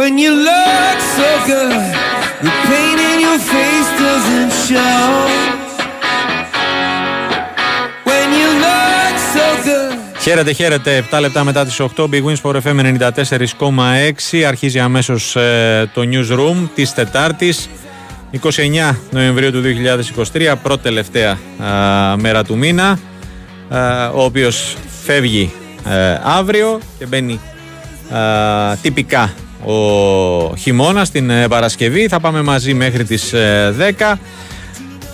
When you look so good, the pain in your face doesn't show. When you look so good. Χαίρετε, χαίρετε. 7 λεπτά μετά τις 8, Big Wins for FM 94,6. Αρχίζει αμέσως ε, το newsroom της Τετάρτης. 29 Νοεμβρίου του 2023, πρώτη τελευταία α, μέρα του μήνα, α, ο οποίος φεύγει ε, αύριο και μπαίνει α, τυπικά ο χειμώνας την ε, Παρασκευή. Θα πάμε μαζί μέχρι τις ε, 10.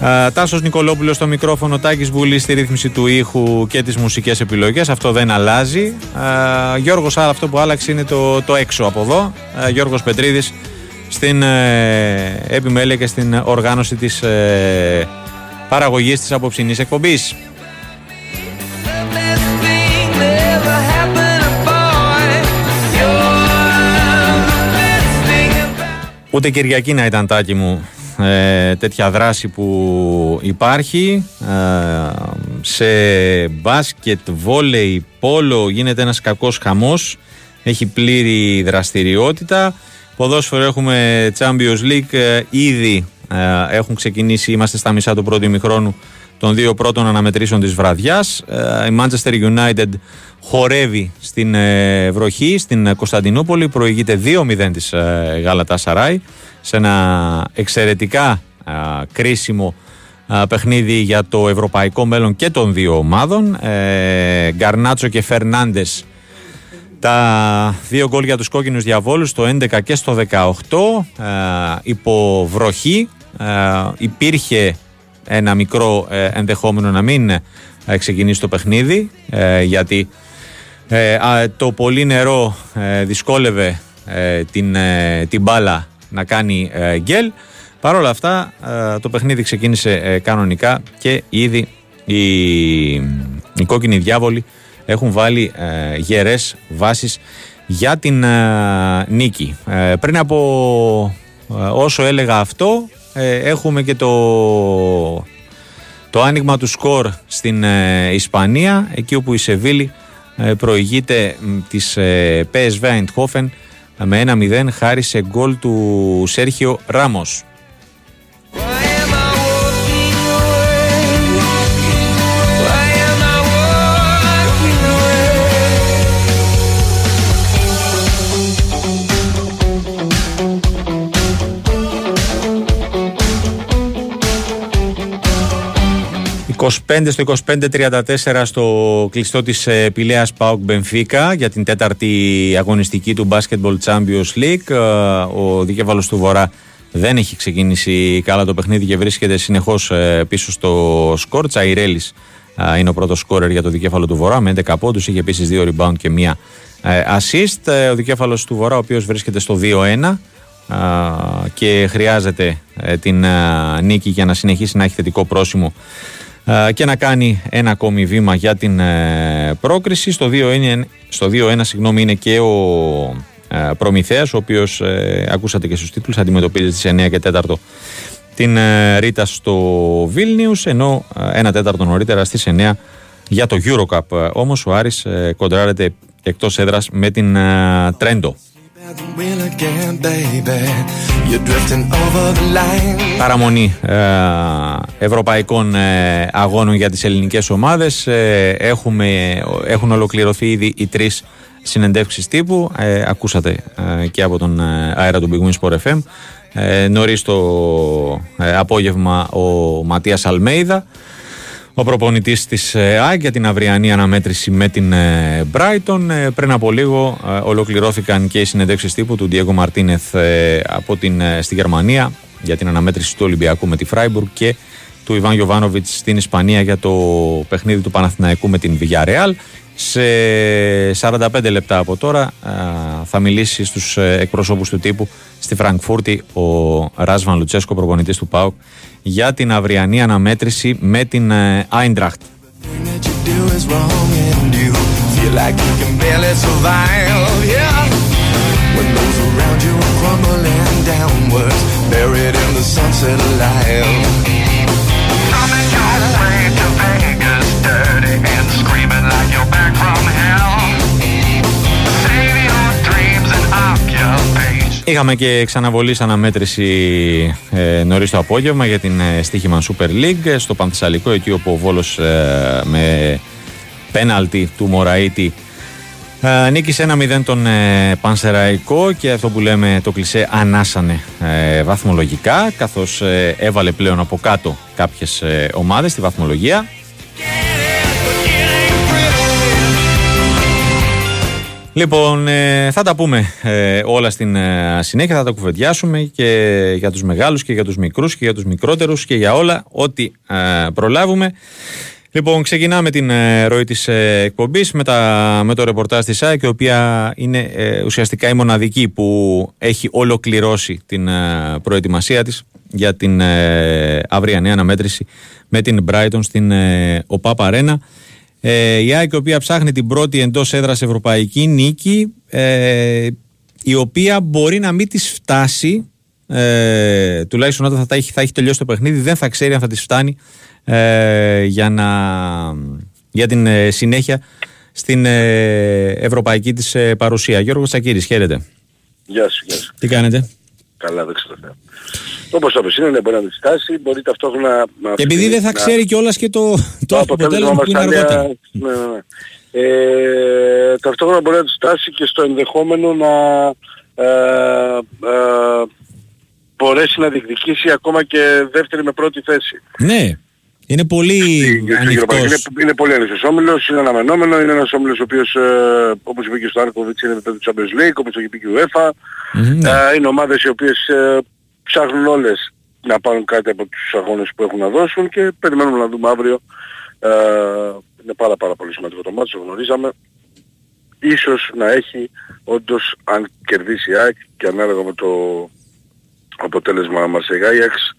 Uh, Τάσος Νικολόπουλος στο μικρόφωνο, Τάκης Βουλή στη ρύθμιση του ήχου και τις μουσικές επιλογές. Αυτό δεν αλλάζει. Uh, Γιώργος, άρα αυτό που άλλαξε είναι το, το έξω από εδώ. Uh, Γιώργος Πετρίδης στην ε, επιμέλεια και στην οργάνωση της ε, παραγωγής της απόψινής Ούτε Κυριακή να ήταν τάκι μου ε, τέτοια δράση που υπάρχει. Ε, σε μπάσκετ, βόλεϊ, πόλο γίνεται ένας κακός χαμός. Έχει πλήρη δραστηριότητα. Ποδόσφαιρο έχουμε Champions League ε, ήδη ε, έχουν ξεκινήσει, είμαστε στα μισά του πρώτου ημιχρόνου των δύο πρώτων αναμετρήσεων της βραδιάς. Ε, η Manchester United χορεύει στην ε, βροχή στην Κωνσταντινούπολη. Προηγείται 2-0 της ε, Γάλατα Σαράι σε ένα εξαιρετικά α, κρίσιμο α, παιχνίδι για το ευρωπαϊκό μέλλον και των δύο ομάδων. Ε, Γκαρνάτσο και Φερνάντες τα δύο γκολ για τους κόκκινους διαβόλους το 11 και στο 18 ε, υπό βροχή ε, υπήρχε ένα μικρό ε, ενδεχόμενο να μην ε, ξεκινήσει το παιχνίδι ε, γιατί ε, α, το πολύ νερό ε, δυσκόλευε ε, την, ε, την μπάλα να κάνει ε, γκέλ. Παρ' όλα αυτά ε, το παιχνίδι ξεκίνησε ε, κανονικά και ήδη οι, οι κόκκινοι διάβολοι έχουν βάλει ε, γερές βάσεις για την ε, νίκη. Ε, πριν από όσο έλεγα αυτό έχουμε και το, το άνοιγμα του σκορ στην Ισπανία εκεί όπου η Σεβίλη προηγείται της PSV Eindhoven με 1-0 χάρη σε γκολ του Σέρχιο Ράμος. 25 στο 25-34 στο κλειστό της ε, Πηλέας Πάουκ Μπενφίκα για την τέταρτη αγωνιστική του Basketball Champions League. Ε, ο δικέφαλος του Βορρά δεν έχει ξεκινήσει καλά το παιχνίδι και βρίσκεται συνεχώς ε, πίσω στο σκορ. Τσαϊρέλης είναι ο πρώτος σκόρερ για το δικέφαλο του Βορρά με 11 πόντους. Είχε επίσης δύο rebound και μία assist. Ο δικέφαλος του Βορρά ο οποίος βρίσκεται στο 2-1 και χρειάζεται την νίκη για να συνεχίσει να έχει θετικό πρόσημο και να κάνει ένα ακόμη βήμα για την ε, πρόκριση. Στο 2-1, στο 2-1 συγγνώμη, είναι και ο ε, Προμηθέας, ο οποίος ε, ακούσατε και στους τίτλους, αντιμετωπίζει στις 9 και 4 την Ρίτα στο Βίλνιους, ενώ ένα τέταρτο νωρίτερα στις 9 για το Eurocup. Όμως ο Άρης κοντράρεται εκτός έδρας με την Τρέντο. Παραμονή ε, ευρωπαϊκών ε, αγώνων για τις ελληνικές ομάδες. Ε, έχουμε, έχουν ολοκληρωθεί ήδη οι τρεις συνεντεύξεις τύπου. Ακούσατε και από τον αέρα του Big Win Sport FM νωρίς το απόγευμα ο Ματίας Αλμέιδα ο προπονητής της ε, ΑΕΚ για την αυριανή αναμέτρηση με την ε, Brighton. Ε, πριν από λίγο ολοκληρώθηκαν και οι συνεντεύξεις τύπου του Diego Μαρτίνεθ από την, στη Γερμανία για την αναμέτρηση του Ολυμπιακού με τη Φράιμπουργκ και του Ιβάν Γιοβάνοβιτ στην Ισπανία για το παιχνίδι του Παναθηναϊκού με την Villarreal. Σε 45 λεπτά από τώρα θα μιλήσει στους εκπροσώπους του τύπου στη Φραγκφούρτη ο Ράσβαν Λουτσέσκο, προπονητής του ΠΑΟΚ για την αυριανή αναμέτρηση με την Άιντραχτ. Είχαμε και ξαναβολή αναμέτρηση ε, νωρίς το απόγευμα για την ε, στοίχημα Super League στο Πανθεσσαλικό, εκεί όπου ο Βόλος ε, με πέναλτι του Μωραήτη ε, νίκησε 1-0 τον ε, Πανσεραϊκό και αυτό που λέμε το κλισέ ανάσανε ε, βαθμολογικά καθώς ε, έβαλε πλέον από κάτω κάποιες ομάδες στη βαθμολογία Λοιπόν, ε, θα τα πούμε ε, όλα στην ε, συνέχεια, θα τα κουβεντιάσουμε και για τους μεγάλους και για τους μικρούς και για τους μικρότερους και για όλα ό,τι προλάβουμε. Λοιπόν, ξεκινάμε την ροή της εκπομπής με, τα, με το ρεπορτάζ της ΑΕΚ, η οποία είναι ουσιαστικά η μοναδική που έχει ολοκληρώσει την προετοιμασία της για την αυριανή αναμέτρηση με την Brighton στην ΟΠΑΠ Αρένα. Ε, η ΑΕΚ η οποία ψάχνει την πρώτη εντός έδρας ευρωπαϊκή νίκη, ε, η οποία μπορεί να μην της φτάσει, ε, τουλάχιστον όταν θα, έχει, θα έχει τελειώσει το παιχνίδι, δεν θα ξέρει αν θα της φτάνει ε, για, να, για την ε, συνέχεια στην ε, ευρωπαϊκή της παρουσία. Γιώργος Τσακύρης, χαίρετε. Γεια σου, γεια σου. Τι κάνετε; Καλά, δεν ξέρω. Όπως το είναι, μπορεί να της στάσει, μπορεί ταυτόχρονα να... Και επειδή δεν θα ξέρει κιόλας και το, το, αποτέλεσμα που είναι αργότερα. Ναι, ναι, ναι. Ε, ταυτόχρονα μπορεί να της στάσει και στο ενδεχόμενο να ε, ε, μπορέσει να διεκδικήσει ακόμα και δεύτερη με πρώτη θέση. Ναι. Είναι πολύ ανοιχτός. Είναι, είναι πολύ ανοιχτός όμιλος, είναι αναμενόμενο, είναι ένας όμιλος ο οποίος, ε, όπως είπε και στο Άρκοβιτς, είναι επίπεδο του Champions League, όπως το έχει πει και η UEFA. Mm-hmm, ναι. ε, είναι ομάδες οι οποίες ε, ψάχνουν όλες να πάρουν κάτι από τους αγώνες που έχουν να δώσουν και περιμένουμε να δούμε αύριο. Ε, είναι πάρα πάρα πολύ σημαντικό το μάτι, το γνωρίζαμε. Ίσως να έχει όντως αν κερδίσει η ΑΕΚ και ανάλογα με το αποτέλεσμα μας Άγιαξ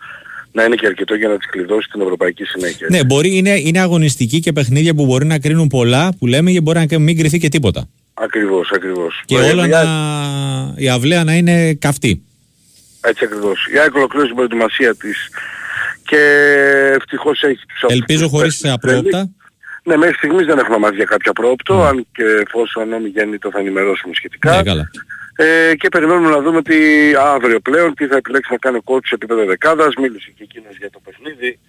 να είναι και αρκετό για να τις κλειδώσει την ευρωπαϊκή συνέχεια. Ναι, μπορεί, είναι, είναι αγωνιστική και παιχνίδια που μπορεί να κρίνουν πολλά που λέμε και μπορεί να μην κρυθεί και τίποτα. Ακριβώς, ακριβώς. Και όλα να, η αυλαία να είναι καυτή. Έτσι ακριβώς. Η ΑΕΚ ολοκλήρωσε την προετοιμασία της και ευτυχώς έχει τους Ελπίζω χωρίς απρόοπτα. Ναι, μέχρι στιγμής δεν έχουμε μάθει για κάποια πρόοπτο, mm. αν και εφόσον νόμι γίνει το θα ενημερώσουμε σχετικά. Ναι, καλά. Ε, και περιμένουμε να δούμε τι αύριο πλέον, τι θα επιλέξει να κάνει ο coach σε επίπεδο δεκάδας. Μίλησε και εκείνος για το παιχνίδι.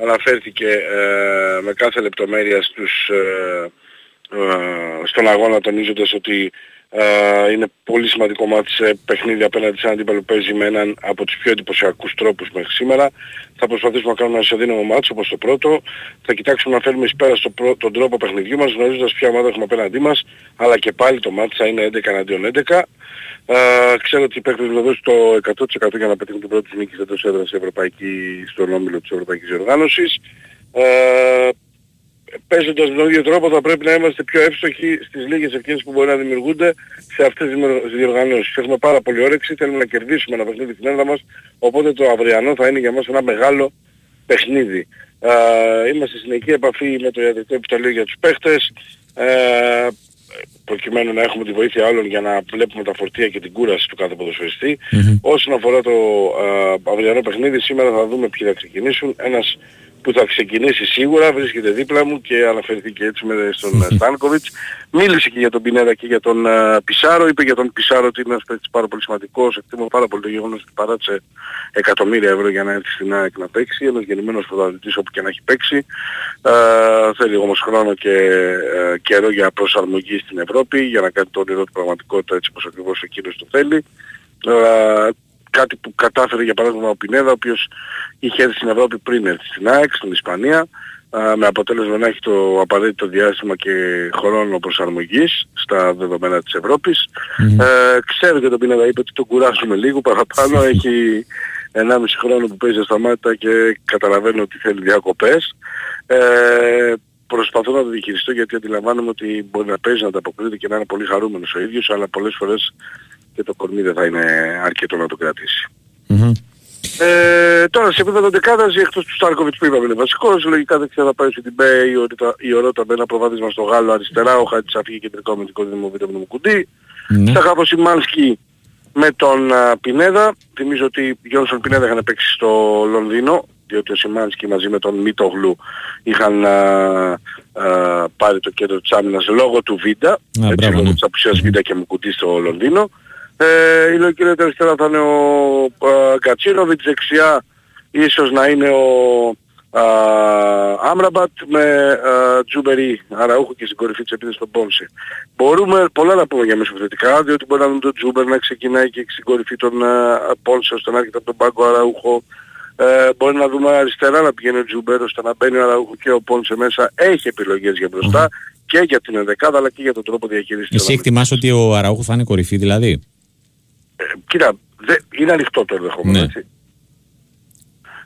Αναφέρθηκε ε, με κάθε λεπτομέρεια στους, ε, ε στον αγώνα τονίζοντας ότι Uh, είναι πολύ σημαντικό μάτι σε παιχνίδι απέναντι σε έναν αντίπαλο που παίζει με έναν από τους πιο εντυπωσιακούς τρόπους μέχρι σήμερα. Θα προσπαθήσουμε να κάνουμε ένα ισοδύναμο μάτι όπως το πρώτο. Θα κοιτάξουμε να φέρουμε εις πέρα στο τον τρόπο παιχνιδιού μας γνωρίζοντας ποια ομάδα έχουμε απέναντί μας. Αλλά και πάλι το μάτι θα είναι 11 αντίον 11. Uh, ξέρω ότι οι παίκτες δηλαδή το 100% για να πετύχουν την πρώτη νίκη εντός έδρας Ευρωπαϊκή, στον όμιλο της Ευρωπαϊκής Οργάνωσης. Uh, παίζοντας με τον ίδιο τρόπο θα πρέπει να είμαστε πιο εύστοχοι στις λίγες ευκαιρίες που μπορεί να δημιουργούνται σε αυτές τις διοργανώσεις. Έχουμε πάρα πολύ όρεξη, θέλουμε να κερδίσουμε ένα παιχνίδι στην έδρα μας, οπότε το αυριανό θα είναι για μας ένα μεγάλο παιχνίδι. Α, είμαστε στην εκεί επαφή με το ιατρικό επιτελείο για τους παίχτες, ε, προκειμένου να έχουμε τη βοήθεια άλλων για να βλέπουμε τα φορτία και την κούραση του κάθε ποδοσφαιριστή. Mm-hmm. Όσον αφορά το α, αυριανό παιχνίδι, σήμερα θα δούμε ποιοι θα ξεκινήσουν. Ένας που θα ξεκινήσει σίγουρα, βρίσκεται δίπλα μου και αναφερθήκε έτσι με στον Στάνκοβιτς. Μίλησε και για τον Πινέδα και για τον uh, Πισάρο, είπε για τον Πισάρο ότι είναι ένας παίκτης πάρα πολύ σημαντικός, εκτιμώ πάρα πολύ το γεγονός ότι παράτησε εκατομμύρια ευρώ για να έρθει στην ΑΕΚ να παίξει, ένας γεννημένος πρωταθλητής όπου και να έχει παίξει. Uh, θέλει όμως χρόνο και uh, καιρό για προσαρμογή στην Ευρώπη, για να κάνει το όνειρο του πραγματικότητα έτσι όπως ακριβώς εκείνος το θέλει. Uh, κάτι που κατάφερε για παράδειγμα ο Πινέδα, ο οποίος είχε έρθει στην Ευρώπη πριν έρθει στην ΑΕΚ, στην Ισπανία, με αποτέλεσμα να έχει το απαραίτητο διάστημα και χρόνο προσαρμογής στα δεδομένα της Ευρώπης. Mm-hmm. Ε, ξέρω και τον Πινέδα είπε ότι τον κουράσουμε λίγο παραπάνω, έχει 1,5 χρόνο που παίζει στα μάτια και καταλαβαίνω ότι θέλει διακοπές. Ε, προσπαθώ να το διαχειριστώ γιατί αντιλαμβάνομαι ότι μπορεί να παίζει, να ανταποκρίνεται και να είναι πολύ χαρούμενος ο ίδιος, αλλά πολλές φορές και το κορμί δεν θα είναι αρκετό να το κρατήσει. Mm-hmm. Ε, τώρα σε επίπεδο δεκάδας εκτός του Στάρκοβιτς που είπαμε είναι βασικός, λογικά δεν θα πάει στην Μπέ η, η Ορότα με ένα προβάδισμα στο Γάλλο αριστερά, ο Χάτης αφήγει κεντρικό με την κοντινή βίντεο με κουντί. Mm-hmm. Θα χάφω Σιμάνσκι με τον uh, Πινέδα. Θυμίζω ότι Γιόνσον Πινέδα είχαν παίξει στο Λονδίνο, διότι ο Σιμάνσκι μαζί με τον Μίτογλου είχαν uh, uh, πάρει το κέντρο της άμυνας λόγω του Βίντα, yeah, έτσι, λόγω ναι. της απουσίας Βίντα και Μουκουτή στο Λονδίνο. Ε, η λογική αριστερά θα είναι ο Γκατσίνοβιτς, δεξιά ίσως να είναι ο α, Άμραμπατ με α, Ζούμπερ ή Αραούχο και στην κορυφή της επίθεσης στον Πόνσε. Μπορούμε πολλά να πούμε για μεσοεπιθετικά, διότι μπορεί να δούμε τον Ζούμπερ να ξεκινάει και στην κορυφή των Πόνσε ώστε να έρχεται από τον πάγκο Αραούχο. Ε, μπορεί να δούμε αριστερά να πηγαίνει ο Ζούμπερ ώστε να μπαίνει ο Αραούχο και ο Πόνσε μέσα. Έχει επιλογές για μπροστά mm-hmm. και για την ενδεκάδα αλλά και για τον τρόπο διαχείρισης. Εσύ εκτιμάς ότι ο Αραούχο θα είναι κορυφή δηλαδή; Ε, κοίτα, δε, είναι ανοιχτό το ενδεχόμενο, ναι. έτσι.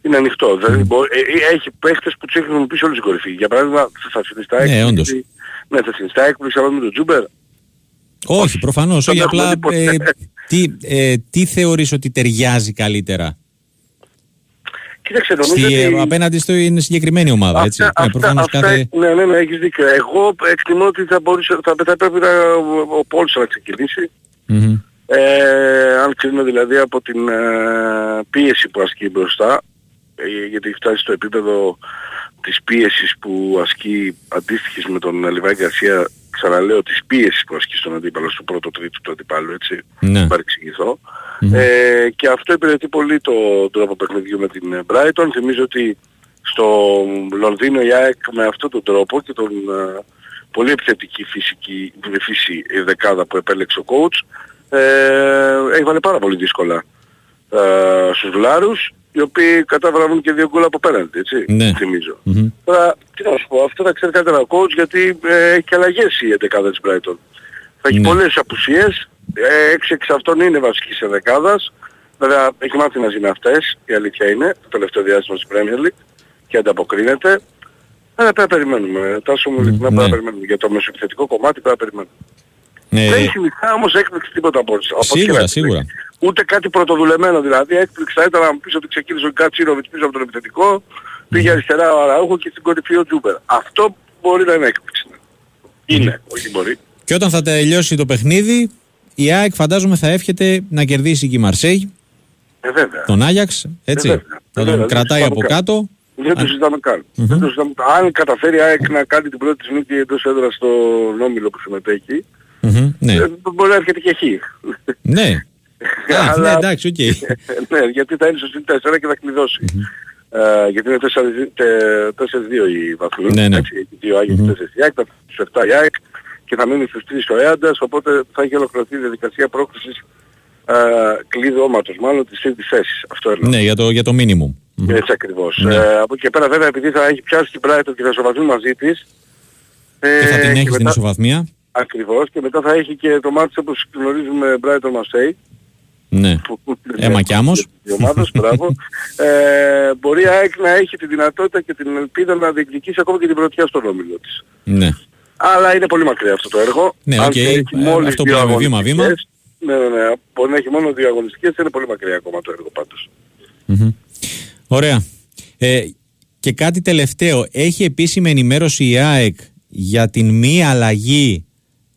Είναι ανοιχτό. Mm. Δηλαδή, μπορεί, ε, ε, έχει παίχτες που τους έχει χρησιμοποιήσει όλη την κορυφή. Για παράδειγμα, θα συνιστά έκπληξη. Ναι, όντως. Ναι, θα συνιστά έκπληξη με τον Τζούμπερ. Όχι, προφανώς. Όχι, απλά ε, τι, ε, τι θεωρείς ότι ταιριάζει καλύτερα; Κοίταξε, νομίζω Στη, ότι... Απέναντι στο είναι συγκεκριμένη ομάδα, αυτά, έτσι. Αυτά, ναι, προφανώς αυτά, κάθε... ναι, ναι, ναι, έχεις δίκιο. Εγώ εκτιμώ ότι θα, μπορούσε, θα, θα πρέπει να, ο Πόλς να ξεκινήσει. Mm-hmm. Ε, αν κρίνω δηλαδή από την ε, πίεση που ασκεί μπροστά, ε, γιατί φτάσει στο επίπεδο της πίεσης που ασκεί αντίστοιχης με τον Λιβάη Γκαρσία, ξαναλέω της πίεσης που ασκεί στον αντίπαλο, στο πρώτο τρίτο του αντίπαλου, έτσι, ναι. παρεξηγηθώ. Mm-hmm. Ε, και αυτό υπηρετεί πολύ το τρόπο παιχνιδιού με την Brighton. Θυμίζω ότι στο Λονδίνο η ΑΕΚ με αυτόν τον τρόπο και τον ε, πολύ επιθετική φυσική φύση δεκάδα που επέλεξε ο coach, ε, έβαλε πάρα πολύ δύσκολα ε, στους Βλάρους οι οποίοι κατάβραβουν και δύο γκολ από πέραντι, έτσι, ναι. θυμίζω. Mm-hmm. Τώρα, τι να σου πω, αυτό θα ξέρει καλύτερα ο coach γιατί ε, έχει και αλλαγές η 11 της Brighton. Θα έχει ναι. πολλές απουσίες, ε, έξι εξ αυτών είναι βασική σε δεκάδας. Βέβαια έχει μάθει να ζει με αυτές, η αλήθεια είναι, το τελευταίο διάστημα στην Premier League και ανταποκρίνεται. Αλλά πρέπει να περιμένουμε. Τάσο μου ειλικρινά mm, πρέπει να ναι. περιμένουμε. Για το μεσοεπιθετικό κομμάτι πρέπει να περιμένουμε. Ναι. Δεν συνιστά όμως έκπληξη τίποτα από Σίγουρα, σίγουρα. ούτε κάτι πρωτοδουλεμένο δηλαδή. Έκπληξη θα ήταν να μου πεις ότι ξεκίνησε ο Κατσίνοβιτς πίσω από τον επιθετικό, πήγε αριστερά ο Αραούχο και στην κορυφή ο Τζούμπερ. Αυτό μπορεί να είναι έκπληξη. Είναι, όχι μπορεί. Και όταν θα τελειώσει το παιχνίδι, η ΑΕΚ φαντάζομαι θα εύχεται να κερδίσει και η Μαρσέιγ. Ε, βέβαια. Τον Άγιαξ, έτσι. Ε, θα τον κρατάει από κάτω. Δεν το συζητάμε καν. Δεν το συζητάμε. Αν καταφέρει η ΑΕΚ να κάνει την πρώτη της νίκη εντός έδρας στον όμιλο που συμμετέχει, ναι. Ε, μπορεί να έρχεται και χ. Ναι. Α, ναι, εντάξει, οκ. ναι, γιατί θα είναι στο συν 4 και θα κλειδώσει. Uh, γιατί είναι 4-2 οι βαθμοί. Ναι, ναι. Έτσι, έχει 2 ο Άγιαξ και 4 η ΑΕΚ, θα στους 7 η ΑΕΚ και θα μείνει στους 3 ο Έαντας, οπότε θα έχει ολοκληρωθεί η διαδικασία πρόκλησης uh, κλειδώματος, μάλλον της τρίτης θέσης. Αυτό εννοώ. Ναι, για το, για το minimum. Έτσι ακριβώς. Ναι. Ε, από εκεί και πέρα βέβαια επειδή θα έχει πιάσει την Brighton και θα ισοβαθμεί μαζί της. Ε, Και θα την έχει στην μετά- ισοβαθμία. Ακριβώς και μετά θα έχει και το μάτι όπως γνωρίζουμε Brighton Marseille. Ναι. που- Έμα κι άμμος. Η ομάδας, μπράβο. ε, μπορεί η ΑΕΚ να έχει τη δυνατότητα και την ελπίδα να διεκδικήσει ακόμα και την πρωτιά στον όμιλο της. Ναι. Αλλά είναι πολύ μακριά αυτό το έργο. Ναι, Αν οκ. και έχει Ε, μόλις αυτό δύο που λέμε βήμα-βήμα. αγωνιστικές, Ναι, ναι, ναι. Μπορεί να έχει μόνο δύο αγωνιστικές, είναι πολύ μακριά ακόμα το έργο πάντως. Μμμ. Ωραία. Ε, και κάτι τελευταίο. Έχει επίσημη ενημέρωση η ΑΕΚ για την μη αλλαγή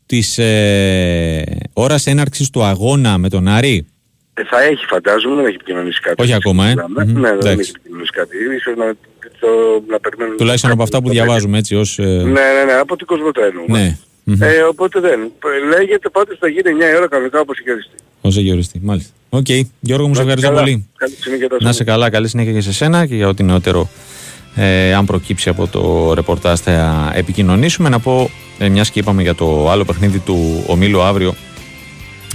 της ε, ώρας έναρξης του αγώνα με τον Άρη; Ε, θα έχει φαντάζομαι, δεν έχει επικοινωνήσει κάτι. Όχι ακόμα, ε. Ναι, Μμμ. ναι, δεν Εντάξει. έχει επικοινωνήσει κάτι. Ίσως να, το, να περιμένουμε... Τουλάχιστον από αυτά που διαβάζουμε έτσι ως... ε, Ναι, ναι, ναι, από την Cosmote εννοούμε. ναι. Μμμ. Ε, οπότε δεν. Ε, Λέγεται πάντως θα γίνει 9 η ώρα κανονικά όπως είχε οριστεί. Όπως είχε οριστεί. Μάλιστα. Οκ. Γιώργο μου, σε ευχαριστώ Καλά. πολύ. Καλή συνέχεια τα Να 'σαι καλά, καλή συνέχεια και σε σένα και για ό,τι νεότερο ε, αν προκύψει από το ρεπορτάζ θα επικοινωνήσουμε. Να πω, ε, μιας και είπαμε για το άλλο παιχνίδι του ομίλου αύριο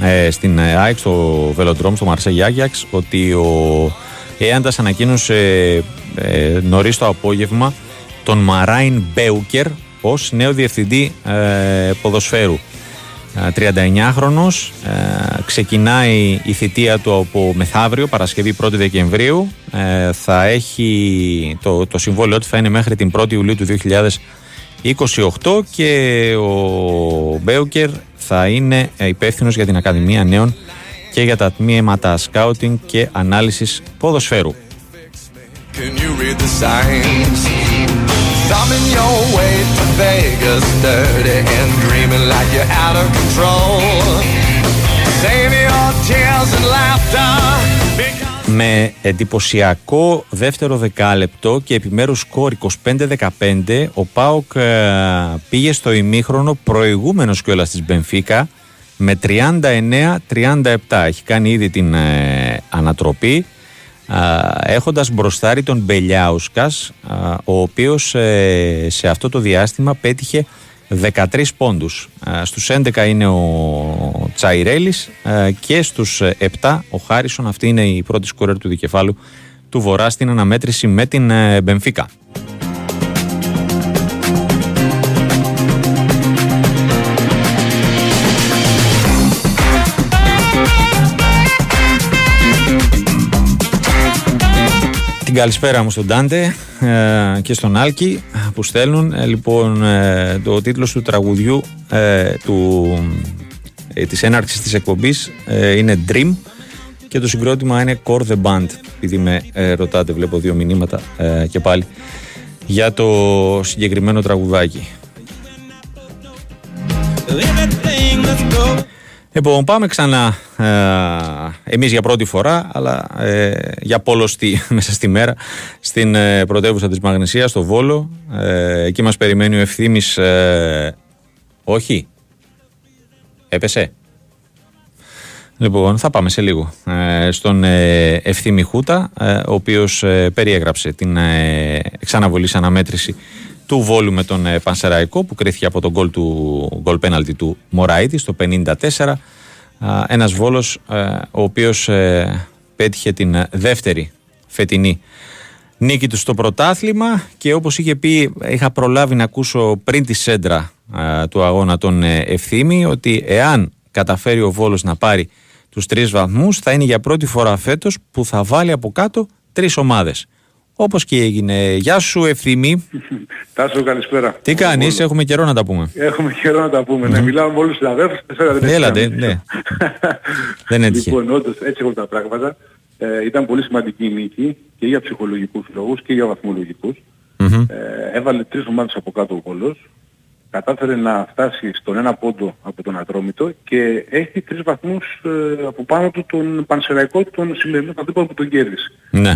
ε, στην ε, ΑΕΚ, στο Βελοντρόμ, στο Μαρσέιγ Άγιαξ, ότι ο Έαντας ανακοίνωσε ε, νωρίς το απόγευμα τον Μαράιν Μπέουκερ ως νέο διευθυντή ε, ποδοσφαίρου. Ε, 39χρονος, ε, ξεκινάει η θητεία του από μεθαύριο, Παρασκευή 1η Δεκεμβρίου. Ε, θα έχει το, το συμβόλαιο του θα είναι μέχρι την 1η Ιουλίου του 2028 και ο Μπέουκερ θα είναι ε, υπεύθυνος για την Ακαδημία Νέων και για τα τμήματα σκάουτινγκ και ανάλυσης ποδοσφαίρου. Can you read the signs? Thumbing your way to Vegas, dirty and dreaming like you're out of control. Save your tears and laughter. because- Με εντυπωσιακό δεύτερο δεκάλεπτο και επιμέρους σκορ 25-15 ο ΠΑΟΚ ε, πήγε στο ημίχρονο προηγούμενος κιόλας της Μπενφίκα με 39-37 έχει κάνει ήδη την ε, ανατροπή α, έχοντας μπροστάρει τον Μπελιάουσκας α, ο οποίος ε, σε αυτό το διάστημα πέτυχε 13 πόντους. Α, Στους 11 είναι ο Τσαϊρέλης α, και στους 7 ο Χάρισον. Αυτή είναι η πρώτη σκορέρ του δικεφάλου του Βορρά στην αναμέτρηση με την ε, Μπενφίκα. Καλησπέρα μου στον Τάντε ε, και στον Άλκη που στέλνουν. Ε, λοιπόν, ε, το τίτλος του τραγουδιού ε, του, ε, της έναρξης της εκπομπής ε, είναι Dream και το συγκρότημα είναι Core The Band. Επειδή με ε, ρωτάτε, βλέπω δύο μηνύματα ε, και πάλι για το συγκεκριμένο τραγουδάκι. Λοιπόν, πάμε ξανά ε, εμείς για πρώτη φορά, αλλά ε, για πόλωστη μέσα στη μέρα, στην ε, πρωτεύουσα της Μαγνησίας, στο Βόλο. Ε, εκεί μας περιμένει ο Ευθύμης, ε, όχι, έπεσε. Λοιπόν, θα πάμε σε λίγο ε, στον ε, Ευθύμη Χούτα, ε, ο οποίος ε, περιέγραψε την ε, ξαναβολής αναμέτρηση του Βόλου με τον ε, Πανσεραϊκό που κρίθηκε από τον γκολ του γκολ πέναλτι του Μωραήτη στο 54. Α, ένας Βόλος ε, ο οποίος ε, πέτυχε την ε, δεύτερη φετινή νίκη του στο πρωτάθλημα και όπως είχε πει είχα προλάβει να ακούσω πριν τη σέντρα α, του αγώνα τον ε, Ευθύμη ότι εάν καταφέρει ο Βόλος να πάρει τους τρεις βαθμούς θα είναι για πρώτη φορά φέτος που θα βάλει από κάτω τρεις ομάδες. Όπως και έγινε. Γεια σου Ευθύμη. Τάσο, καλησπέρα. Τι κάνεις, έχουμε καιρό να τα πούμε. Έχουμε καιρό να τα πούμε. Ναι, μιλάω με όλους τους συναδέλφους. τέσσερα δεν Έλατε, έχει ναι. Δεν έτυχε. Λοιπόν, όντως έτσι έχουν τα πράγματα. Ε, ήταν πολύ σημαντική η νίκη και για ψυχολογικούς λόγους και για βαθμολογικούς. Μμμ. Ε, έβαλε τρεις ομάδες από κάτω ο Βόλος. Κατάφερε να φτάσει στον ένα πόντο από τον Ατρόμητο και έχει τρεις βαθμούς ε, από πάνω του τον Πανσεραϊκό, τον σημερινό αντίπαλο που τον κέρδισε. Ναι.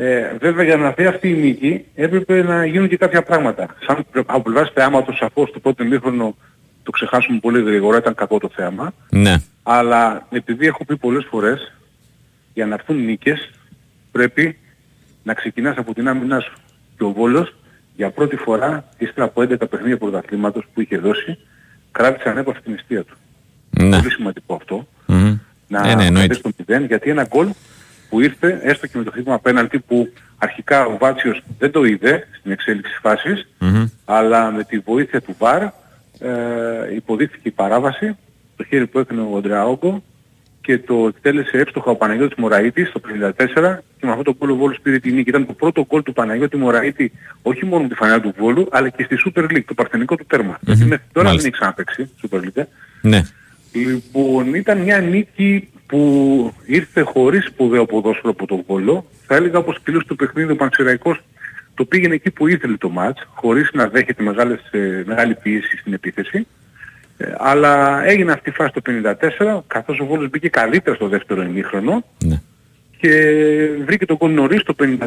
Ε, βέβαια για να δει αυτή η νίκη έπρεπε να γίνουν και κάποια πράγματα. Σαν από πλευράς θεάματος σαφώς το πρώτο μήχρονο το ξεχάσουμε πολύ γρήγορα, ήταν κακό το θέαμα. Ναι. Αλλά επειδή έχω πει πολλές φορές, για να έρθουν νίκες πρέπει να ξεκινάς από την άμυνά σου. Και ο Βόλος για πρώτη φορά, ύστερα από 11 παιχνίδια πρωταθλήματος που είχε δώσει, κράτησε ανέπαυτη την αιστεία του. Ναι. Πολύ σημαντικό αυτό. Μμμ. Να Ναι, ναι, εννοείται. κρατήσει το 0, γιατί ένα γκολ που ήρθε, έστω και με το χτύπημα πέναλτι που αρχικά ο Βάτσιος δεν το είδε στην εξέλιξη της φάσης, Μμμ. αλλά με τη βοήθεια του ΒΑΡ ε, υποδείχθηκε η παράβαση, το χέρι που έκανε ο Αντρεάογκο και το εκτέλεσε εύστοχα ο Παναγιώτης Μωραΐτης το 54 και με αυτό το γκολ ο Βόλος πήρε τη νίκη. Ήταν το πρώτο γκολ του Παναγιώτη Μωραΐτη όχι μόνο με τη φανέλα του Βόλου αλλά και στη Super League, το παρθενικό του τέρμα. Γιατί μέχρι τώρα δεν Μάλιστα. έχει ξαναπαίξει Super League. ε. Ναι. Λοιπόν, ήταν μια νίκη που ήρθε χωρίς σπουδαίο ποδόσφαιρο από τον Βόλο. Θα έλεγα πως τελείωσε το παιχνίδι ο Πανσεραϊκός το πήγαινε εκεί που ήθελε το μάτς, χωρίς να δέχεται μεγάλες, ε, μεγάλη πίεση στην επίθεση. Ε, αλλά έγινε αυτή η φάση το 54, καθώς ο Βόλος μπήκε καλύτερα στο δεύτερο ημίχρονο ναι. και βρήκε τον κόλ νωρίς το 54,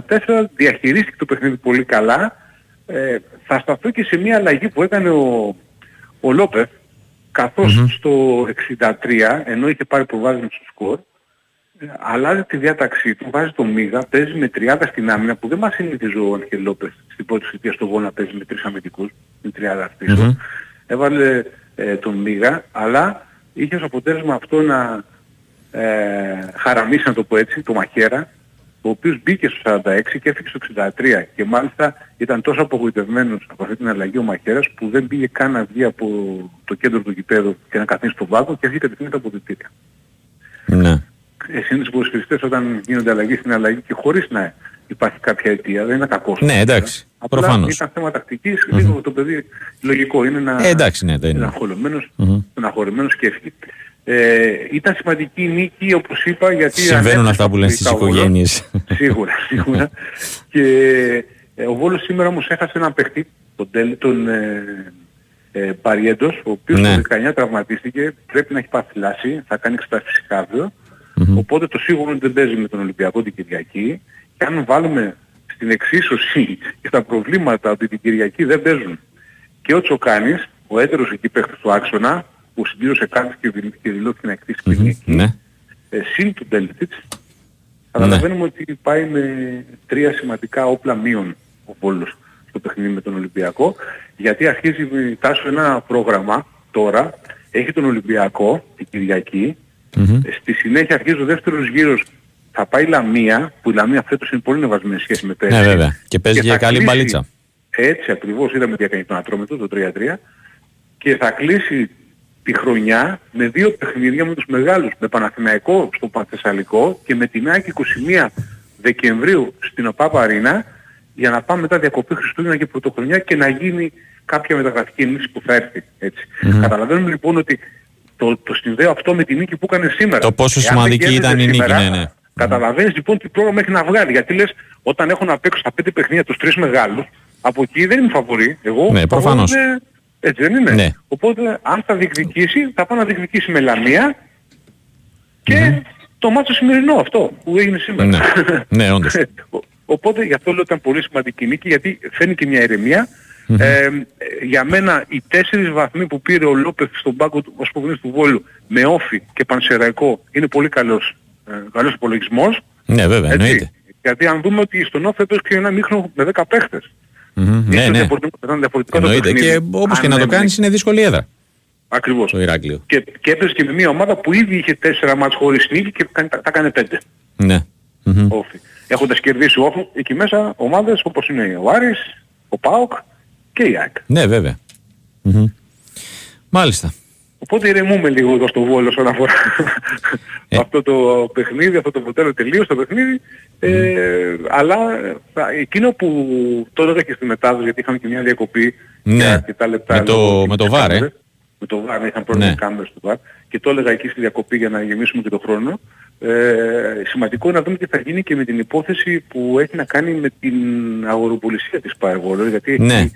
διαχειρίστηκε το παιχνίδι πολύ καλά. Ε, θα σταθώ και σε μια αλλαγή που έκανε ο, ο Λόπεθ, καθώς στο 63, ενώ είχε πάρει προβάδισμα στο σκορ, ε, αλλάζει τη διάταξή του, βάζει τον Μίγα, παίζει με 30 στην άμυνα, που δεν μας συνηθίζει ο Ανχελ Λόπεθ στην πρώτη θητεία στο γол να παίζει με τρεις αμυντικούς, με 30 πίσω. Έβαλε ε, τον Μίγα, αλλά είχε ως αποτέλεσμα αυτό να ε, χαραμίσει, να το πω έτσι, το Μαχαίρα, ο οποίος μπήκε στο 46 και έφυγε στο 63 και μάλιστα ήταν τόσο απογοητευμένος από αυτή την αλλαγή ο Μαχαίρας που δεν πήγε καν να βγει από το κέντρο του γηπέδου και να καθίσει στο βάθο και βγήκε κατευθείαν τα αποδητήρια. Ναι. Ε, συνήθως οι ποδοσφαιριστές όταν γίνονται αλλαγή στην αλλαγή και χωρίς να υπάρχει κάποια αιτία, δεν είναι κακός. Ναι, εντάξει. Απλά Προφανώς. ήταν θέμα τακτικής, λίγο το παιδί λογικό είναι να Ε, εντάξει, ναι, δεν είναι. στεναχωρημένος, στεναχωρημένος και έφυγε. Ε, ήταν σημαντική η νίκη, όπως είπα, γιατί... Συμβαίνουν ανέπτυξε αυτά που λένε στις αποκλειστικά ο Βόλος. οικογένειες. Σίγουρα, σίγουρα. και ε, ο Βόλος σήμερα όμως έχασε έναν παίχτη, τον, Τέλ, τον ε, ε, Παριέντος, ο οποίος Ναι. το 19 τραυματίστηκε, πρέπει να έχει πάθει λάση, θα κάνει εξετάσεις κάρδιο. Οπότε το σίγουρο είναι ότι δεν παίζει με τον Ολυμπιακό την Κυριακή. Και αν βάλουμε στην εξίσωση και τα προβλήματα ότι την Κυριακή δεν παίζουν και ο Τσοκάνης, ο έτερος εκεί παίχτης του άξονα, που συμπλήρωσε κάτι και, δηλ- και δηλώθηκε να εκτίσει ποινή εκεί, Ναι. ε, συν του Ντέλτιτς, καταλαβαίνουμε ότι πάει με τρία σημαντικά όπλα μείον ο Βόλος στο παιχνίδι με τον Ολυμπιακό, γιατί αρχίζει με τάσο ένα πρόγραμμα τώρα, έχει τον Ολυμπιακό την Κυριακή, Μμμ. ε, στη συνέχεια αρχίζει ο δεύτερος γύρος, θα πάει η Λαμία, που η Λαμία φέτος είναι πολύ νεβασμένη σε σχέση με πέρσι. Ναι, βέβαια. Και παίζει θα και καλή κλείσει- μπαλίτσα. Έτσι ακριβώς είδαμε τι έκανε τον Ατρόμητο, το 3-3 και θα κλείσει τη χρονιά με δύο παιχνίδια με τους μεγάλους, με Παναθηναϊκό στο Παθεσσαλικό και με την ΑΕΚ 21 Δεκεμβρίου στην ΟΠΑΠ Αρίνα για να πάμε μετά διακοπή Χριστούγεννα και Πρωτοχρονιά και να γίνει κάποια μεταγραφική ενίσχυση που θα έρθει. Έτσι. Καταλαβαίνουμε λοιπόν ότι το, το συνδέω αυτό με τη νίκη που έκανε σήμερα. Το πόσο Εάν δεν σημαντική κέρδιζε ήταν η νίκη, σήμερα, ναι, ναι. Καταλαβαίνεις λοιπόν τι πρόγραμμα έχει να βγάλει. Γιατί λες όταν έχω να παίξω στα πέντε παιχνίδια τους τρεις μεγάλους, από εκεί δεν είμαι φαβορή. Εγώ Ναι, φαβορή προφανώς. είναι- Έτσι δεν είναι; Ναι. Οπότε αν θα διεκδικήσει, θα πάει να διεκδικήσει με Λαμία και το μάτσο σημερινό αυτό που έγινε σήμερα. Ναι. Ναι, όντως. Ο- Οπότε γι' αυτό λέω ότι ήταν πολύ σημαντική νίκη γιατί φαίνει και μια ηρεμία. Ε, για μένα οι τέσσερις βαθμοί που πήρε ο Λόπεθ στον πάγκο του ως προπονητής του Βόλου με όφη και πανσεραϊκό είναι πολύ καλός, ε, καλός υπολογισμός. Ναι, βέβαια, Έτσι. εννοείται. Γιατί αν δούμε ότι στον όφη έπαιζε και ένα μήχρονο με 10 παίχτες. Μμμ. Ναι, Ίσως ναι. διαφορετικό- ήταν διαφορετικό το Εννοείται. παιχνίδι. Και όπως και Αν να το έμενε- κάνεις είναι δύσκολη έδρα Ακριβώς. το Ηράκλειο. Και, και έπαιζε και με μια ομάδα που ήδη είχε τέσσερα μάτς χωρίς νίκη και κάνει- τα, τα έκανε πέντε. Ναι. Μμμ. Όφη. Έχοντας κερδίσει όφη, εκεί μέσα ομάδες όπως είναι ο Άρης, ο ΠΑΟΚ και η ΑΕΚ. Ναι, βέβαια. Μμμ. Μάλιστα. Οπότε ηρεμούμε λίγο εδώ στο Βόλο όσον αφορά Ε. αυτό το παιχνίδι, αυτό το ποτέλο τελείως το παιχνίδι. Ε, αλλά α, εκείνο που το έλεγα και στη μετάδοση, γιατί είχαμε και μια διακοπή Ναι. για αρκετά λεπτά. Με το- λόγω με το της VAR, ε. κάμερας. Με το VAR, είχαν πρόβλημα Ναι. ναι. κάμερες του VAR. Και το έλεγα εκεί στη διακοπή για να γεμίσουμε και το χρόνο. Ε, σημαντικό είναι να δούμε τι θα γίνει και με την υπόθεση που έχει να κάνει με την αγοροπολισία της Πάρεγολο, γιατί έχει- Ναι.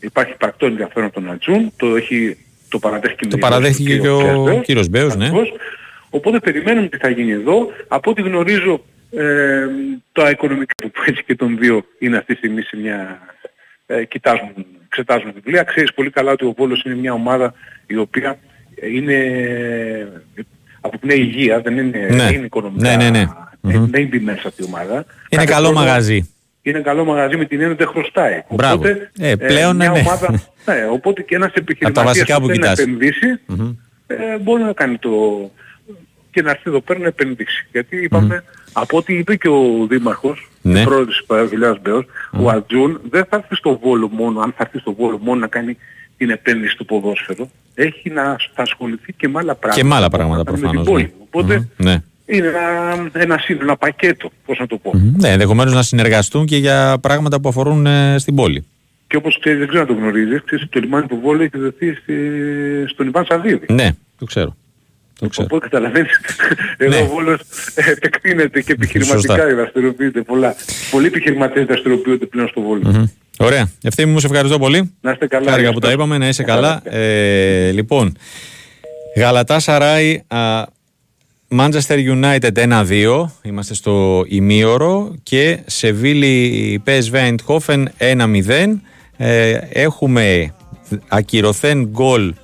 υπάρχει πρακτό ενδιαφέρον από τον Ατζούν, το, έχει, το παραδέχτηκε με Το την παραδέχτηκε και ο κύριος Μπέος, ναι. Ακριβώς. Οπότε περιμένουμε τι θα γίνει εδώ. Από ό,τι γνωρίζω ε, τα οικονομικά του έτσι και των δύο είναι αυτή τη στιγμή σε μια... Ε, κοιτάζουν, εξετάζουν βιβλία. Ξέρεις πολύ καλά ότι ο Βόλος είναι μια ομάδα η οποία είναι αποπνέει υγεία, δεν είναι, Ναι. δεν είναι οικονομικά. Ναι, ναι, ναι. Δεν δεν είναι μέσα αυτή η ομάδα. Είναι Κάθε καλό χρόνο μαγαζί. Είναι καλό μαγαζί με την έννοια ότι δεν χρωστάει. Μπράβο. Οπότε, Ε, πλέον, μια ναι. ομάδα, ναι, οπότε και ένας επιχειρηματίας βασικά που θέλει να κοιτάς. επενδύσει, ε, μπορεί να κάνει το... και να έρθει εδώ πέρα να επενδύσει. Γιατί είπαμε, από ό,τι είπε και ο Δήμαρχος, Ναι. ο πρόεδρος της Παραγγελιάς Μπέος, ο Ατζούν δεν θα έρθει στο Βόλο μόνο, αν θα έρθει στο Βόλο μόνο να κάνει την επένδυση του ποδόσφαιρο, έχει να θα ασχοληθεί και με άλλα πράγματα. Και με άλλα που έχουν πράγματα να κάνουν με προφανώς. την πόλη. Οπότε Μμμ, Ναι. είναι ένα, ένα σύνολο, ένα πακέτο, πώς να το πω. Ναι, ενδεχομένως να συνεργαστούν και για πράγματα που αφορούν ε, στην πόλη. Και όπως ξέρεις, δεν ξέρω αν το γνωρίζεις, ξέρεις ότι το λιμάνι του Βόλου έχει δοθεί στη, στον Ιβάν Σαββίδη. Ναι, το ξέρω. Το ξέρω. Οπότε καταλαβαίνεις, εδώ Ναι. ο Βόλος ε, επεκτείνεται και επιχειρηματικά Σωστά. δραστηριοποιείται πολλά. Πολλοί επιχειρηματίες δραστηριοποιούνται πλέον στο Βόλο. Μμμ. Ωραία. Ευθύμη μου, σε ευχαριστώ πολύ. Να είστε καλά. Χάρηκα που τα ευχαριστώ. είπαμε, να είσαι Καλά. καλά. Ε, λοιπόν, Γαλατά Σαράι, Manchester United 1-2, είμαστε στο ημίωρο και Σεβίλη PSV Eindhoven 1-0. Ε, έχουμε ακυρωθέν γκολ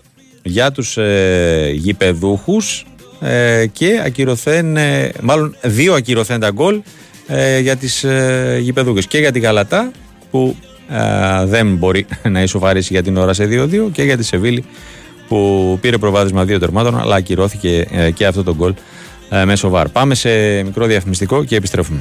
για τους ε, γηπεδούχους ε, και ακυρωθέν, ε, μάλλον δύο ακυρωθέντα γκολ ε, για τις ε, γηπεδούχες και για τη Γαλατά που ε, δεν μπορεί να ισοφαρίσει για την ώρα σε 2-2 και για τη Σεβίλη που πήρε προβάδισμα δύο τερμάτων αλλά ακυρώθηκε ε, και αυτό το γκολ ε, μέσω βαρ. Πάμε σε μικρό διαφημιστικό και επιστρέφουμε.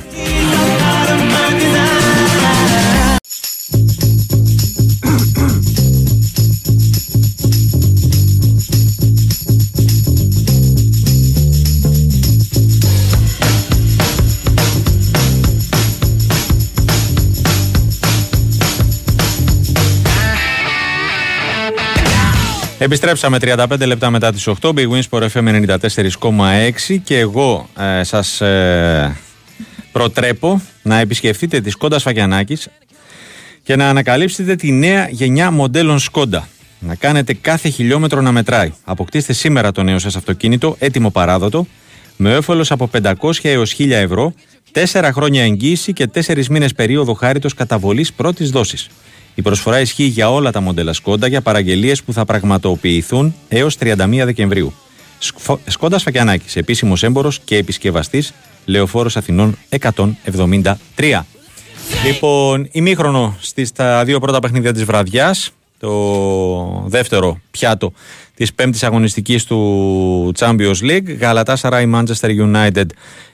Επιστρέψαμε 35 λεπτά μετά τις 8, Big Wins Sport FM 94,6 και εγώ ε, σας ε, προτρέπω να επισκεφτείτε τη Σκόντα Σφακιανάκης και να ανακαλύψετε τη νέα γενιά μοντέλων Σκόντα. Να κάνετε κάθε χιλιόμετρο να μετράει. Αποκτήστε σήμερα το νέο σας αυτοκίνητο, έτοιμο παράδοτο, με όφελος από 500 έως 1000 ευρώ, 4 χρόνια εγγύηση και 4 μήνες περίοδο χάριτος καταβολής πρώτης δόσης. Η προσφορά ισχύει για όλα τα μοντέλα Σκόντα για παραγγελίες που θα πραγματοποιηθούν έως 31 Δεκεμβρίου. Σκφο- Σκόντα Σφακιανάκης, επίσημος έμπορος και επισκευαστής, Λεωφόρος Αθηνών 173. Λοιπόν, ημίχρονο στις τα δύο πρώτα παιχνίδια της βραδιάς, το δεύτερο πιάτο της πέμπτης αγωνιστικής του Champions League, Γαλατά Σαράι Manchester United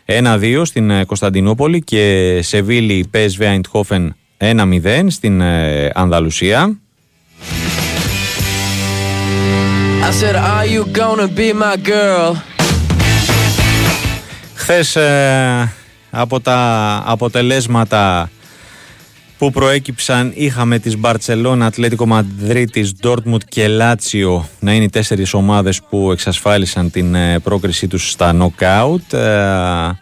1-2 στην ε, Κωνσταντινούπολη και Σεβίλη PSV Eindhoven 1-0 στην ε, Ανδαλουσία. I said, Are you gonna be my girl? Χθες ε, από τα αποτελέσματα που προέκυψαν είχαμε τις Μπαρτσελώνα, Ατλέτικο Μαδρίτης, Ντόρτμουντ και Λάτσιο να είναι οι τέσσερις ομάδες που εξασφάλισαν την ε, πρόκρισή τους στα νοκάουτ. Ε,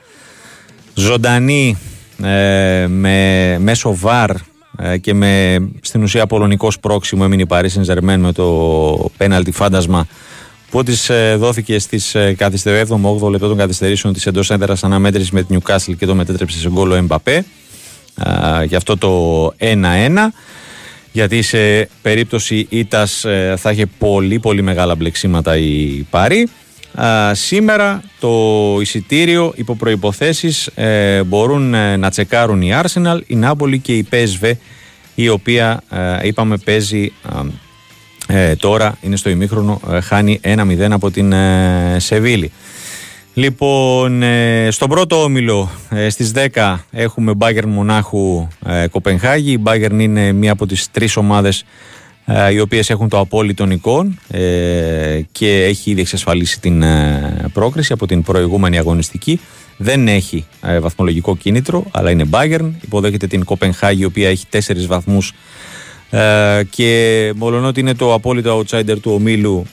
ζωντανή ε, με μέσω βαρ ε, και με στην ουσία πολωνικό πρόξιμο έμεινε η Paris Saint-Germain με το πέναλτι φάντασμα που της ε, δόθηκε στις ε, καθυστερο 7ο-8ο λεπτό των καθυστερήσεων της εντός έδρας αναμέτρησης με την Newcastle και το μετέτρεψε σε γκολ ο Εμπαπέ. Α, γι' αυτό το 1-1 γιατί σε περίπτωση ήττας ε, θα είχε πολύ πολύ μεγάλα μπλεξίματα η Πάρη Α, σήμερα το εισιτήριο υπό προϋποθέσεις ε, μπορούν ε, να τσεκάρουν η Arsenal, η Νάπολη και η PSV η οποία ε, είπαμε παίζει α, ε, τώρα είναι στο ημίχρονο ε, χάνει 1-0 από την ε, Σεβίλη Λοιπόν, ε, στον πρώτο όμιλο ε, στις 10 έχουμε Bayern Μονάχου ε, Κοπενχάγη. Η Bayern είναι μία από τις τρεις ομάδες ε, οι οποίες έχουν το απόλυτο εικόν ε, και έχει ήδη εξασφαλίσει την ε, πρόκριση από την προηγούμενη αγωνιστική. Δεν έχει βαθμολογικό κίνητρο, αλλά είναι Bayern. Υποδέχεται την Κοπενχάγη, η οποία έχει τέσσερις βαθμούς και μολονότι είναι το απόλυτο outsider του ομίλου,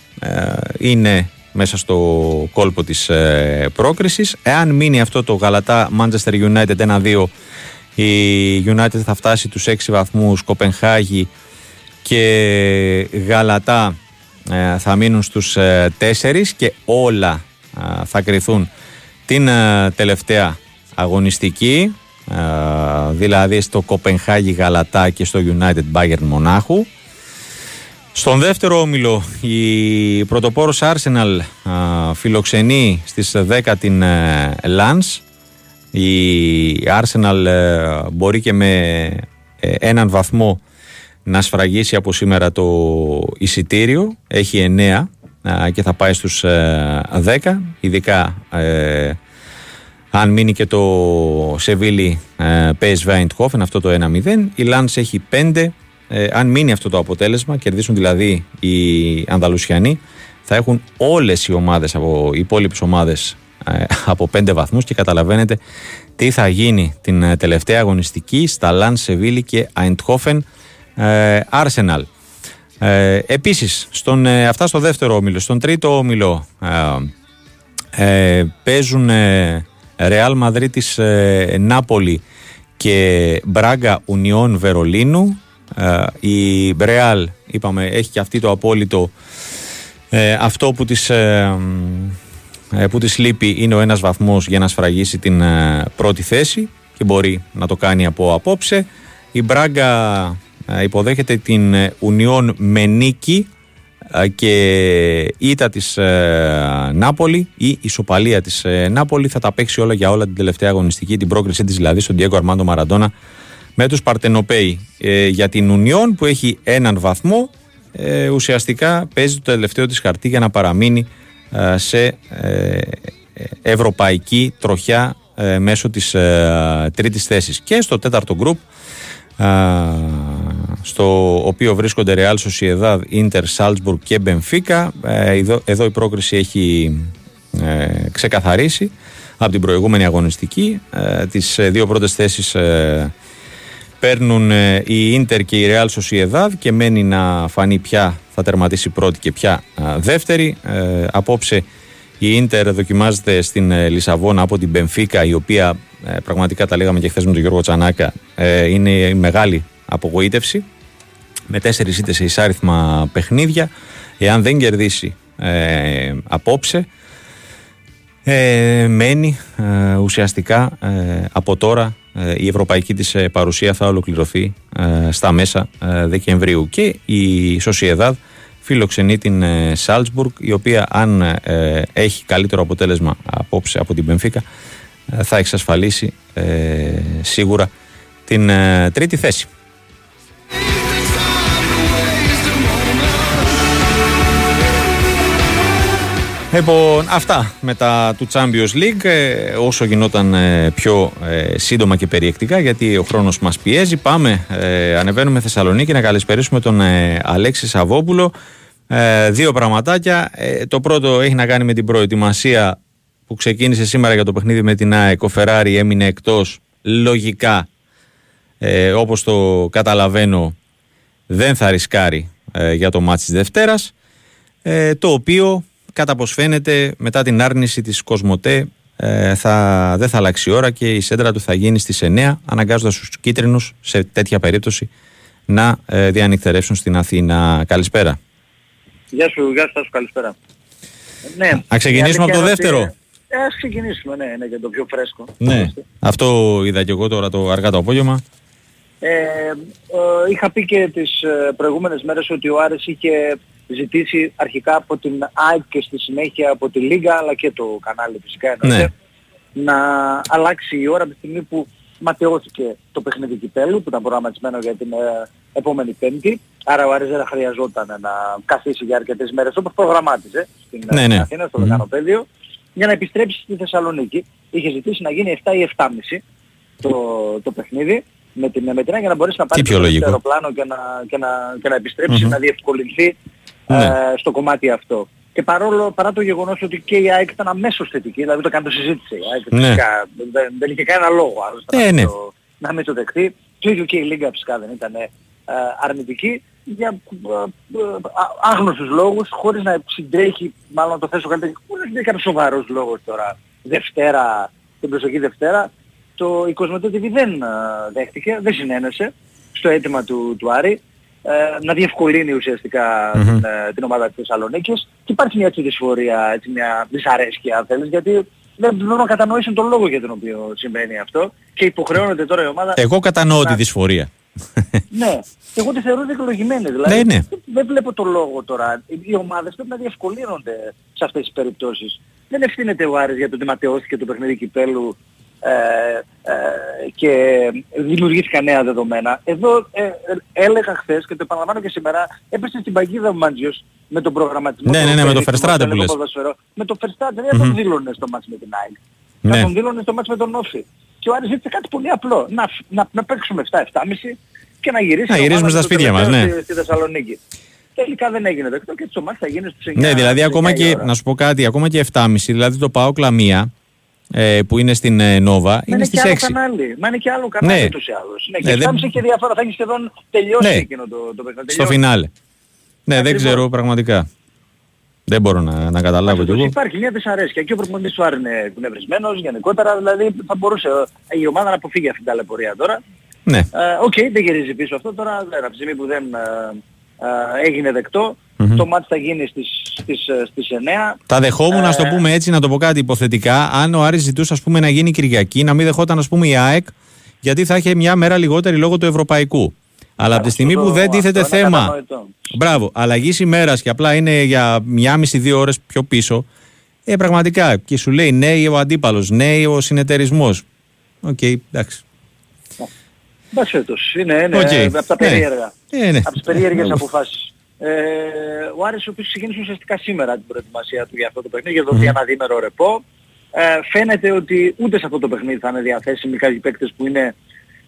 είναι μέσα στο κόλπο της πρόκρισης. Εάν μείνει αυτό το Γαλατά Manchester United 1-2, η United θα φτάσει τους 6 βαθμούς, Κοπενχάγη και Γαλατά ε, θα μείνουν στους ε, τέσσερις και όλα ε, θα κρυθούν την τελευταία αγωνιστική δηλαδή στο Κοπενχάγη Γαλατά και στο United Bayern Μονάχου. Στον δεύτερο όμιλο η πρωτοπόρος Arsenal φιλοξενεί στις 10 την Lens. Η Arsenal μπορεί και με έναν βαθμό να σφραγίσει από σήμερα το εισιτήριο. Έχει 9 και θα πάει στους 10. Ε, Ειδικά ε, αν μείνει και το Σεβίλη ε, PSV Eindhoven αυτό το 1-0. Η Λάντς έχει 5. Ε, αν μείνει αυτό το αποτέλεσμα, κερδίσουν δηλαδή οι Ανδαλουσιανοί, θα έχουν όλες οι ομάδες, από, οι υπόλοιπες ομάδες από 5 βαθμούς και καταλαβαίνετε τι θα γίνει την τελευταία αγωνιστική στα Λαντ, Σεβίλη και Eindhoven ε, Arsenal. Ε, επίσης, στον, ε, αυτά στο δεύτερο όμιλο. Στον τρίτο όμιλο ε, ε, παίζουν Real Madrid της Νάπολη και Μπράγκα Ουνιών Βερολίνου. η Real, είπαμε, έχει και αυτή το απόλυτο αυτό που της, που της λείπει είναι ο ένας βαθμός για να σφραγίσει την πρώτη θέση και μπορεί να το κάνει από απόψε. Η Μπράγκα ε, υποδέχεται την Ουνιόν με νίκη ε, και ήττα της ε, Νάπολη ή ισοπαλία της Νάπολη. Θα τα παίξει όλα για όλα την τελευταία αγωνιστική την πρόκρισή της δηλαδή στον Diego Αρμάντο Μαραντόνα με τους Παρτενοπέοι. Για την Ουνιόν που έχει έναν βαθμό ουσιαστικά παίζει το τελευταίο της χαρτί για να παραμείνει σε ευρωπαϊκή τροχιά μέσω της τρίτης θέσης. Και στο τέταρτο γκρουπ στο οποίο βρίσκονται Real Sociedad, Inter, Salzburg και Benfica. Ε, εδώ, εδώ η πρόκριση έχει ε, ξεκαθαρίσει από την προηγούμενη αγωνιστική. Ε, τις δύο πρώτες θέσεις παίρνουν η Inter και η Real Sociedad και μένει να φανεί ποια θα τερματίσει πρώτη και ποια δεύτερη. Απόψε η Inter δοκιμάζεται στην Λισαβόνα από την Benfica η οποία πραγματικά τα λέγαμε και χθες με τον Γιώργο Τσανάκα είναι η μεγάλη απογοήτευση με τέσσερις ήττες σε εισάριθμα παιχνίδια. Εάν δεν κερδίσει ε, απόψε, ε, μένει ε, ουσιαστικά ε, από τώρα η ευρωπαϊκή της παρουσία θα ολοκληρωθεί στα μέσα Δεκεμβρίου και η Σοσιεδάδ φιλοξενεί την Σάλτσμπουργκ η οποία αν έχει καλύτερο αποτέλεσμα απόψε από την Πενφύκα θα εξασφαλίσει σίγουρα την τρίτη θέση. Λοιπόν, αυτά μετά του Champions League, ε, όσο γινόταν ε, πιο ε, σύντομα και περιεκτικά, γιατί ο χρόνος μας πιέζει. Πάμε, ανεβαίνουμε Θεσσαλονίκη να καλησπερίσουμε τον Αλέξη Σαββόπουλο. Δύο πραγματάκια. Το πρώτο έχει να κάνει με την προετοιμασία που ξεκίνησε σήμερα για το παιχνίδι με την ΑΕΚ. Ο Φεράρι έμεινε εκτός λογικά, όπως το καταλαβαίνω, δεν θα ρισκάρει για το μάτι της Δευτέρας. Το οποίο κατά πως φαίνεται μετά την άρνηση της Κοσμοτέ ε, θα, δεν θα αλλάξει η ώρα και η σέντρα του θα γίνει στις 9 αναγκάζοντας τους κίτρινους σε τέτοια περίπτωση να ε, διανυκτερεύσουν στην Αθήνα. Καλησπέρα. Γεια σου, γεια σου, καλησπέρα. Ναι, Α ξεκινήσουμε από το δεύτερο. Ε, ας ξεκινήσουμε, ναι, είναι και το πιο φρέσκο. Ναι, αυτό είδα και εγώ τώρα το αργά το απόγευμα. Ε, ε, είχα πει και τις ε, προηγούμενες μέρες ότι ο Άρης είχε ζητήσει αρχικά από την ΑΕΚ και στη συνέχεια από τη Λίγα αλλά και το κανάλι φυσικά ναι. να αλλάξει η ώρα από τη στιγμή που ματαιώθηκε το παιχνίδι κυπέλου που ήταν προγραμματισμένο για την ε, επόμενη Πέμπτη. Άρα ο Άρης δεν χρειαζόταν να καθίσει για αρκετές μέρες όπως προγραμμάτιζε στην ναι, ναι. Αθήνα, στο mm. για να επιστρέψει στη Θεσσαλονίκη. Είχε ζητήσει να γίνει 7 ή 7.30 το, το παιχνίδι με την, με την ΑΕΚ για να μπορέσει να πάρει πιο το λογικό. αεροπλάνο και να, και να, και να επιστρεψει Μμμ. να διευκολυνθεί Ναι. ε, στο κομμάτι αυτό. Και παρόλο, παρά το γεγονός ότι και η ΑΕΚ ήταν αμέσως θετική, δηλαδή το κάνει το συζήτησε η ΑΕΚ, Ναι. φυσικά, δεν, δεν είχε κανένα λόγο άλλωστε Ναι, να, μην ναι. το, να μην το δεχτεί. Το ίδιο και η Λίγκα φυσικά δεν ήταν ε, αρνητική για ε, ε, α- άγνωστους λόγους, χωρίς να συντρέχει, μάλλον να το θέσω καλύτερα, χωρίς να ήταν σοβαρός λόγος τώρα, Δευτέρα, την προσοχή Δευτέρα, το η Κοσμοτέ TV δεν ε, δέχτηκε, δεν συνένεσε στο αίτημα του, του Άρη ε, να διευκολύνει ουσιαστικά Μμμ. την, ε, την ομάδα της Θεσσαλονίκης και υπάρχει μια έτσι δυσφορία, έτσι μια δυσαρέσκεια αν θέλεις, γιατί δεν μπορούν να κατανοήσουν τον λόγο για τον οποίο συμβαίνει αυτό και υποχρεώνεται τώρα η ομάδα Εγώ κατανοώ να- τη δυσφορία. ναι, και εγώ τη θεωρώ δικαιολογημένη. Δηλαδή, Ναι, ναι. δεν- δεν βλέπω το λόγο τώρα. Οι- Οι ομάδες πρέπει να διευκολύνονται σε αυτές τις περιπτώσεις. Δεν ευθύνεται ο Άρης για το ότι ματαιώθηκε το παιχνίδι κυπέλου ε, ε, και δημιουργήθηκαν νέα δεδομένα. Εδώ ε, ε, έλεγα χθες και το επαναλαμβάνω και σήμερα, έπεσε στην παγίδα ο Μάντζιος με τον προγραμματισμό. Ναι, του ναι, ναι, με το περίφημο Verstraeten στο που λες. ποδοσφαιρό. Με το Verstraeten δεν τον δήλωνε στο μάτς με την ΑΕΚ. Ναι. Να τον δήλωνε στο μάτς με τον Όφη. Και ο Άρης ζήτησε κάτι πολύ απλό. Να, να, να παίξουμε 7-7,5 και να γυρίσει. Να η γυρίσουμε ομάδα στα στο σπίτια μας, τελευταίο ναι. Στη, στη Θεσσαλονίκη. Τελικά δεν έγινε δεκτό και το μάτς θα γίνει στους 9. Ναι, δηλαδή στις ακόμα 9 η και, ώρα. να σου πω κάτι, ακόμα και 7.30, δηλαδή το πάω κλαμία ε, που είναι στην ε, Νόβα, Μα είναι είναι στις και 6. άλλο κανάλι. Μα είναι και άλλο κανάλι Ναι. ούτως ή άλλως. Ναι, Ναι, και δεν- 7,5 έχει διαφορά. Θα έχει σχεδόν τελειώσει Ναι. εκείνο το, το παιχνίδι. Στο Τελειώσει. φινάλε. Ναι, δεν Ακριβώς. ξέρω πραγματικά. Δεν μπορώ να, να καταλάβω κι Πάντως εγώ. Υπάρχει μια δυσαρέσκεια και ο προπονητής του Άρη είναι εκνευρισμένος γενικότερα, δηλαδή θα μπορούσε ε, η ομάδα να αποφύγει αυτή την ταλαιπωρία τώρα. Ναι. Ε, Οκ, δεν γυρίζει πίσω αυτό τώρα, δεν, από τη στιγμή που δεν ε, ε, έγινε δεκτό, Μμμ. το ματς θα γίνει στις, στις, ε, στις 9. Θα δεχόμουν, να το Ε, πούμε έτσι, να το πω κάτι υποθετικά. Αν ο Άρης ζητούσε ας πούμε, να γίνει Κυριακή, να μην δεχόταν ας πούμε, η ΑΕΚ, γιατί θα είχε μια μέρα λιγότερη λόγω του Ευρωπαϊκού. Αλλά από τη στιγμή Αυτό που δεν το- τίθεται αυτό είναι θέμα. κατανοητό. Μπράβο, αλλαγής ημέρας και απλά είναι για μια μισή-δύο ώρες πιο πίσω. Ε, πραγματικά. Και σου λέει ναι ο αντίπαλος, ναι ο συνεταιρισμός. Οκ, εντάξει. Εντάξει φέτος, είναι, είναι Οκ. από τα Ναι. περίεργα. Ε, ναι. Από τις περίεργες Μπράβο. Αποφάσεις. Ε, ο Άρης ο οποίος ξεκίνησε ουσιαστικά σήμερα την προετοιμασία του για αυτό το παιχνίδι, για το δοθεί ένα διήμερο ρεπό. Ε, φαίνεται ότι ούτε σε αυτό το παιχνίδι θα είναι διαθέσιμοι κάποιοι παίκτες που είναι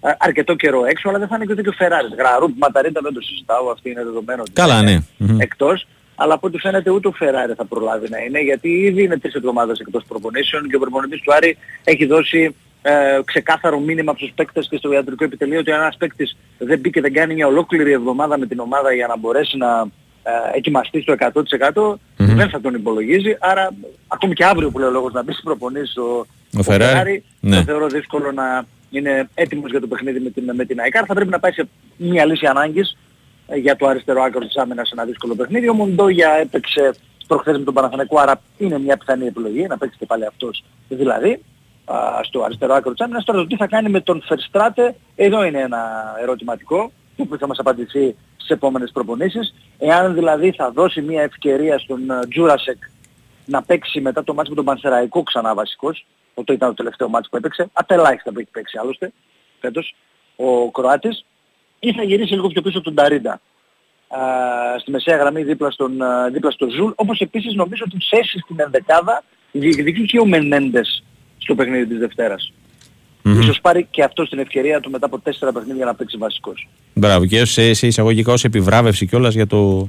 ε, αρκετό καιρό έξω, αλλά δεν θα είναι και ούτε και ο Φεράρι. Γραρούπ, Ματαρίτα δεν το συζητάω, αυτή είναι δεδομένο. ότι Καλά, θα είναι ναι. Μμμ. Εκτός, αλλά από ό,τι φαίνεται ούτε ο Φεράρι θα προλάβει να είναι, γιατί ήδη είναι τρεις εβδομάδες εκτός προπονήσεων και ο προπονητής του Άρη έχει δώσει ε, ξεκάθαρο μήνυμα στους παίκτες και στο ιατρικό επιτελείο ότι αν ένας παίκτης δεν μπει και δεν κάνει μια ολόκληρη εβδομάδα με την ομάδα για να μπορέσει να ε, ετοιμαστεί στο 100% Μμμ. δεν θα τον υπολογίζει. Άρα ακόμη και αύριο που λέει ο λόγος να μπει στις προπονήσεις ο, Ο Φεράρι, ναι. το θεωρώ δύσκολο να είναι έτοιμος για το παιχνίδι με την, με την ΑΕΚ. Άρα θα πρέπει να πάει σε μια λύση ανάγκης ε, για το αριστερό άκρο της άμυνας σε ένα δύσκολο παιχνίδι. Ο Μοντόγια έπαιξε προχθές με τον Παναθηναϊκό, άρα είναι μια πιθανή επιλογή να παίξει και πάλι αυτός. Δηλαδή, α, στο αριστερό άκρο της άμυνας. Τώρα το τι θα κάνει με τον Φερστράτε, εδώ είναι ένα ερωτηματικό που θα μας απαντηθεί στις επόμενες προπονήσεις. Εάν δηλαδή θα δώσει μια ευκαιρία στον ε, Τζούρασεκ να παίξει μετά το μάτς με τον Πανσεραϊκό ξανά βασικός, αυτό ήταν το τελευταίο μάτς που έπαιξε, απ' τα ελάχιστα που έχει παίξει άλλωστε φέτος ο Κροάτης, ή θα γυρίσει λίγο πιο πίσω τον Ταρίντα α, στη μεσαία γραμμή δίπλα στον, α, δίπλα στο Ζουλ, όπως επίσης νομίζω ότι θέση στην ενδεκάδα διεκδικεί και ο Μενέντες στο παιχνίδι της Δευτέρας. Μμμ. Ίσως πάρει και αυτό την ευκαιρία του μετά από τέσσερα παιχνίδια να παίξει βασικός. Μπράβο. Και σε, σε εισαγωγικά ως επιβράβευση κιόλας για το.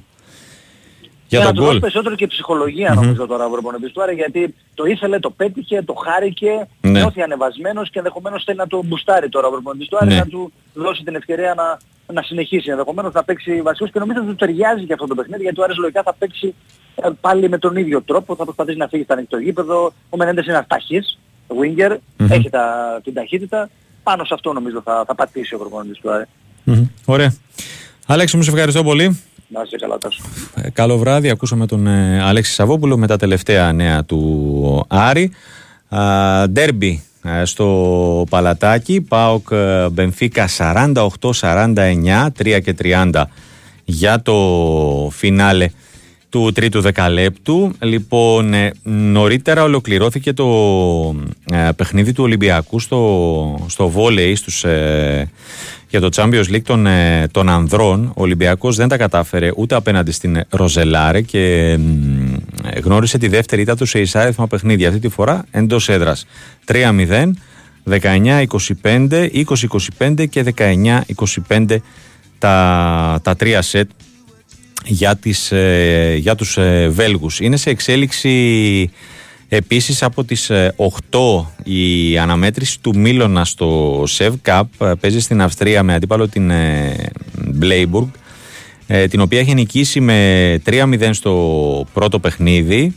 Για να τον του δώσει γκολ. περισσότερο και ψυχολογία νομίζω τώρα ο προπονητής του Άρη γιατί το ήθελε, το πέτυχε, το χάρηκε, Ναι. νιώθει ανεβασμένος και ενδεχομένως θέλει να το μπουστάρει τώρα ο προπονητής του Άρη Ναι. να του δώσει την ευκαιρία να, να συνεχίσει ενδεχομένως να παίξει βασικός και νομίζω ότι του ταιριάζει και αυτό το παιχνίδι γιατί ο Άρης λογικά θα παίξει ε, πάλι με τον ίδιο τρόπο, θα προσπαθήσει να φύγει στο ανοιχτό γήπεδο, ο Μενέντες είναι αταχής, winger, Μμμ. έχει τα, την ταχύτητα, πάνω σε αυτό νομίζω θα, θα πατήσει ο προπονητής του Άρη. Μμμ. Ωραία. Αλέξη, μου σε ευχαριστώ πολύ. Να είσαι καλά Τάσο. Ε, Καλό βράδυ. Ακούσαμε τον ε, Αλέξη Σαββόπουλο με τα τελευταία νέα του Άρη. Α, Ντέρμπι ε, στο Παλατάκι. ΠΑΟΚ ε, Μπενφίκα 48-49, 3 και 30 για το φινάλε του τρίτου δεκαλέπτου. Λοιπόν, ε, νωρίτερα ολοκληρώθηκε το ε, παιχνίδι του Ολυμπιακού στο, στο βόλεϊ στους, ε, για το Champions League των, ε, των ανδρών. Ο Ολυμπιακός δεν τα κατάφερε ούτε απέναντι στην Ροζελάρε και μ, ε, γνώρισε τη δεύτερη ήττα του σε εισάριθμα παιχνίδια. Αυτή τη φορά εντός έδρας 3-0. 19-25, 20-25 και 19-25 τα, τα τρία σετ για, τις, ε, για τους ε, Βέλγους. Είναι σε εξέλιξη επίσης από τις 8 ε, η αναμέτρηση του Μίλωνα στο Σεβ Cup. Παίζει στην Αυστρία με αντίπαλο την Μπλέιμπουργκ την οποία έχει νικήσει με 3-0 στο πρώτο παιχνίδι.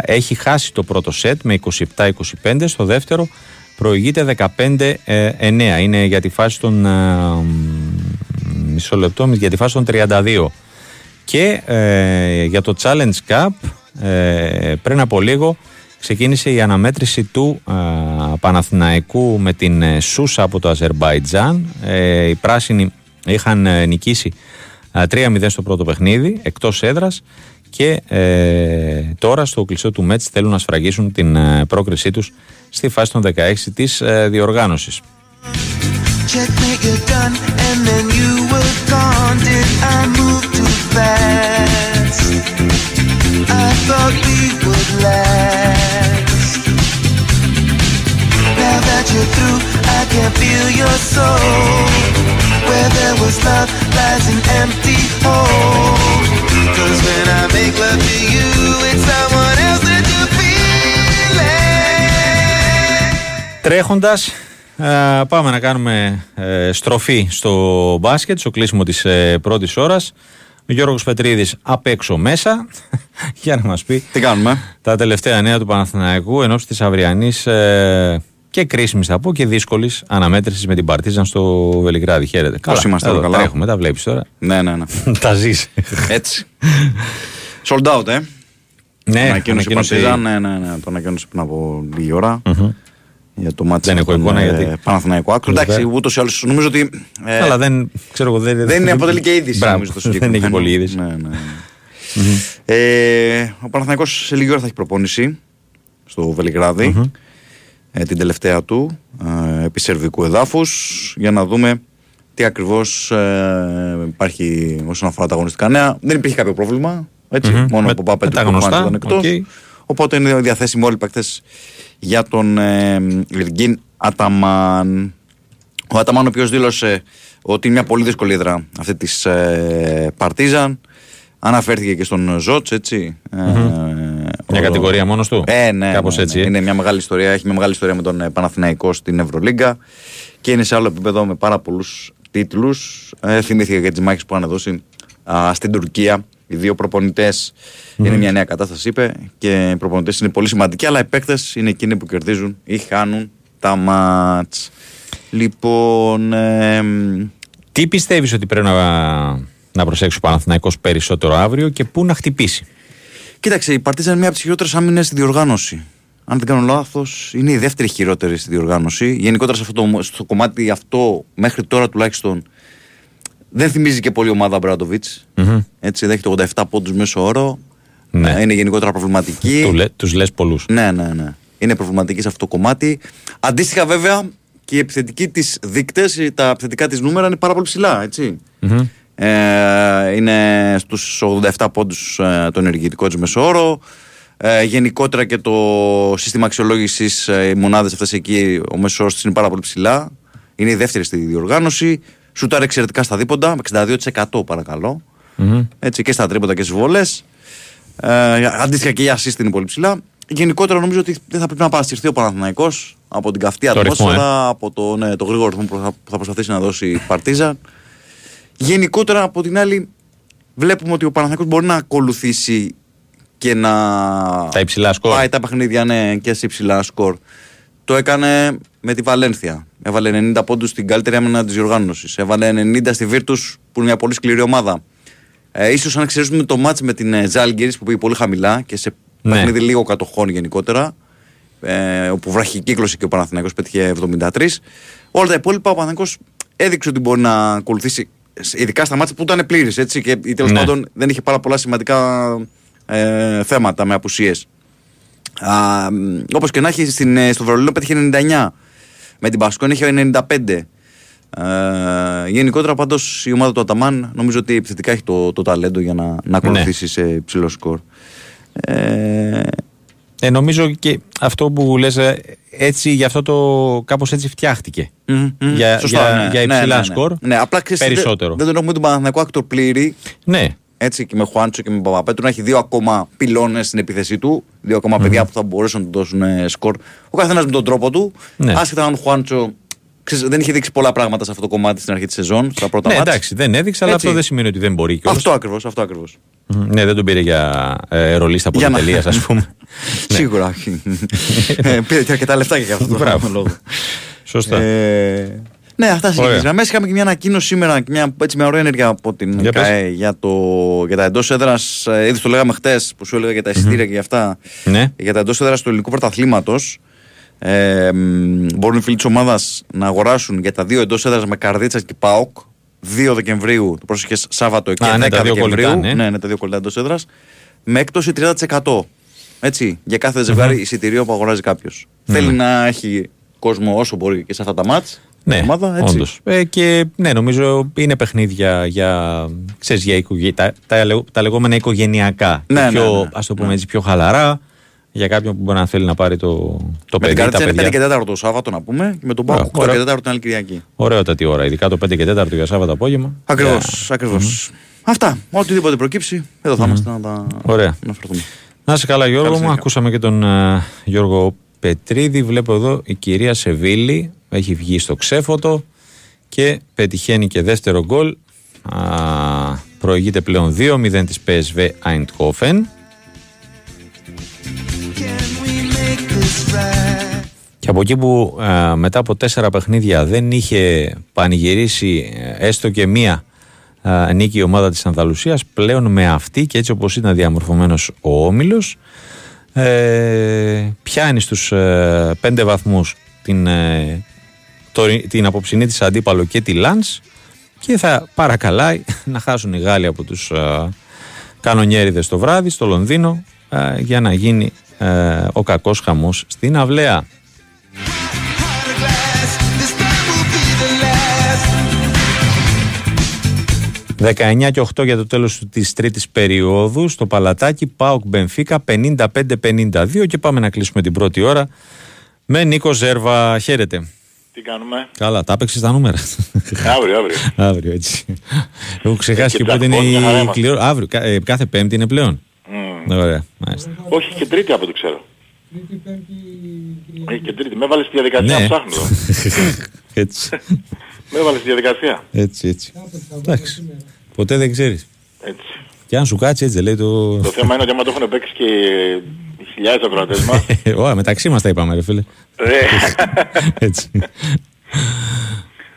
Έχει χάσει το πρώτο σετ με 27-25, στο δεύτερο προηγείται 15-9. Είναι για τη φάση των μισό λεπτό, για τη φάση των 32. Και ε, για το Challenge Cup ε, πριν από λίγο ξεκίνησε η αναμέτρηση του ε, Παναθηναϊκού με την ε, Σούσα από το Αζερμπαϊτζάν. Ε, οι πράσινοι είχαν νικήσει 3-0 στο πρώτο παιχνίδι εκτός έδρας και τώρα στο κλειστό του Μέτς θέλουν να σφραγίσουν την πρόκρισή τους στη φάση των 16 της διοργάνωσης. Checkmate, you're done, and then you were gone. Did I move too fast? I thought we would last. Now that you're through, I can feel your soul. Where there was love lies an empty hole. Cause when I make love to you, it's someone else that you're feeling. Τρέχοντας ε, πάμε να κάνουμε ε, στροφή στο μπάσκετ, στο κλείσιμο της ε, πρώτης ώρας. Ο Γιώργος Πετρίδης απ' έξω μέσα για να μας πει Τι κάνουμε; τα τελευταία νέα του Παναθηναϊκού ενώπιση της αυριανής ε, και κρίσιμης θα πω και δύσκολης αναμέτρησης με την Παρτίζαν στο Βελιγράδι. Χαίρετε. Πώς είμαστε εδώ, καλά; Τρέχουμε, τα βλέπεις τώρα. Ναι, ναι, ναι. τα ζεις. Έτσι. Sold out, ε. Ναι, ανακοίνωσε η Παρτίζαν, ναι, ναι, ναι, το ανακοίνωσε πριν από λίγη ώρα για το μάτι δεν έχω εικόνα γιατί. Παναθηναϊκό άκρο. Εντάξει, ούτως ή άλλως νομίζω ότι. Ε, Αλλά δεν ξέρω εγώ. Δεν, δεν αποτελεί και είδηση νομίζω το Δεν έχει πολύ είδηση. Ναι, ναι. ε, ο Παναθηναϊκός σε λίγη ώρα θα έχει προπόνηση στο βελιγραδι ε, την τελευταία του ε, επί σερβικού εδάφους για να δούμε τι ακριβώς ε, υπάρχει όσον αφορά τα αγωνιστικά νέα. Δεν υπήρχε κάποιο πρόβλημα. Έτσι, μόνο από Πάπα τα γνωστά, ήταν εκτός. Οπότε είναι διαθέσιμοι όλοι οι παίκτες για τον ε, Αταμάν. Ο Αταμάν ο οποίος δήλωσε ότι είναι μια πολύ δύσκολη έδρα αυτή της ε, Παρτίζαν. Αναφέρθηκε και στον Ζότς, έτσι. Mm-hmm. Μια κατηγορία μόνος του; Ε, ναι, Κάπως ναι, έτσι. Ναι. Είναι μια μεγάλη ιστορία. Έχει μια μεγάλη ιστορία με τον Παναθηναϊκό στην Ευρωλίγκα και είναι σε άλλο επίπεδο με πάρα πολλούς τίτλους. Ε, θυμήθηκα και τι μάχε που είχαν δώσει α, στην Τουρκία οι δύο προπονητές mm. είναι μια νέα κατάσταση, είπε, και οι προπονητές είναι πολύ σημαντικοί, αλλά οι παίκτες είναι εκείνοι που κερδίζουν ή χάνουν τα μάτς. Λοιπόν. Ε, Τι πιστεύεις ότι πρέπει να, να προσέξει ο Παναθηναϊκός περισσότερο αύριο και πού να χτυπήσει; Κοίταξε, η Παρτίζα είναι μια από τις χειρότερες άμυνες στη διοργάνωση. Αν δεν κάνω λάθος, είναι η δεύτερη χειρότερη στη διοργάνωση. Γενικότερα σε αυτό το, στο κομμάτι αυτό, μέχρι τώρα τουλάχιστον, δεν θυμίζει και πολύ ομάδα Μπράντοβιτς. Mm-hmm. Έτσι, δέχεται 87 πόντους μέσω όρο. Ναι. Είναι γενικότερα προβληματική. Του, λέ, τους λες πολλούς. Ναι, ναι, ναι. Είναι προβληματική σε αυτό το κομμάτι. Αντίστοιχα, βέβαια, και οι επιθετικοί της δείκτες, τα επιθετικά της νούμερα είναι πάρα πολύ ψηλά. Έτσι. Mm-hmm. Ε, είναι στους 87 πόντους ε, το ενεργητικό της μεσόωρο. Ε, γενικότερα και το σύστημα αξιολόγησης, ε, οι μονάδες αυτές εκεί, ο μέσο όρο είναι πάρα πολύ ψηλά. Είναι η δεύτερη στη διοργάνωση. Σουτάρει εξαιρετικά στα δίποντα, με 62% παρακαλώ. Mm-hmm. Έτσι και στα τρίποντα και στις βολές. Ε, αντίστοιχα και η assist είναι πολύ ψηλά. Γενικότερα νομίζω ότι δεν θα πρέπει να παρασυρθεί ο Παναθηναϊκός από την καυτή ατμόσφαιρα, ε. από το, ναι, το γρήγορο ρυθμό που θα, προσπαθήσει να δώσει η Παρτίζα. Γενικότερα από την άλλη βλέπουμε ότι ο Παναθηναϊκός μπορεί να ακολουθήσει και να τα υψηλά σκορ. πάει τα παιχνίδια ναι, και σε υψηλά σκορ. Το έκανε με τη Βαλένθια. Έβαλε 90 πόντους στην καλύτερη άμυνα της διοργάνωσης. Έβαλε 90 στη Βίρτους που είναι μια πολύ σκληρή ομάδα. Ε, ίσως αν εξαιρέσουμε το μάτς με την Ζάλγκερης που πήγε πολύ χαμηλά και σε ναι. παιχνίδι λίγο κατοχών γενικότερα. Ε, όπου βραχικύκλωσε και ο Παναθηναϊκός πέτυχε 73. Όλα τα υπόλοιπα ο Παναθηναϊκός έδειξε ότι μπορεί να ακολουθήσει ειδικά στα μάτια που ήταν πλήρης έτσι και τέλος ναι. πάντων δεν είχε πάρα πολλά σημαντικά ε, θέματα με απουσίες. Όπως και να έχει στην, ε, στο Βερολίνο πέτυχε 99. Με την Πασκόν είχε 95. Ε, γενικότερα πάντως η ομάδα του Αταμάν νομίζω ότι επιθετικά έχει το, το ταλέντο για να, να ακολουθήσει ναι. σε υψηλό σκορ. Ε, Ε, νομίζω και αυτό που λες ε, έτσι, γι' αυτό το κάπως έτσι φτιάχτηκε. Μμμ, μμμ. Για, Σωστά, για, ναι, για ναι, υψηλά ναι, ναι. σκορ. Ναι, απλά ξέρεις, δεν- περισσότερο. Δεν, τον έχουμε τον Παναθηναϊκό AKTOR πλήρη. Ναι, Έτσι και με Χουάντσο και με Παπαπέτρου να έχει δύο ακόμα πυλώνες στην επίθεσή του. Δύο ακόμα παιδιά που θα μπορούσαν να του δώσουν ε, σκορ. Ο καθένας με τον τρόπο του. Ναι. Άσχετα αν ο Χουάντσο ξέρεις, δεν είχε δείξει πολλά πράγματα σε αυτό το κομμάτι στην αρχή της σεζόν, στα πρώτα ναι ματς. εντάξει, δεν έδειξε, αλλά Έτσι. αυτό δεν σημαίνει ότι δεν μπορεί κιόλας. Αυτό ακριβώς. Αυτό ακριβώς. Μμμ, Ναι, δεν τον πήρε για ε, ρολίστα Για να- πολυτελείας, ας πούμε. Ναι. Σίγουρα όχι. Ε, Πήρε και αρκετά λεφτά και για αυτό το Μπράβο. λόγο. Σωστά. Ε, ναι, αυτά σε Ωραία. γενικές γραμμές. Είχαμε και μια ανακοίνωση σήμερα, και μια, έτσι, μια ωραία ενέργεια από την Για πες. ΚΑΕ για, το, για τα εντός έδρας. Ήδη το λέγαμε χτες που σου έλεγα για τα εισιτήρια και για αυτά. Ναι. Για τα εντός έδρας του ελληνικού πρωταθλήματος. Ε, μ, μπορούν οι φίλοι της ομάδας να αγοράσουν για τα δύο εντός έδρας με καρδίτσα και ΠΑΟΚ 2 Δεκεμβρίου, το πρόσεχες Σάββατο και Α, 10 ναι, τα δύο Δεκεμβρίου. κολλητά, ναι. ναι, ναι, τα δύο κολλητά εντός έδρας. Με έκπτωση 30%. Έτσι, για κάθε ζευγάρι εισιτηρίο που αγοράζει κάποιος. Θέλει να έχει κόσμο όσο μπορεί και σε αυτά τα μάτς. Ναι, η ομάδα, έτσι. όντως. Ε, και ναι, νομίζω είναι παιχνίδια για, ξέρεις, για οικογέ... τα, τα, λεγο- τα λεγόμενα οικογενειακά. Ναι, Και ναι, πιο, ναι, ας το πούμε έτσι, πιο χαλαρά. Για κάποιον που μπορεί να θέλει να πάρει το, το Με την παιδί, τα κάρτα είναι 5 παιδιά. και 4 το Σάββατο να πούμε και με τον Ωραία, Πάο 8 ωραία. και 4 την άλλη Κυριακή. Ωραιότατη ώρα, ειδικά το 5 και 4 για Σάββατο απόγευμα. Ακριβώς. Για- Ακριβώς. Αυτά. Οτιδήποτε προκύψει, εδώ θα είμαστε να τα Ωραία. αναφερθούμε. Να είσαι καλά Γιώργο Καλή μου, συνέχεια. ακούσαμε και τον ε, Γιώργο Πετρίδη. Βλέπω εδώ η κυρία Σεβίλη έχει βγει στο ξέφωτο και πετυχαίνει και δεύτερο γκολ. Α, προηγείται πλέον 2-0 της PSV Eindhoven. Και από εκεί που ε, μετά από τέσσερα παιχνίδια δεν είχε πανηγυρίσει ε, έστω και μία ε, νίκη η ομάδα της Ανδαλουσίας πλέον με αυτή και έτσι όπως ήταν διαμορφωμένος ο Όμιλος ε, πιάνει στους ε, πέντε βαθμούς την, ε, το- την απόψινή της αντίπαλο και τη Λάνς και θα παρακαλάει να χάσουν οι Γάλλοι από τους ε, κανονιέριδες το βράδυ στο Λονδίνο ε, για να γίνει ε, ο κακός χαμός στην αυλαία. 19 και 8 για το τέλος της τρίτης περίοδου στο Παλατάκι ΠΑΟΚ Μπενφίκα 55-52 και πάμε να κλείσουμε την πρώτη ώρα με Νίκο Ζέρβα. Χαίρετε. Τι κάνουμε; Καλά, τα έπαιξες τα νούμερα. Αύριο, αύριο. Αύριο έτσι. Έχω ξεχάσει Ε, και και πότε είναι jackpot, μια χαρά η είμαστε. κληρώ. Αύριο, κα- ε, κάθε Πέμπτη είναι πλέον. Μμμ. Ωραία, μάλιστα. Όχι και τρίτη από ό,τι ξέρω. Έχει και τρίτη. Με έβαλε στη διαδικασία Ναι. να ψάχνω. εδώ. έτσι. Με έβαλες στη διαδικασία. έτσι, έτσι. Εντάξει. Ποτέ δεν ξέρεις. Έτσι. Και αν σου κάτσει έτσι δεν λέει το... Το θέμα είναι ότι άμα το έχουν παίξει και οι χιλιάδες ακροατές μας. Ωραία, μεταξύ μας τα είπαμε ρε φίλε. ε, Έτσι.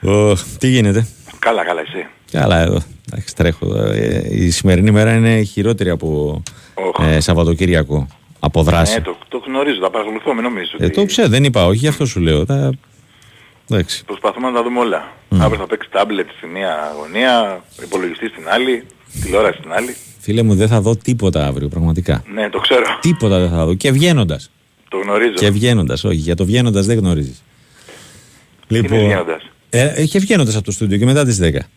Ω, τι γίνεται; Καλά, καλά εσύ. Καλά εδώ. Εντάξει, τρέχω. Ε, Η σημερινή μέρα είναι χειρότερη από Όχ. ε, Σαββατοκύριακο. Από δράση. Ε, το, το γνωρίζω, τα παρακολουθώ, μην νομίζεις Ε, ότι το ξέρω, δεν είπα όχι, γι' αυτό σου λέω. Τα... Εντάξει. προσπαθούμε να τα δούμε όλα. Αύριο θα παίξει τάμπλετ στη μία γωνία, υπολογιστή στην άλλη, τηλεόραση στην άλλη. Φίλε μου, δεν θα δω τίποτα αύριο, πραγματικά. Ναι, το ξέρω. Τίποτα δεν θα δω. Και βγαίνοντας. Το γνωρίζω. Και βγαίνοντας, όχι. Για το βγαίνοντας δεν γνωρίζεις. Είναι βγαίνοντας. Ε, ε, και βγαίνοντας από το στούντιο και μετά τις 10.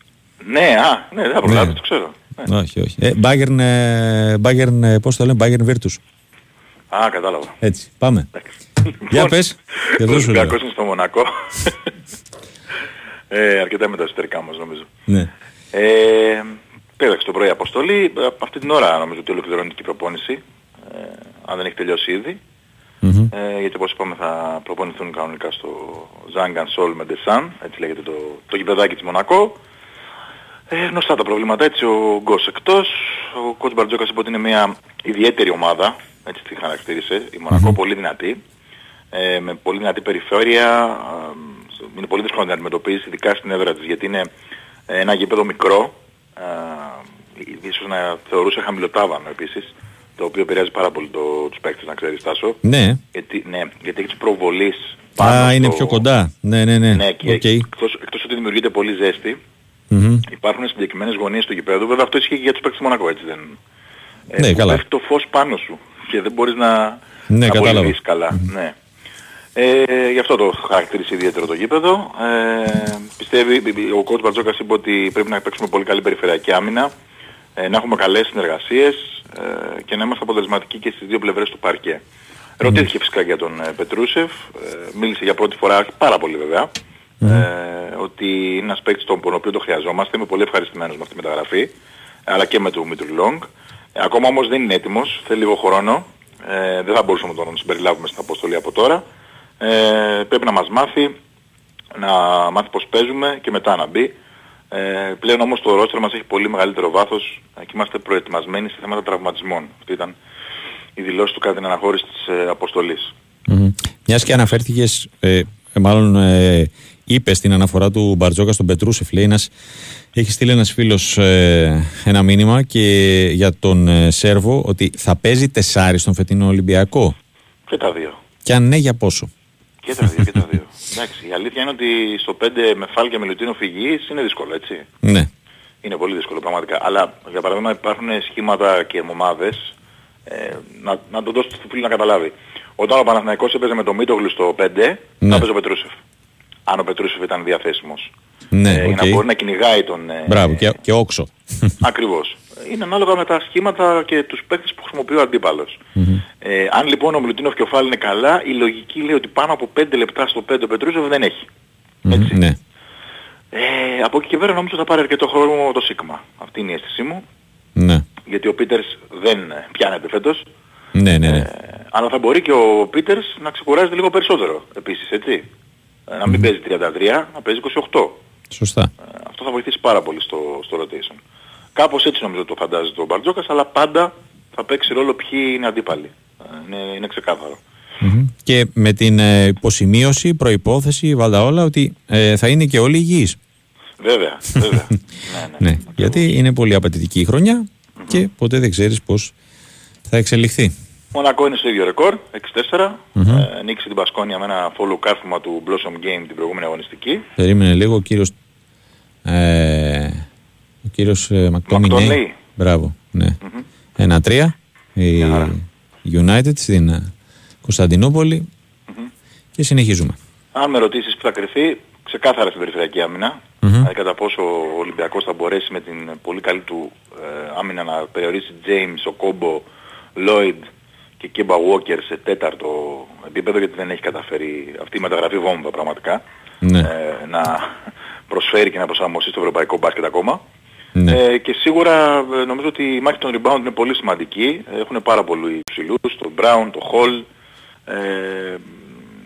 Ναι, α, ναι, δεν θα προλάβεις, Ναι. το ξέρω. Ναι. Όχι, όχι. Ε, Bayern, ε, Bayern, ε, πώς το λένε, Bayern Virtus. Α, κατάλαβα. Έτσι, πάμε. Λοιπόν, Για πες. Και Ο αυτό σου λέω. Ολυμπιακός είναι στο Μονακό. ε, αρκετά με τα εσωτερικά μας νομίζω. Ναι. Ε, πέταξε το πρωί αποστολή. Ε, Από αυτή την ώρα νομίζω ότι ολοκληρώνεται και η προπόνηση. Ε, αν δεν έχει τελειώσει ήδη. Μμμ. Ε, γιατί όπως είπαμε θα προπονηθούν κανονικά στο Zangan Sol με Desan, έτσι λέγεται το, το γηπεδάκι της Μονακό. Ε, γνωστά τα προβλήματα, έτσι ο Γκος εκτός, ο coach Μπαρτζόκας είπε ότι είναι μια ιδιαίτερη ομάδα, έτσι τη χαρακτήρισε, η Μονακό πολύ δυνατή, ε, με πολύ δυνατή περιφέρεια, ε, είναι πολύ δύσκολο να την αντιμετωπίσει, ειδικά στην έδρα της, γιατί είναι ε, ένα γήπεδο μικρό, ε, ίσως να θεωρούσε χαμηλοτάβανο επίσης, το οποίο επηρεάζει πάρα πολύ το, τους παίκτες, να ξέρεις Τάσο. Ναι. Γιατί, ναι, γιατί έχεις τις προβολείς Α, είναι στο- πιο κοντά. Ναι, ναι, ναι. Ναι, και Οκ. εκτός, εκτός ότι δημιουργείται πολύ ζέστη, Μμμ. υπάρχουν συγκεκριμένες γωνίες του γηπέδου. Βέβαια αυτό ισχύει και για τους παίκτες του Μονακό, έτσι δεν... Ναι, που καλά. πέφτει το φως πάνω σου και δεν μπορείς να, Ναι, να κατάλαβα. απολυθείς καλά. Ναι. Ε, γι' αυτό το χαρακτηρίζει ιδιαίτερο το γήπεδο. Ε, πιστεύει, ο coach Μπαρτζόκας είπε ότι πρέπει να παίξουμε πολύ καλή περιφερειακή άμυνα, ε, να έχουμε καλές συνεργασίες ε, και να είμαστε αποτελεσματικοί και στις δύο πλευρές του παρκέ. Ρωτήθηκε φυσικά για τον ε, Πετρούσεφ, ε, μίλησε για πρώτη φορά, όχι πάρα πολύ βέβαια, ε, ότι είναι ένας παίκτης τον οποίο το χρειαζόμαστε. Είμαι πολύ ευχαριστημένος με αυτή τη μεταγραφή, αλλά και με τον Μίτρου Λόγκ. Ε, ακόμα όμως δεν είναι έτοιμος, θέλει λίγο χρόνο. Ε, δεν θα μπορούσαμε να τον συμπεριλάβουμε στην αποστολή από τώρα. Ε, πρέπει να μας μάθει, να μάθει πώς παίζουμε και μετά να μπει. Ε, πλέον όμως το ρόστερ μας έχει πολύ μεγαλύτερο βάθος και είμαστε προετοιμασμένοι σε θέματα τραυματισμών. Αυτή ήταν η δηλώση του κατά την αναχώρηση της ε, αποστολής. Mm-hmm. Μιας και αναφέρθηκες, ε, μάλλον ε, είπες στην αναφορά του Μπαρτζόκα στον Πετρούσεφ, λέει ένας, έχει στείλει ένας φίλος ε, ένα μήνυμα και για τον ε, Σέρβο ότι θα παίζει τεσάρι στον φετινό Ολυμπιακό. Και τα δύο. Και αν ναι, για πόσο; Και τα δύο, και τα δύο. Εντάξει, η αλήθεια είναι ότι στο 5 με Φάλ και με Λουτίνο φυγής είναι δύσκολο, έτσι. Ναι. Είναι πολύ δύσκολο πραγματικά. Αλλά για παράδειγμα υπάρχουν σχήματα και ομάδες ε, να, να τον δώσω στο φίλο να καταλάβει. Όταν ο Παναθηναϊκός έπαιζε με τον Μίτογλου στο 5, Ναι. θα έπαιζε ο Πετρούσεφ. Αν ο Πετρούσεφ ήταν διαθέσιμος. Ναι, ε, για οκ. να μπορεί να κυνηγάει τον... ε, Μπράβο, και, και έξω. Ακριβώς. Είναι ανάλογα με τα σχήματα και τους παίκτες που χρησιμοποιεί ο αντίπαλος. Ε, αν λοιπόν ο Μιλουτίνοφ και ο Φάλ είναι καλά, η λογική λέει ότι πάνω από 5 λεπτά στο 5 ο Πετρούσεφ δεν έχει. Έτσι. ναι. Ε, από εκεί και πέρα νομίζω θα πάρει αρκετό χρόνο ο Σίκμα. Αυτή είναι η αίσθησή μου. Ναι. Γιατί ο Πίτερς δεν ε, πιάνεται φέτος. Ναι, ναι, ναι. Ε, αλλά θα μπορεί και ο Πίτερς να ξεκουράζεται λίγο περισσότερο επίσης, έτσι. Ε, να μην παίζει 33, να παίζει 28. Σωστά. Ε, αυτό θα βοηθήσει πάρα πολύ στο, στο rotation. Κάπως έτσι νομίζω το φαντάζεται ο Μπαρτζόκας, αλλά πάντα θα παίξει ρόλο ποιοι είναι αντίπαλοι. Ε, είναι, είναι ξεκάθαρο. Μμμ. Και με την ε, υποσημείωση, προϋπόθεση, βάλτα όλα, ότι ε, θα είναι και όλοι υγιείς. Βέβαια, βέβαια. ναι, ναι. Ναι, γιατί είναι πολύ απαιτητική η χρονια και ποτέ δεν ξέρεις πώς θα εξελιχθεί. Μονακό είναι στο ίδιο ρεκόρ, 6-4. Ε, νίκησε την Πασκόνια με ένα follow κάρφωμα του Blossom Game την προηγούμενη αγωνιστική. Περίμενε λίγο ο κύριος, ε, ο κύριος ε, Μακτόμινέη. Μακτόμινέη. Μπράβο, ναι. Ένα-τρία. Η United στην ε, κωνσταντινουπολη και συνεχίζουμε. Αν με ρωτήσεις που θα κρυθεί, ξεκάθαρα στην περιφερειακή άμυνα. Δηλαδή κατά πόσο ο Ολυμπιακός θα μπορέσει με την πολύ καλή του ε, άμυνα να περιορίσει James, ο Κόμπο, Lloyd και Κέμπα Walker σε τέταρτο επίπεδο γιατί δεν έχει καταφέρει αυτή η μεταγραφή βόμβα πραγματικά Ναι. ε, να προσφέρει και να προσαρμοστεί στο ευρωπαϊκό μπάσκετ ακόμα. Ναι. Ε, και σίγουρα ε, νομίζω ότι η μάχη των rebound είναι πολύ σημαντική. Έχουν πάρα πολλοί ψηλούς, τον Brown, τον Hall. Ε,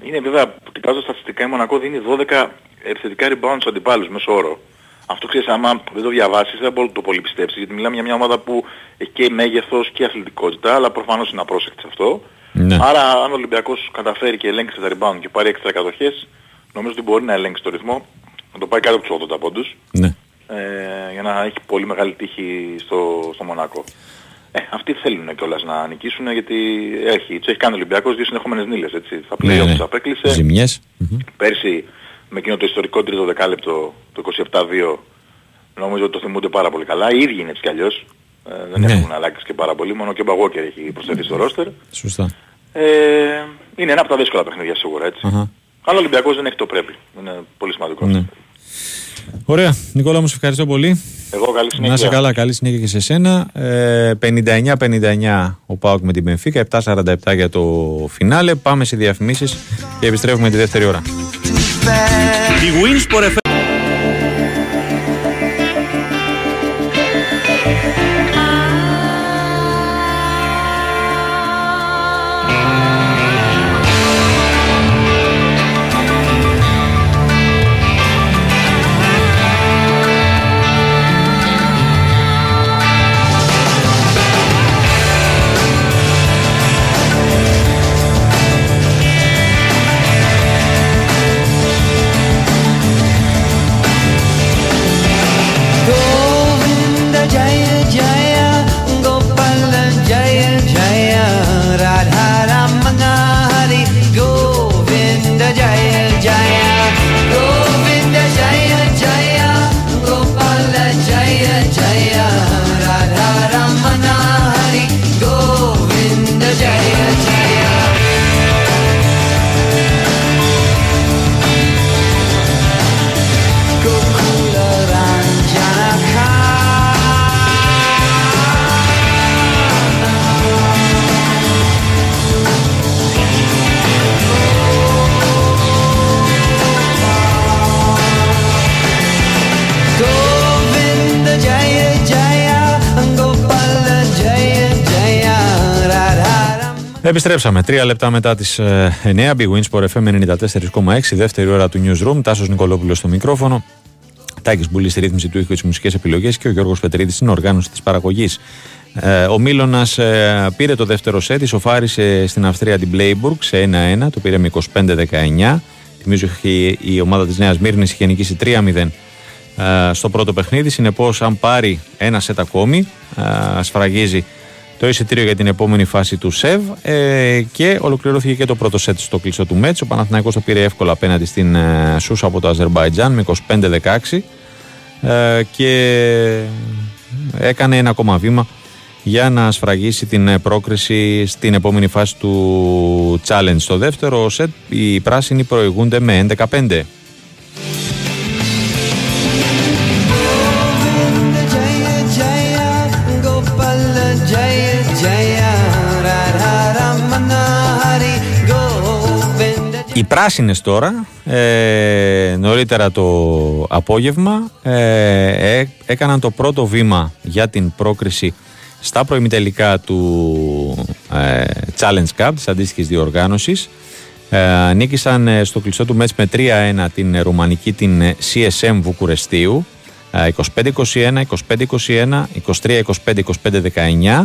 είναι βέβαια, που κοιτάζω στατιστικά η Μονακό δίνει 12 επιθετικά rebound στους αντιπάλους μέσω όρο. Αυτό ξέρεις, άμα δεν το διαβάσεις δεν μπορεί να το πολύ πιστέψεις, γιατί μιλάμε για μια ομάδα που έχει και μέγεθος και αθλητικότητα, αλλά προφανώς είναι απρόσεκτη σε αυτό. Ναι. Άρα αν ο Ολυμπιακός καταφέρει και ελέγξει τα rebound και πάρει έξτρα κατοχές, νομίζω ότι μπορεί να ελέγξει το ρυθμό, να το πάει κάτω από τους 80 πόντους Ναι. Ε, για να έχει πολύ μεγάλη τύχη στο, στο Μονακό. Ε, αυτοί θέλουν κιόλας να νικήσουν γιατί έχει, τους έχει κάνει ο Ολυμπιακός δύο συνεχόμενες νύλες, έτσι. Θα Ναι, πλέον ναι. τους απέκλεισε. Ζημιές. Μμμ. Πέρσι με εκείνο το ιστορικό τρίτο δεκάλεπτο, το 27-2, νομίζω ότι το θυμούνται πάρα πολύ καλά. Οι ίδιοι είναι έτσι κι αλλιώς. Ε, δεν Ναι. έχουν αλλάξει και πάρα πολύ, μόνο και ο Μπαγόκερ έχει προσθεθεί στο ρόστερ. Σωστά. Ε, είναι ένα από τα δύσκολα παιχνίδια σίγουρα, έτσι. Αχα. Αλλά ο Ολυμπιακός δεν έχει το πρέπει. Είναι πολύ σημαντικό. Ναι. Ωραία. Νικόλα μου, σε ευχαριστώ πολύ. Εγώ καλή συνέχεια. Να είσαι καλά, καλή συνέχεια και σε σένα. Ε, 59-59 ο Πάοκ με την Μπενφίκα, 7-47 για το φινάλε. Πάμε σε διαφημίσεις και επιστρέφουμε τη δεύτερη ώρα. Η Επιστρέψαμε. Τρία λεπτά μετά τις 9. Big Wins for FM 94,6. Δεύτερη ώρα του Newsroom. Τάσος Νικολόπουλος στο μικρόφωνο. Τάκης Μπουλή στη ρύθμιση του ήχου τη μουσικές επιλογές και ο Γιώργος Πετρίδης στην οργάνωση της παραγωγής. Ε, ο Μίλωνας ε, πήρε το δεύτερο σετ, ισοφάρισε στην Αυστρία την Blayburg σε 1-1, το πήρε με 25-19. Θυμίζω ότι η ομάδα της Νέας Μύρνης είχε νικήσει 3-0 ε, στο πρώτο παιχνίδι. Συνεπώς, αν πάρει ένα σετ ακόμη, ε, σφραγίζει το εισιτήριο για την επόμενη φάση του ΣΕΒ ε, και ολοκληρώθηκε και το πρώτο σετ στο κλεισό του Μέτς. Ο Παναθηναϊκός το πήρε εύκολα απέναντι στην ε, Σούσα από το Αζερμπαϊτζάν με 25-16 ε, και έκανε ένα ακόμα βήμα για να σφραγίσει την ε, πρόκριση στην επόμενη φάση του challenge. Στο δεύτερο σετ οι πράσινοι προηγούνται με 11-5. Οι πράσινες τώρα, ε, νωρίτερα το απόγευμα, ε, έκαναν το πρώτο βήμα για την πρόκριση στα προημιτελικά του ε, Challenge Cup, της αντίστοιχης διοργάνωσης. Ε, νίκησαν ε, στο κλειστό του μάτς με 3-1 την ρουμανική την CSM Βουκουρεστίου, 25-21, 25-21, 23-25, 25-19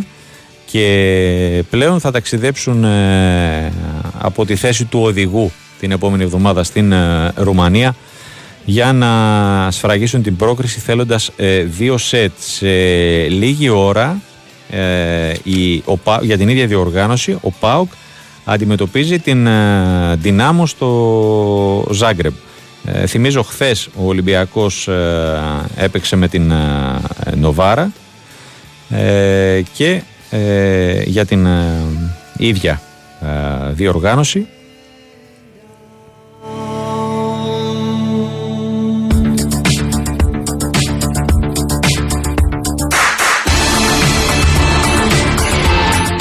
και πλέον θα ταξιδέψουν ε, από τη θέση του οδηγού την επόμενη εβδομάδα στην ε, Ρουμανία για να σφραγίσουν την πρόκριση θέλοντας ε, δύο σετ σε λίγη ώρα η, ο, για την ίδια διοργάνωση ο ΠΑΟΚ αντιμετωπίζει την Δυνάμο στο Ζάγκρεμ θυμίζω χθες ο Ολυμπιακός έπαιξε με την Νοβάρα και ε, για την ε, ίδια ε, διοργάνωση.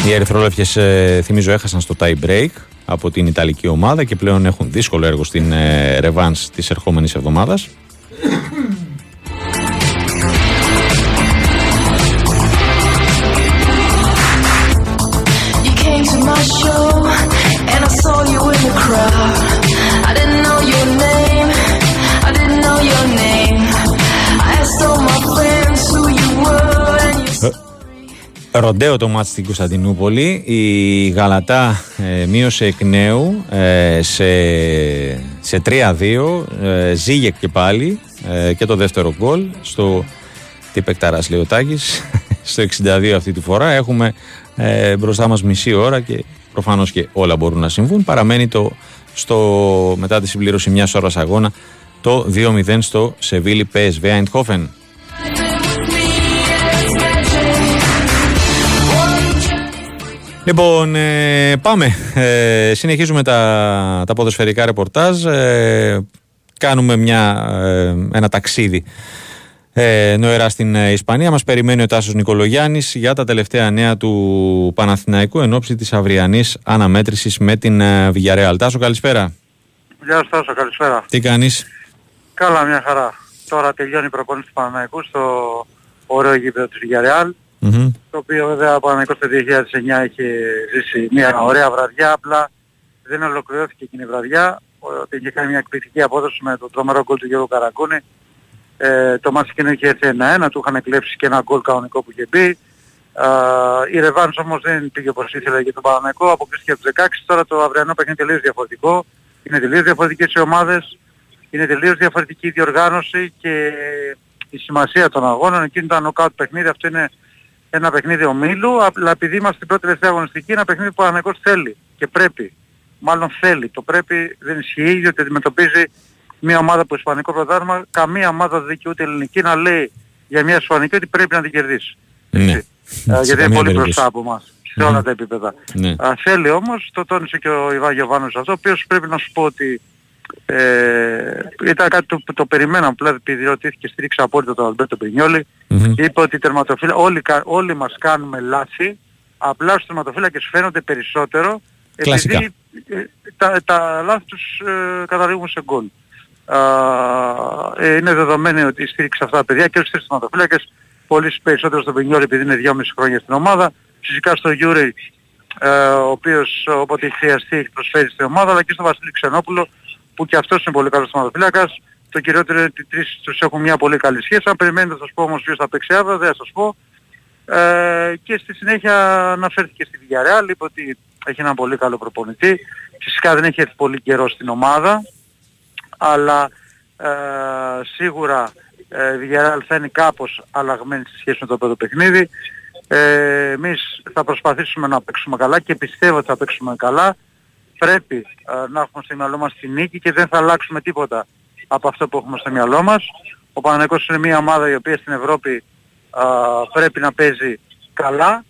Οι Ερυθρόλευκες θυμίζω έχασαν στο tie break από την Ιταλική ομάδα και πλέον έχουν δύσκολο έργο στην ρεβάνς της ερχόμενης εβδομάδας. Ροντέο το μάτι στην Κωνσταντινούπολη. Η Γαλατά ε, μείωσε εκ νέου ε, σε, σε 3-2. Ε, ζήγε και πάλι ε, και το δεύτερο γκολ στο τι παικταράς λέει στο 62 αυτή τη φορά. Έχουμε ε, μπροστά μας μισή ώρα και προφανώς και όλα μπορούν να συμβούν. Παραμένει το, στο, μετά τη συμπλήρωση μιας ώρας αγώνα το 2-0 στο Σεβίλη PSV Eindhoven. Λοιπόν, ε, πάμε. Ε, συνεχίζουμε τα, τα ποδοσφαιρικά ρεπορτάζ. Ε, κάνουμε μια, ένα ταξίδι ε, νοερά στην Ισπανία. Μας περιμένει ο Τάσος Νικολογιάννης για τα τελευταία νέα του Παναθηναϊκού εν ώψη της αυριανής αναμέτρησης με την Villarreal. Τάσο, καλησπέρα. Γεια σας Τάσο, καλησπέρα. Τι κάνεις; Καλά, μια χαρά. Τώρα τελειώνει η προπόνηση του Παναθηναϊκού στο ωραίο γήπεδο της Villarreal mm-hmm. το οποίο βέβαια από το 2009 είχε ζήσει μια ωραία βραδιά, απλά δεν ολοκληρώθηκε εκείνη η βραδιά, ότι είχε κάνει μια εκπληκτική απόδοση με το τρομερό γκολ του Γιώργου Καραγκούνη. Ε, το μάτς εκείνο είχε έρθει 1-1, του είχαν κλέψει και ένα γκολ κανονικό που είχε μπει. Uh, η Ρεβάνς όμως δεν πήγε όπως ήθελε για τον Παναμαϊκό, αποκλείστηκε από τους 16, τώρα το αυριανό παιχνίδι τελείως διαφορετικό. Είναι τελείως διαφορετικές οι ομάδες, είναι τελείως διαφορετική η διοργάνωση και η σημασία των αγώνων. Εκείνη το knockout παιχνίδι, αυτό είναι ένα παιχνίδι ομίλου, αλλά επειδή είμαστε στην πρώτη τελευταία αγωνιστική, ένα παιχνίδι που ο Παναγικός θέλει και πρέπει. Μάλλον θέλει. Το πρέπει δεν ισχύει γιατί αντιμετωπίζει μια ομάδα που Ισπανικό πρωτάθλημα, καμία ομάδα δεν δικαιούται ελληνική να λέει για μια Ισπανική ότι πρέπει να την κερδίσει. Ναι. Ε, γιατί είναι πολύ μπροστά από εμάς σε όλα τα επίπεδα. Ναι. θέλει όμως, το τόνισε και ο Ιβάγιο Γιωβάνος αυτό, ο οποίος πρέπει να σου πω ότι ε, ήταν κάτι που το, το περιμέναμε πλέον επειδή ρωτήθηκε στήριξε απόλυτα τον Αλμπέρτο Μπρινιόλι mm-hmm. και είπε ότι τερματοφύλα, όλοι, όλοι μας κάνουμε λάθη απλά στους τερματοφύλακες φαίνονται περισσότερο Κλασικά. επειδή ε, τα, τα λάθη τους ε, καταλήγουν σε γκολ. Ε, είναι δεδομένο ότι στήριξε αυτά τα παιδιά και στους τερματοφύλακες πολύ περισσότερο στον Μπρινιόλι επειδή είναι 2,5 χρόνια στην ομάδα. Φυσικά στο Γιούρι ε, ο οποίος όποτε έχει χρειαστεί έχει προσφέρει στην ομάδα, αλλά και στον Βασίλη Ξενόπουλο, που και αυτός είναι πολύ καλός θεματοφύλακας. Το κυριότερο είναι ότι οι τρεις τους έχουν μια πολύ καλή σχέση. Αν περιμένετε θα σας πω όμως ποιος θα παίξει αύριο, δεν θα σας πω. Ε, και στη συνέχεια αναφέρθηκε στη Villarreal, είπε ότι έχει έναν πολύ καλό προπονητή. Φυσικά δεν έχει έρθει πολύ καιρό στην ομάδα, αλλά ε, σίγουρα ε, η Villarreal θα είναι κάπως αλλαγμένη σε σχέση με το πρώτο παιχνίδι. Ε, εμείς θα προσπαθήσουμε να παίξουμε καλά και πιστεύω ότι θα παίξουμε καλά. Πρέπει ε, να έχουμε στο μυαλό μας τη νίκη και δεν θα αλλάξουμε τίποτα από αυτό που έχουμε στο μυαλό μας. Ο Παναγικός είναι μια ομάδα η οποία στην Ευρώπη πρέπει να παίζει καλά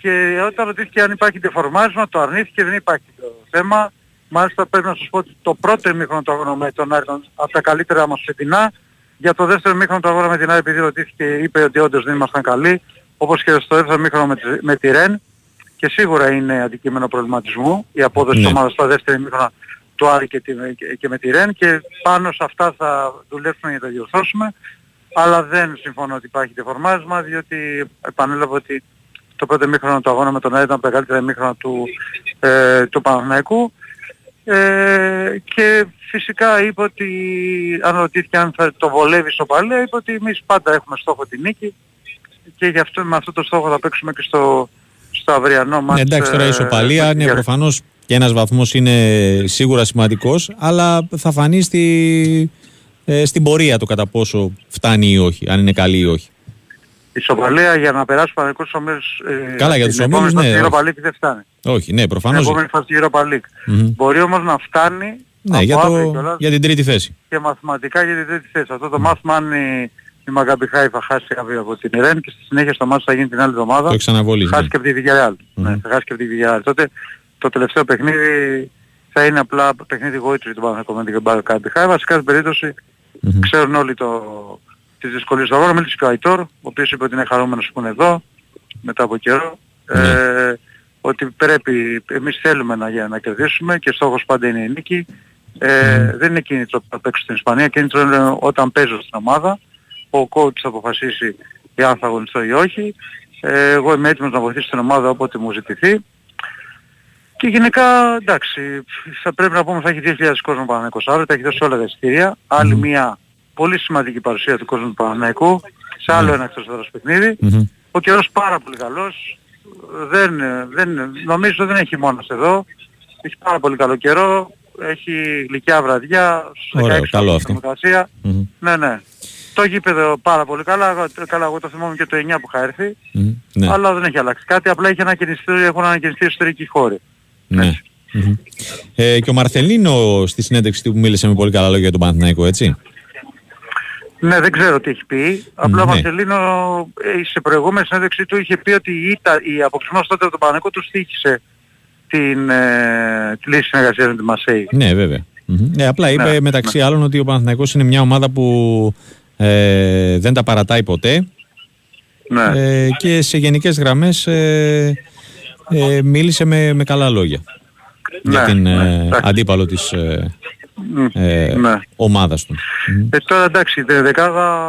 και όταν ρωτήθηκε αν υπάρχει τεφορμάσμα το αρνήθηκε, δεν υπάρχει το θέμα. Μάλιστα πρέπει να σας πω ότι το πρώτο ημίχρονο του αγώνα με τον Άρη από τα καλύτερα μας φετινά. Για το δεύτερο ημίχρονο του αγώνα με την Άρη επειδή ρωτήθηκε είπε ότι όντως δεν ήμασταν καλοί όπως και στο δεύτερο ημίχρονο με, με τη Ρεν και σίγουρα είναι αντικείμενο προβληματισμού η απόδοση ναι. της ομάδας στο δεύτερο ημίχρονο του Άρη και, και, με τη Ρεν και πάνω σε αυτά θα δουλέψουμε για να τα διορθώσουμε αλλά δεν συμφωνώ ότι υπάρχει τεφορμάσμα διότι επανέλαβα ότι το πρώτο μήχρονο του αγώνα με τον Άρη ήταν από τα καλύτερα μήχρονα του, ε, του Παναθηναϊκού ε, και φυσικά είπε ότι αν ρωτήθηκε αν θα το βολεύει στο παλαιό είπε ότι εμείς πάντα έχουμε στόχο τη νίκη και γι' αυτό με αυτό το στόχο θα παίξουμε και στο, στο αυριανό μας. Ναι, εντάξει τώρα η ισοπαλία, ναι προφανώς και ένας βαθμός είναι σίγουρα σημαντικός, αλλά θα φανεί στη, ε, στην πορεία το κατά πόσο φτάνει ή όχι, αν είναι καλή ή όχι. Η ισοπαλία για να περάσει ο Παναγικός ομίλους ε, Καλά, για τους ομίλους, ναι. Η Europa League δεν φτάνει. Όχι, ναι, προφανώς. Η επόμενη φάση Europa League. Mm-hmm. Μπορεί όμως να φτάνει ναι, για, το, για την τρίτη θέση. Και μαθηματικά για την τρίτη θέση. Αυτό το mm. μάθημα αν η, η Μαγκαμπι Χάιφα χάσει αύριο από την Ιρέν και στη συνέχεια στο μάθημα θα γίνει την άλλη εβδομάδα. Το ξαναβολείς. Χάσει ναι. και από τη Villarreal. Mm. Ναι, θα χάσει και από τη Villarreal. Τότε το τελευταίο παιχνίδι θα είναι απλά παιχνίδι γόητρου για τον Παναγικό με την Μαγκαμπι Χάιφα. Σε κάθε περίπτωση mm-hmm. ξέρουν όλοι το, τις δυσκολίες του αγώνα. Μίλησε και ο Αϊτόρ, ο οποίος είπε ότι είναι χαρούμενος που είναι εδώ μετά από καιρό. Mm-hmm. Ε, ότι πρέπει, εμείς θέλουμε να, να κερδίσουμε και στόχος πάντα είναι η νίκη. Ε, mm. Δεν είναι κίνητρο που θα παίξω στην Ισπανία, κίνητρο είναι όταν παίζω στην ομάδα. Ο coach θα αποφασίσει αν θα αγωνιστώ ή όχι. Ε, εγώ είμαι έτοιμος να βοηθήσω την ομάδα όποτε μου ζητηθεί. Και γενικά εντάξει, θα πρέπει να πούμε θα έχει 2.000 κόσμο Παναγενικός αύριο, θα έχει δώσει όλα τα εισιτήρια. Άλλη μια πολύ σημαντική παρουσία του κόσμου του Παναναϊκού σε άλλο ένα εκτός παιχνίδι. Ο καιρός πάρα πολύ καλός. Δεν, δεν, νομίζω δεν έχει μόνος εδώ. Έχει πάρα πολύ καλό καιρό. Έχει γλυκιά βραδιά. Ωραίο, καλό αυτό. Ναι, ναι. Το γήπεδο πάρα πολύ καλά. Καλά, εγώ το θυμόμαι και το 9 που είχα έρθει. Ναι. Αλλά δεν έχει αλλάξει κάτι. Απλά έχει ανακαινιστεί, έχουν ανακαινιστεί εσωτερικοί χώροι. Ναι. Ε, και ο Μαρθελίνο στη συνέντευξη που μίλησε με πολύ καλά λόγια για τον Παναθηναϊκό, έτσι; Ναι, δεν ξέρω τι έχει πει. Απλά ο ναι. Μαρσελίνο ε, σε προηγούμενη συνέντευξή του είχε πει ότι η, η αποκλεισμός τότε από τον Παναγικό του στήχησε την, ε, τη λύση συνεργασίας με τη Μασέη. Ναι, βέβαια. Ναι, απλά είπε ναι, μεταξύ ναι. άλλων ότι ο Παναθηναϊκός είναι μια ομάδα που ε, δεν τα παρατάει ποτέ ναι. ε, και σε γενικές γραμμές ε, ε, μίλησε με, με καλά λόγια για ναι, την ναι, αντίπαλο της ε, ναι. ομάδας του. Ε, τώρα εντάξει, η δεκάδα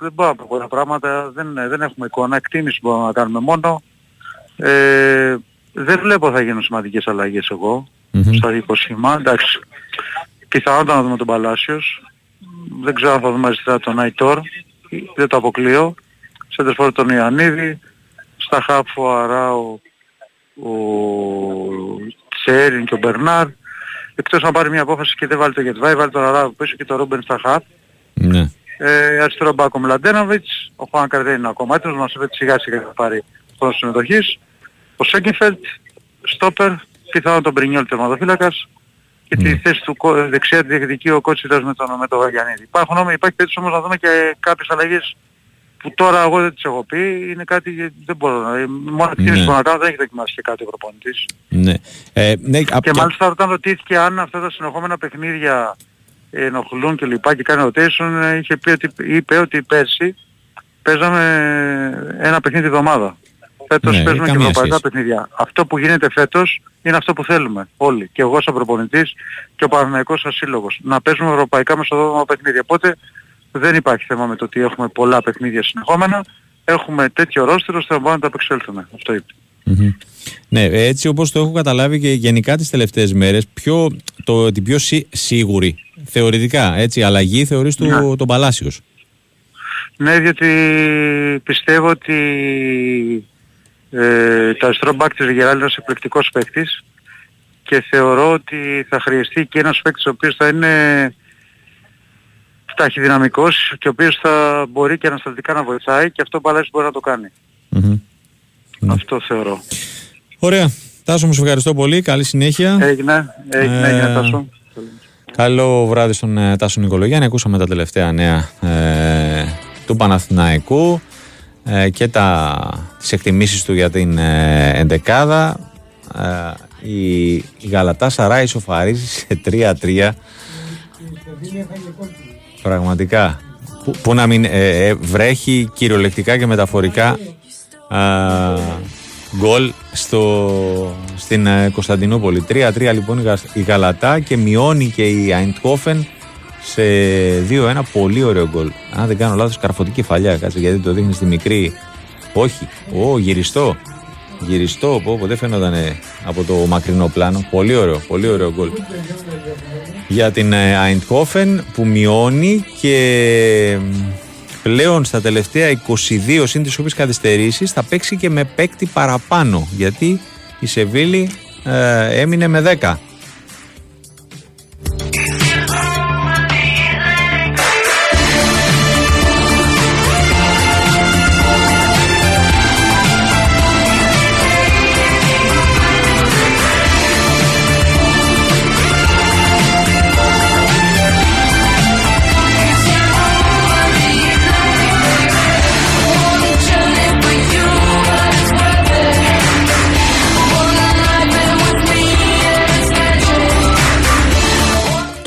δεν μπορώ να πω πολλά πράγματα, δεν, δεν έχουμε εικόνα, εκτίμηση μπορούμε να κάνουμε μόνο. Ε, δεν βλέπω θα γίνουν σημαντικές αλλαγές εγώ mm-hmm. στο αρχικό σχήμα. Εντάξει, πιθανότατα να δούμε τον Παλάσιος. Δεν ξέρω αν θα δούμε αριστερά τον Αϊτόρ. Δεν το αποκλείω. Σέντερ φορ τον Ιωαννίδη. Στα χαφ ο Αράο, ο Τσέριν και ο Μπερνάρ εκτός να πάρει μια απόφαση και δεν βάλει το Γεντβάι, βάλει τον Αράο πίσω και το Ρούμπεν στα χαφ. Ναι. Ε, αριστερό μπακ ο Μλαντένοβιτς, ο Χουάνκαρ δεν είναι ακόμα έτοιμος, μας είπε ότι σιγά σιγά θα πάρει χρόνο συμμετοχής. Ο Σένκεφελντ, στόπερ, πιθανόν τον Μπρινιόλι τερματοφύλακας και τη ναι. θέση του δεξιά τη διεκδικεί ο Κώτσιρας με τον, με τον Βαγιανίδη. Υπάρχουν όμως, υπάρχει περίπτωση όμως να δούμε και κάποιες αλλαγές που τώρα εγώ δεν τις έχω πει, είναι κάτι δεν μπορώ να... Μόνο εκτίμηση ναι. που να κάνω δεν έχει δοκιμάσει και κάτι ο προπονητής. Ναι. Ε, ναι και μάλιστα όταν ρωτήθηκε αν αυτά τα συνεχόμενα παιχνίδια ενοχλούν και λοιπά και κάνει rotation, είχε πει ότι, είπε ότι πέρσι παίζαμε ένα παιχνίδι εβδομάδα. Φέτος ναι, παίζουμε και ευρωπαϊκά παιχνίδια. Αυτό που γίνεται φέτος είναι αυτό που θέλουμε όλοι. Και εγώ σαν προπονητής και ο Παναγικός σαν σύλλογος. Να παίζουμε ευρωπαϊκά μεσοδόματα παιχνίδια. Οπότε δεν υπάρχει θέμα με το ότι έχουμε πολλά παιχνίδια συνεχόμενα. Έχουμε τέτοιο ρόστερο ώστε να μπορούμε να τα απεξέλθουμε. Αυτό είπε. Ναι, έτσι όπως το έχω καταλάβει και γενικά τις τελευταίες μέρες, πιο, το, την πιο σί, σίγουρη θεωρητικά, έτσι, αλλαγή θεωρείς του, Ναι. τον Παλάσιος. Ναι, διότι πιστεύω ότι ε, το αριστερό μπακ της Βιγεράλ είναι ένας εκπληκτικός παίκτης και θεωρώ ότι θα χρειαστεί και ένας παίκτης ο οποίος θα είναι ταχυδυναμικός και ο οποίος θα μπορεί και αναστατικά να βοηθάει και αυτό ο Παλάσιος μπορεί να το κάνει. Μμμ. Αυτό θεωρώ. Ωραία. Τάσο μου σε ευχαριστώ πολύ. Καλή συνέχεια. Έγινε, έγινε, Ε, έγινε Τάσο. Καλό βράδυ στον ε, Τάσο Νικολογιάννη. Ακούσαμε τα τελευταία νέα ε, του Παναθηναϊκού ε, και τα, τις εκτιμήσεις του για την ε, εντεκάδα. Ε, η, η Γαλατά Σαρά ισοφαρίζει σε 3-3. Πραγματικά. Που, που να μην ε, ε, βρέχει κυριολεκτικά και μεταφορικά α, γκολ στο, στην ε, Κωνσταντινούπολη. 3-3 λοιπόν η Γα- η Γαλατά και μειώνει και η Αϊντχόφεν σε 2-1 πολύ ωραίο γκολ. Αν δεν κάνω λάθος καρφωτική κεφαλιά, κάτσε γιατί το δείχνεις στη μικρή. Όχι, ο γυριστό. Γυριστό, πω, πω δεν φαίνονταν από το μακρινό πλάνο. Πολύ ωραίο, πολύ ωραίο γκολ. Για την Αϊντχόφεν που μειώνει και μ, πλέον στα τελευταία 22 συν τις όποιες καθυστερήσεις θα παίξει και με παίκτη παραπάνω γιατί η Σεβίλη ε, έμεινε με 10.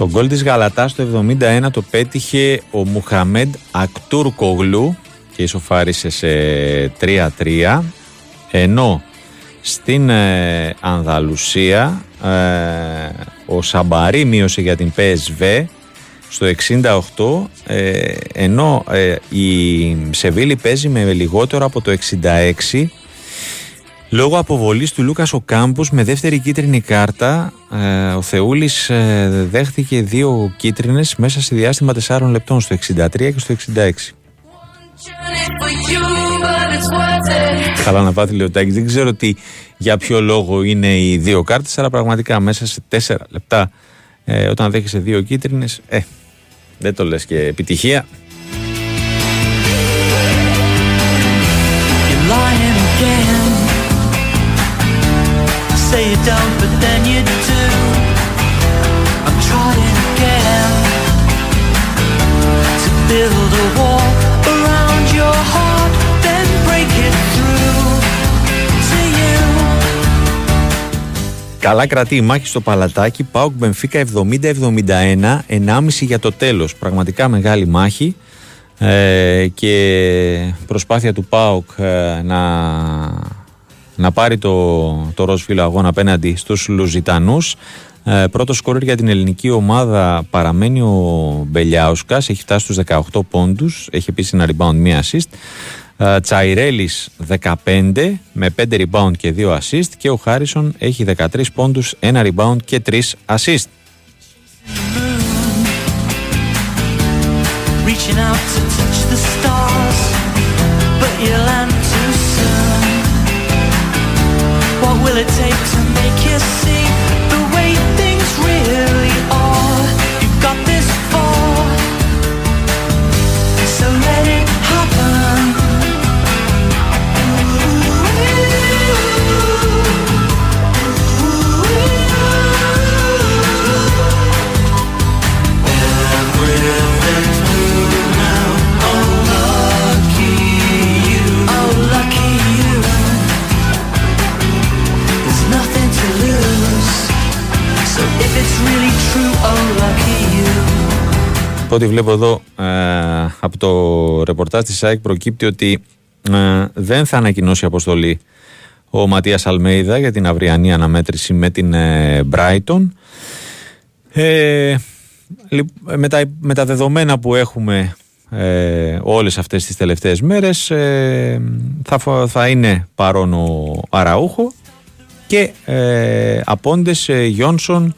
Το γκολ της Γαλατάς το 71 το πέτυχε ο Μουχαμέντ Ακτούρ Κογλού και ισοφάρισε σε 3-3 ενώ στην ε, Ανδαλουσία ε, ο Σαμπαρί μείωσε για την PSV στο 68 ε, ενώ ε, η Σεβίλη παίζει με λιγότερο από το 66 Λόγω αποβολής του Λούκας ο Κάμπος με δεύτερη κίτρινη κάρτα ε, ο Θεούλης ε, δέχτηκε δύο κίτρινες μέσα σε διάστημα 4 λεπτών στο 63 και στο 66. Καλά να πάτε Λεωτάκη. Δεν ξέρω τι, για ποιο λόγο είναι οι δύο κάρτες αλλά πραγματικά μέσα σε 4 λεπτά ε, όταν δέχεσαι δύο κίτρινες ε, δεν το λες και επιτυχία. Don't, but then you do. I'm trying again to build a wall around your heart, then break it through to you. Καλά κρατεί η μάχη στο παλατάκι. Πάουκ Μπενφίκα 70-71, 1,5 για το τέλος. Πραγματικά μεγάλη μάχη. Ε, και προσπάθεια του ΠΑΟΚ ε, να, να πάρει το, το ροζ φύλλο αγώνα απέναντι στους Λουζιτανούς. Ε, πρώτο σκόρερ για την ελληνική ομάδα παραμένει ο Μπελιάουσκας, έχει φτάσει στους 18 πόντους, έχει επίσης ένα rebound, μία assist. Ε, Τσαϊρέλης 15 με 5 rebound και 2 assist και ο Χάρισον έχει 13 πόντους, ένα rebound και 3 assist. Reaching out to touch the stars, but you land too soon. Will it take to make you see really true, oh, lucky you. Από ό,τι βλέπω εδώ ε, από το ρεπορτάζ της ΑΕΚ προκύπτει ότι ε, δεν θα ανακοινώσει αποστολή ο Ματίας Αλμέιδα για την αυριανή αναμέτρηση με την ε, Brighton. Ε, λιπ- με, τα, με τα δεδομένα που έχουμε ε, όλες αυτές τις τελευταίες μέρες ε, θα, φο- θα είναι παρόν ο Αραούχο και ε, απόντες ε, Γιόνσον ε,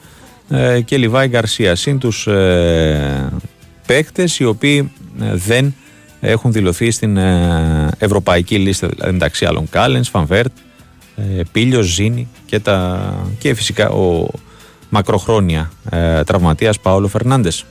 και Λιβάη Γκαρσία συν τους ε, παίκτες οι οποίοι ε, δεν έχουν δηλωθεί στην ε, ευρωπαϊκή λίστα δηλαδή μεταξύ άλλων Κάλενς, Φανβέρτ, ε, Πίλιος, Ζήνη και, τα, και φυσικά ο μακροχρόνια ε, τραυματίας Παόλο Φερνάντες.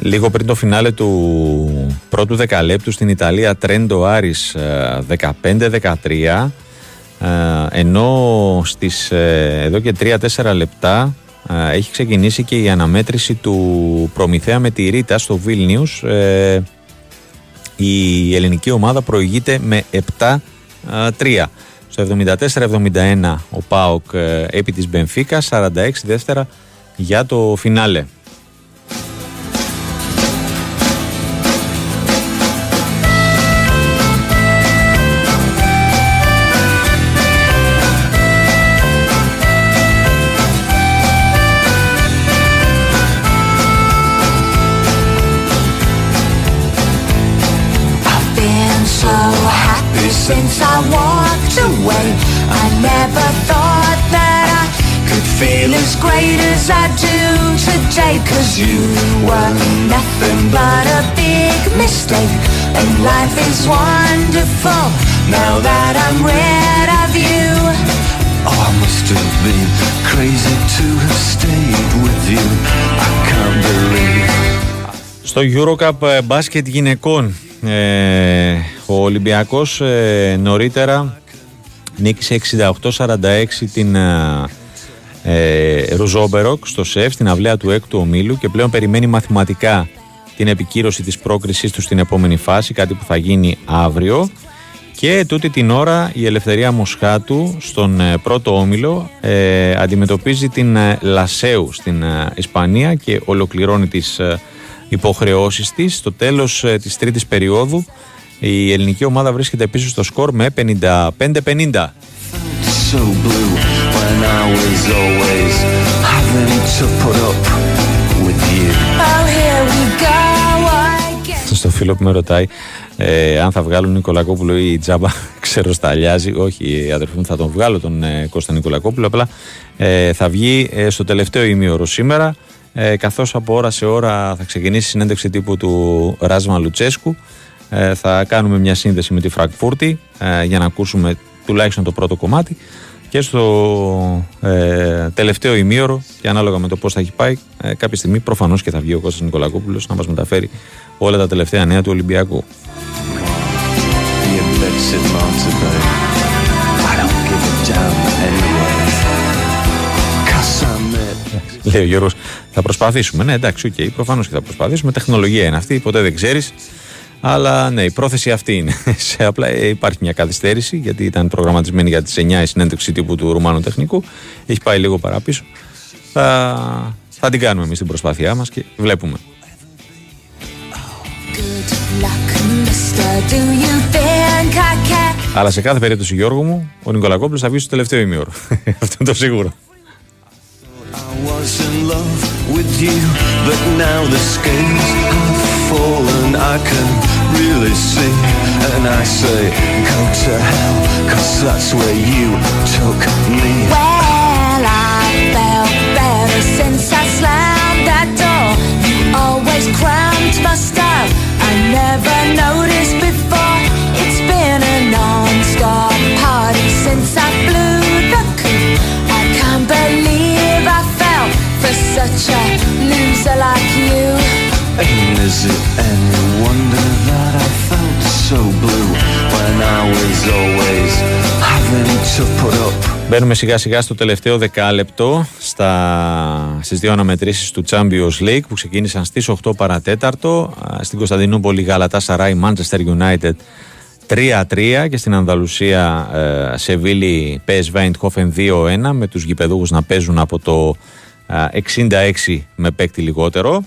Λίγο πριν το φινάλε του πρώτου δεκαλέπτου στην Ιταλία Τρέντο Άρης ε, 15-13 ε, ενώ στις ε, εδώ και 3-4 λεπτά ε, έχει ξεκινήσει και η αναμέτρηση του Προμηθέα με τη Ρίτα στο Βίλνιους ε, η ελληνική ομάδα προηγείται με 7-3 στο 74-71 ο ΠΑΟΚ ε, επί της Μπενφίκα 46 δεύτερα για το φινάλε I do today. Cause you were nothing but a big mistake. And life is wonderful now that I'm rid of you. Oh, I must have been crazy to have stayed with you. I can't believe. Στο Eurocup ε, μπάσκετ γυναικών ε, ο Ολυμπιακός ε, νωρίτερα νίκησε 68-46 την ε, ε, Ρουζόμπεροκ στο ΣΕΦ στην αυλαία του έκτου ομίλου και πλέον περιμένει μαθηματικά την επικύρωση της πρόκρισης του στην επόμενη φάση, κάτι που θα γίνει αύριο και τούτη την ώρα η Ελευθερία Μοσχάτου στον ε, πρώτο όμιλο ε, αντιμετωπίζει την ε, Λασέου στην ε, Ισπανία και ολοκληρώνει τις ε, υποχρεώσεις της. Στο τέλος ε, της τρίτης περίοδου η ελληνική ομάδα βρίσκεται πίσω στο σκορ με 55-50. So blue when I was always having to put up with you. Oh, here we go again. στο φίλο που με ρωτάει ε, αν θα βγάλουν Νικολακόπουλο ή Τζάμπα, ξέρω σταλιάζει. Όχι, αδερφοί μου, θα τον βγάλω τον ε, Κώστα Νικολακόπουλο. Απλά ε, θα βγει ε, στο τελευταίο ημίωρο σήμερα. Ε, καθώς από ώρα σε ώρα θα ξεκινήσει η συνέντευξη τύπου του Ράσμα Λουτσέσκου. Ε, θα κάνουμε μια σύνδεση με τη Φραγκφούρτη ε, για να ακούσουμε τουλάχιστον το πρώτο κομμάτι. Και στο ε, τελευταίο ημίωρο, και ανάλογα με το πώς θα έχει πάει, ε, κάποια στιγμή προφανώς και θα βγει ο Κώστας Νικολακόπουλος να μας μεταφέρει όλα τα τελευταία νέα του Ολυμπιακού. The blessed mountain I don't give a damn anyway. Cause I'm it. Λέει ο Γιώργος, θα προσπαθήσουμε. Ναι, εντάξει, OK, okay, προφανώς και θα προσπαθήσουμε. Τεχνολογία είναι αυτή, ποτέ δεν ξέρεις. Αλλά ναι, η πρόθεση αυτή είναι. Σε απλά ε, υπάρχει μια καθυστέρηση, γιατί ήταν προγραμματισμένη για τις 9 η συνέντευξη τύπου του Ρουμάνου Τεχνικού. Έχει πάει λίγο παραπίσω. Θα, θα την κάνουμε εμείς την προσπάθειά μας και βλέπουμε. Good luck, mister. Do you think I can? Αλλά σε κάθε περίπτωση, Γιώργο μου, ο Νικολακόπουλο θα βγει στο τελευταίο ημίωρο. Αυτό είναι το σίγουρο. Really see, and I say, go to hell, cause that's where you took me. Well, I felt better since I slammed that door. You always cramped my style. I never noticed before. It's been a non-stop party since I blew the coop. I can't believe I fell for such a loser like you. And is it any wonder that I felt so blue when I was always having to put up? Μπαίνουμε σιγά σιγά στο τελευταίο δεκάλεπτο στα, στις δύο αναμετρήσεις του Champions League που ξεκίνησαν στις 8 παρατέταρτο στην Κωνσταντινούπολη Γαλατά Σαράι, Manchester United 3-3 και στην Ανδαλουσία ε, Σεβίλη PSV Eindhoven 2-1 με τους γηπεδούχους να παίζουν από το 66 με παίκτη λιγότερο.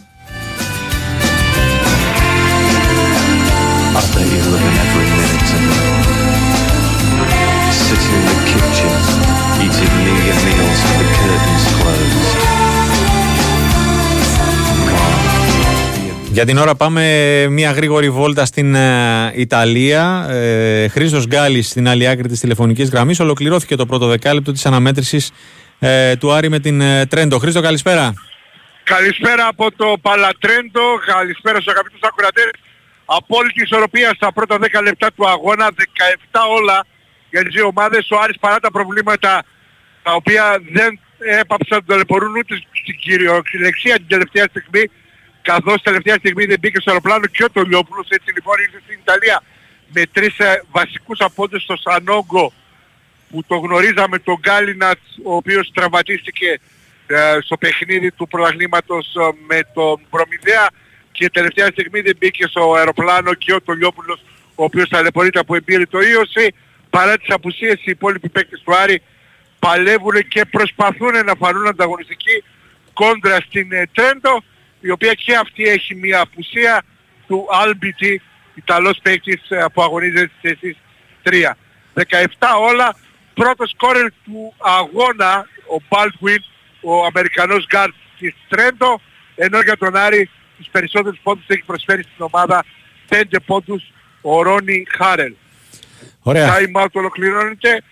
Για την ώρα πάμε μια γρήγορη βόλτα στην ε, Ιταλία. Ε, Χρήστος Γκάλης στην άλλη άκρη της τηλεφωνικής γραμμής. Ολοκληρώθηκε το πρώτο δεκάλεπτο της αναμέτρησης ε, του Άρη με την ε, Τρέντο. Χρήστο, καλησπέρα. Καλησπέρα από το Παλατρέντο. Καλησπέρα στους αγαπητούς ακροατές. Απόλυτη ισορροπία στα πρώτα 10 λεπτά του αγώνα. 17 όλα για τις δύο ομάδες. Ο Άρης παρά τα προβλήματα τα οποία δεν έπαψαν να ταλαιπωρούν ούτε στην κυριολεξία την τελευταία στιγμή καθώς τελευταία στιγμή δεν μπήκε στο αεροπλάνο και ο Τολιόπουλος έτσι λοιπόν ήρθε στην Ιταλία με τρεις ε, βασικούς απόντες στο Σανόγκο που το γνωρίζαμε τον Γκάλινατς ο οποίος τραυματίστηκε ε, στο παιχνίδι του πρωταθλήματος ε, με τον Προμηθέα και τελευταία στιγμή δεν μπήκε στο αεροπλάνο και ο Τολιόπουλος ο οποίος ταλαιπωρείται από εμπειρή το ίωση παρά τις απουσίες οι υπόλοιποι παίκτες του Άρη παλεύουν και προσπαθούν να φανούν ανταγωνιστικοί κόντρα στην ε, Τρέντο η οποία και αυτή έχει μια απουσία του Άλμπιτζη, Ιταλός παίκτης ε, που αγωνίζεται στις θέσεις 3. 17 όλα, πρώτος σκόρερ του αγώνα, ο Baldwin, ο Αμερικανός γκαρντ της Τρέντο, ενώ για τον Άρη τους περισσότερους πόντους έχει προσφέρει στην ομάδα 5 πόντους ο Ρόνι Χάρελ. Ωραία. Time out ολοκληρώνεται.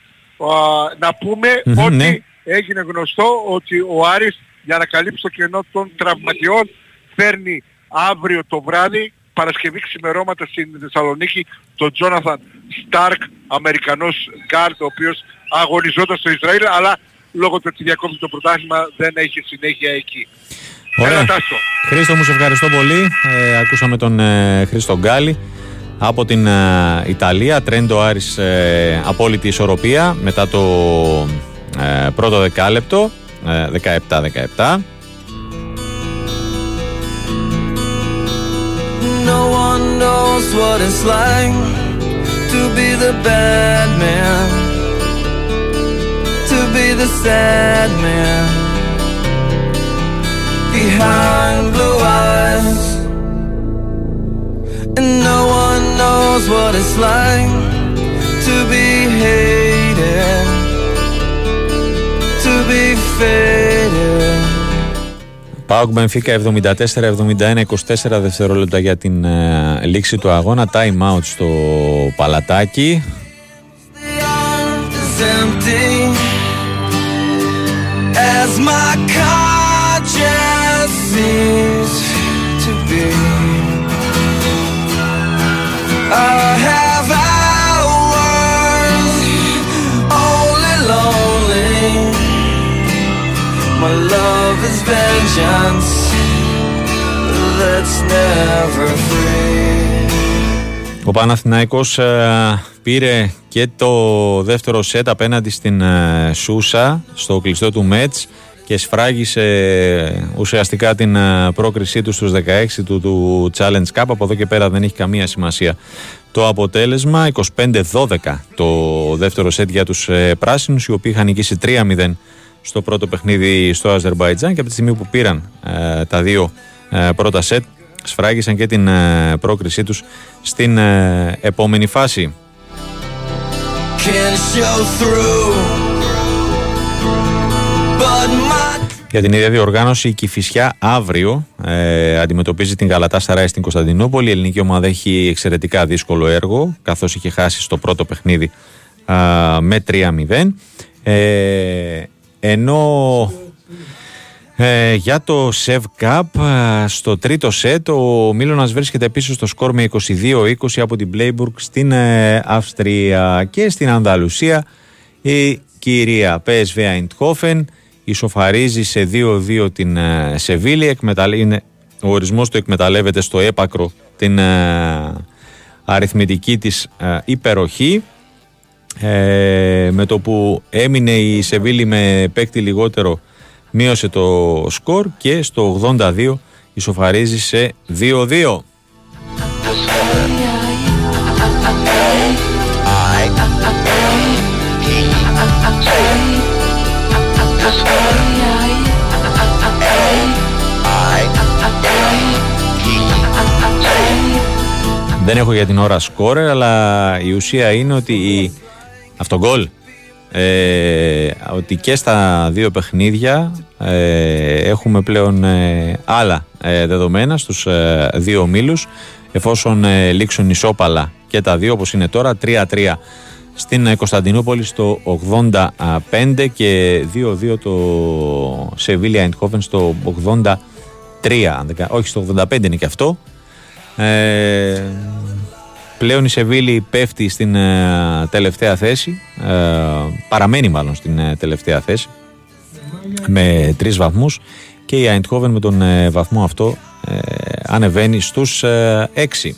να πούμε ότι ναι. έγινε γνωστό ότι ο Άρης για να καλύψει το κενό των τραυματιών φέρνει αύριο το βράδυ Παρασκευή ξημερώματα στην Θεσσαλονίκη τον Τζόναθαν Στάρκ, Αμερικανός γκαρντ, ο οποίος αγωνιζόταν στο Ισραήλ, αλλά λόγω του ότι διακόπτει το πρωτάθλημα δεν έχει συνέχεια εκεί. Ωραία. Χρήστο μου σε ευχαριστώ πολύ. Ε, ακούσαμε τον ε, Χρήστο Γκάλη από την ε, Ιταλία. Τρέντο Άρης ε, απόλυτη ισορροπία μετά το ε, πρώτο δεκάλεπτο. 17-17. No one knows what it's like to be the bad man, to be the sad man behind blue eyes. And no one knows what it's like to be hated, to be faded. Πάοκ Μπενφίκα 74-71, 24 δευτερόλεπτα για την ε, λήξη του αγώνα. Time out στο παλατάκι. My love is vengeance that's never free. Ο Παναθηναϊκός ε, πήρε και το δεύτερο σετ απέναντι στην ε, Σούσα στο κλειστό του Μέτς και σφράγισε ουσιαστικά την ε, πρόκρισή του στους 16 του, του Challenge Cup. Από εδώ και πέρα δεν έχει καμία σημασία το αποτέλεσμα. 25-12 το δεύτερο σετ για τους πράσινους οι οποίοι είχαν νικήσει 3-0 στο πρώτο παιχνίδι στο Αζερμπαϊτζάν και από τη στιγμή που πήραν ε, τα δύο ε, πρώτα σετ σφράγισαν και την ε, πρόκρισή τους στην επόμενη φάση. Για την ίδια διοργάνωση η Κηφισιά αύριο ε, αντιμετωπίζει την Γαλατά Σαράι στην Κωνσταντινούπολη. Η ελληνική ομάδα έχει εξαιρετικά δύσκολο έργο καθώς είχε χάσει στο πρώτο παιχνίδι με 3-0. Ε, ενώ ε, για το Sev Cup στο τρίτο σετ ο Μίλωνας βρίσκεται πίσω στο σκορ με 22-20 από την Playburg στην ε, Αυστρία και στην Ανδαλουσία η κυρία PSV Eindhoven ισοφαρίζει σε 2-2 την ε, Σεβίλη είναι, ο ορισμός του εκμεταλλεύεται στο έπακρο την ε, αριθμητική της υπεροχή ε, με το που έμεινε η Σεβίλη με παίκτη λιγότερο μείωσε το σκορ και στο 82 ισοφαρίζει σε 2-2. Δεν έχω για την ώρα σκόρερ, αλλά η ουσία είναι ότι η... αυτό γκολ. Ε, ότι και στα δύο παιχνίδια ε, έχουμε πλέον ε, άλλα ε, δεδομένα στους δύο μήλους εφόσον λήξουν ισόπαλα και τα δύο όπως είναι τώρα 3-3 στην Κωνσταντινούπολη στο 85 και 2-2 το Σεβίλια Εindhoven στο 83 όχι στο 85 είναι και αυτό ε, πλέον η Σεβίλη πέφτει στην ε, τελευταία θέση ε, παραμένει μάλλον στην τελευταία θέση με τρεις βαθμούς και η Eindhoven με τον βαθμό αυτό ανεβαίνει στους έξι.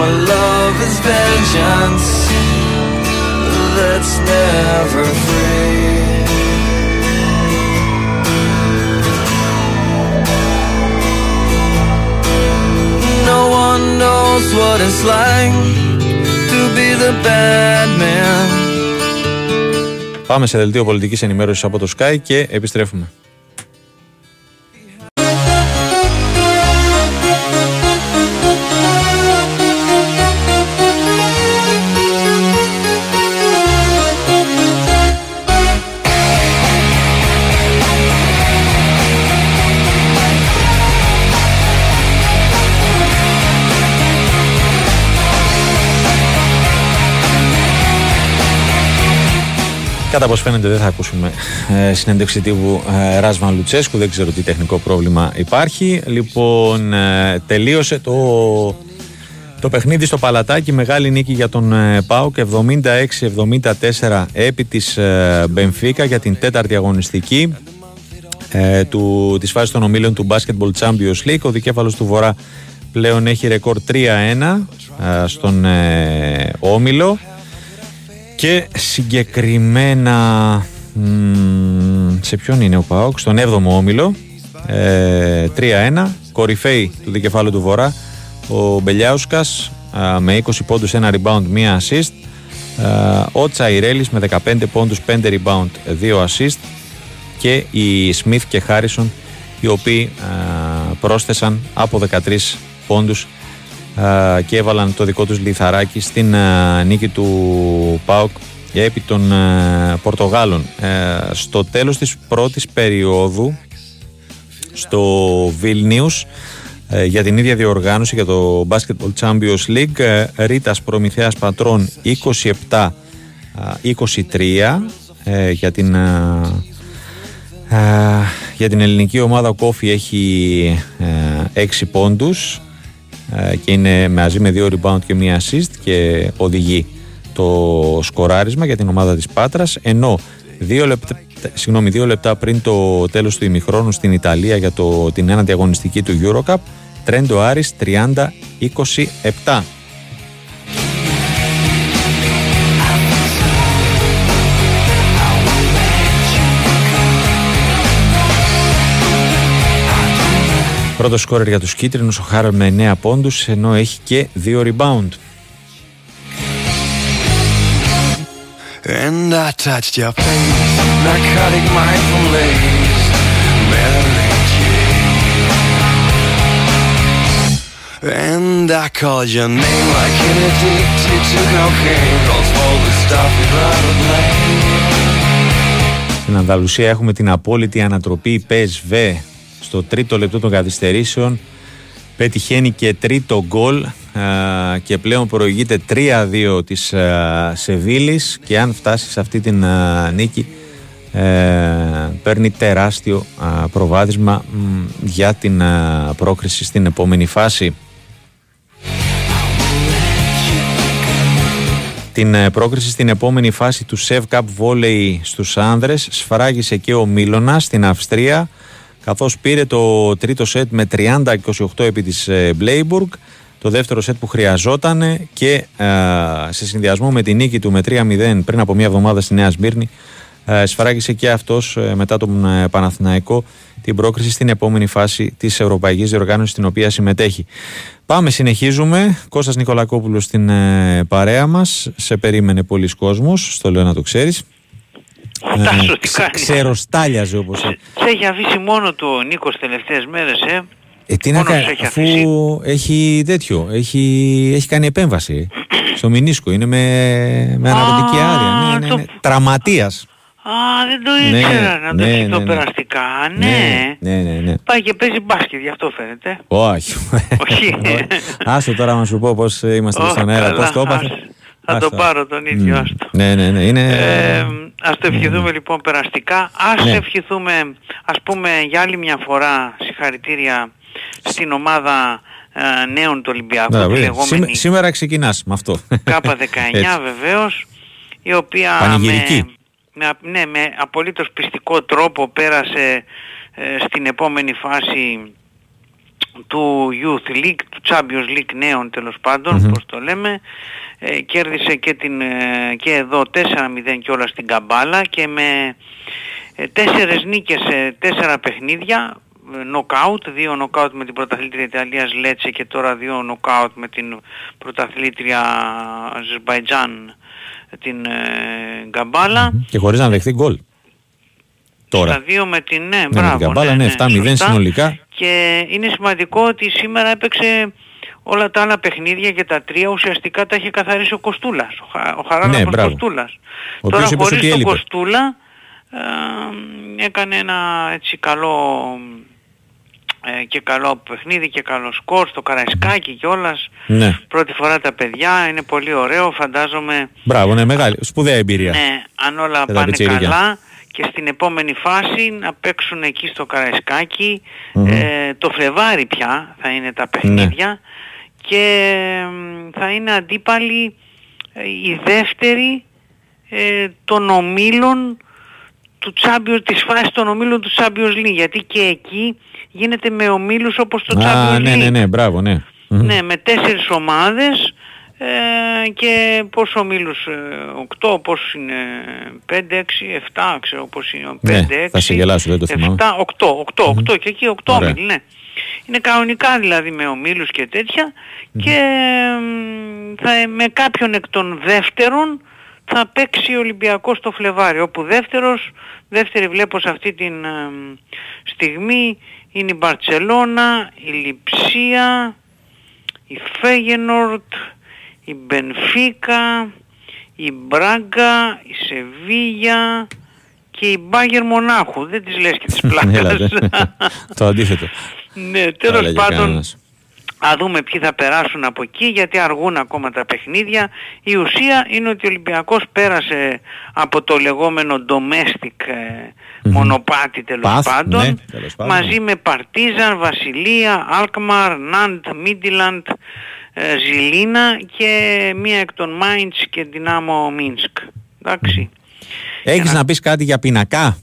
My love is vengeance that's never free. No one knows what it's like to be the bad man. Πάμε σε δελτίο πολιτικής ενημέρωσης από το Sky και επιστρέφουμε. Κατά πώ φαίνεται δεν θα ακούσουμε ε, συνέντευξη τύπου ε, Ράσβαν Λουτσέσκου, δεν ξέρω τι τεχνικό πρόβλημα υπάρχει. Λοιπόν, ε, τελείωσε το, το παιχνίδι στο Παλατάκι, μεγάλη νίκη για τον ε, ΠΑΟΚ, 76-74 επί της ε, Μπενφίκα για την τέταρτη αγωνιστική ε, του, της φάσης των ομίλων του Basketball Champions League. Ο δικέφαλος του Βορρά πλέον έχει ρεκόρ 3-1 ε, στον Όμιλο. Και συγκεκριμένα σε ποιον είναι ο Πάοκ, στον 7ο όμιλο. Ε, 3-1. Κορυφαίη του δικεφάλου του Βορρά. Ο Μπελιάουσκας με 20 πόντους, ένα rebound, μία assist. ο Τσαϊρέλης με 15 πόντους, 5 rebound, 2 assist. Και οι Σμιθ και Χάρισον οι οποίοι πρόσθεσαν από 13 πόντους και έβαλαν το δικό τους λιθαράκι στην νίκη του ΠΑΟΚ επί των Πορτογάλων. Ε, στο τέλος της πρώτης περίοδου στο Vilnius ε, για την ίδια διοργάνωση για το Basketball Champions League ε, Ρίτας Προμηθέας Πατρών 27-23 για την για την ελληνική ομάδα ο Κόφι έχει 6 πόντους ε, και είναι μαζί με δύο rebound και μία assist και οδηγεί το σκοράρισμα για την ομάδα της Πάτρας. Ενώ δύο λεπτά, συγγνώμη, δύο λεπτά πριν το τέλος του ημιχρόνου στην Ιταλία για το, την ένατη αγωνιστική του Eurocup Τρέντο Άρης 30-27 Πρώτο σκόρερ για τους κίτρινους ο Χάραλ με 9 πόντους ενώ έχει και 2 rebound. And I touched your face, narcotic mindful lace, Mary And I called your name like an addicted to cocaine, calls all the stuff without a blame. Στην Ανδαλουσία έχουμε την απόλυτη ανατροπή PSV στο τρίτο λεπτό των καθυστερήσεων. Πετυχαίνει και τρίτο γκολ και πλέον προηγείται 3-2 της Σεβίλης. Και αν φτάσει σε αυτή την νίκη ε, παίρνει τεράστιο προβάδισμα για την πρόκριση στην επόμενη φάση. Την ε, πρόκριση στην επόμενη φάση του Sev Cup Volley στους άνδρες σφράγισε και ο Μίλωνας στην Αυστρία καθώς πήρε το τρίτο σετ με 30-28 επί της Μπλέιμπουργκ το δεύτερο σετ που χρειαζόταν και σε συνδυασμό με τη νίκη του με 3-0 πριν από μια εβδομάδα στη Νέα Σμύρνη ε, σφράγισε και αυτός ε, μετά τον ε, Παναθηναϊκό την πρόκριση στην επόμενη φάση της Ευρωπαϊκής Διοργάνωσης στην οποία συμμετέχει. Πάμε, συνεχίζουμε. Κώστας Νικολακόπουλος στην ε, παρέα μας. Σε περίμενε πολλοί κόσμος, στο λέω να το ξέρεις. Ο Τάσος τι ξε- κάνεις; ξεροστάλιαζε όπως... Σε έχει αφήσει μόνο του ο Νίκος τελευταίες μέρες, ε; Ε, τι να Μόνος κάνει, έχει αφού αφήσει; έχει τέτοιο, έχει, έχει κάνει επέμβαση στο μηνίσκο, είναι με, με αναρρωτική Α, άρια, ναι, ναι, το- ναι. τραυματίας. Α, δεν το Ναι, ήξερα να το ναι, έχει ναι, το ναι. περαστικά. Ναι. ναι, ναι, ναι. Πάει και παίζει μπάσκετ, γι' αυτό φαίνεται. Όχι. Όχι. Άσο τώρα να σου πω πώς είμαστε Ω, στον αέρα, καλά, πώς το έπαθε. Ας- Θα το Άστα. πάρω τον ίδιο, Μμ. άστο. Ναι, ναι, ναι, είναι... Ε, ας το ευχηθούμε λοιπόν περαστικά. Ας Ναι. ευχηθούμε, ας πούμε, για άλλη μια φορά συγχαρητήρια στην ομάδα ε, νέων του Ολυμπιακού, Μπράβο, τη ε, λεγόμενη σήμε- Σήμερα ξεκινάς με αυτό. K19 Έτσι. βεβαίως, η οποία Πανηγυρική. με, με, ναι, με απολύτως πιστικό τρόπο πέρασε ε, στην επόμενη φάση του Youth League, του Champions League νέων τέλος πάντων, Μμμ. πώς το λέμε. Ε, κέρδισε και, την, ε, και εδώ 4-0 και όλα στην Καμπάλα και με ε, τέσσερες νίκες σε τέσσερα παιχνίδια, νοκάουτ, δύο νοκάουτ με την πρωταθλήτρια Ιταλίας Λέτσε και τώρα δύο νοκάουτ με την πρωταθλήτρια Αζερμπαϊτζάν την ε, Γκαμπάλα. Και χωρίς να δεχθεί γκολ. Τώρα. Τα δύο με την, ναι, Ναι, με μπράβο. την καμπάλα, ναι, 7-0 σωστά. συνολικά. Και είναι σημαντικό ότι σήμερα έπαιξε όλα τα άλλα παιχνίδια και τα τρία ουσιαστικά τα είχε καθαρίσει ο Κοστούλας, ο, Χα, ο Χαράλαμπος Ναι, μπράβο. Κοστούλας. Ο Τώρα οποίος είπες χωρίς ότι τον έλειπε. Κοστούλα ε, έκανε ένα έτσι καλό ε, και καλό παιχνίδι και καλό σκορ στο Καραϊσκάκι κιόλας. Ναι. Πρώτη φορά τα παιδιά, είναι πολύ ωραίο, φαντάζομαι Μπράβο, ναι, μεγάλη, σπουδαία εμπειρία. ναι, αν όλα Για τα πάνε πιτσιρίκια. καλά και στην επόμενη φάση να παίξουν εκεί στο καραϊσκακι Μμμ. ε, το Φλεβάρι πια θα είναι τα παιχνίδια και μ, θα είναι αντίπαλοι ε, η δεύτερη ε, των ομίλων του Champions, της φάσης των ομίλων του Champions League γιατί και εκεί γίνεται με ομίλους όπως το Champions Α, ναι, League. ναι, ναι, μπράβο, ναι. Μμμ. Ναι, με τέσσερις ομάδες ε, και πόσο ομίλους, ε, οκτώ, πώς είναι, πέντε, έξι, εφτά, ξέρω πώς είναι, Ναι, πέντε, έξι, θα σε γελάσω, δεν το θυμάμαι. εφτά, οκτώ, οκτώ, οκτώ και εκεί οκτώ Ωραία. ομίλοι, ναι. Είναι κανονικά δηλαδή με ομίλους και τέτοια και μ, θα, με κάποιον εκ των δεύτερων θα παίξει ο Ολυμπιακός στο Φλεβάρι, όπου δεύτερος, δεύτερη βλέπω σε αυτή την ε, στιγμή είναι η Μπαρτσελώνα, η Λιψία, η Φέγενορτ, η Μπενφίκα, η Μπράγκα, η Σεβίγια και η Μπάγερ Μονάχου. Δεν τις λες και τις Έλατε. πλάκας. το αντίθετο. ναι, Τα τέλος έλεγε πάντων κανένας. Α δούμε ποιοι θα περάσουν από εκεί γιατί αργούν ακόμα τα παιχνίδια. Η ουσία είναι ότι ο Ολυμπιακός πέρασε από το λεγόμενο domestic ε, μονοπάτι τέλος Path, πάντων ναι, τέλος πάντων. μαζί με Παρτίζαν, Βασιλεία, Αλκμαρ, Ναντ, Μίντιλαντ, ε, Ζιλίνα και μία εκ των Μάιντς και Δυνάμο Μίνσκ. Εντάξει. Έχεις να πεις κάτι για πινακά;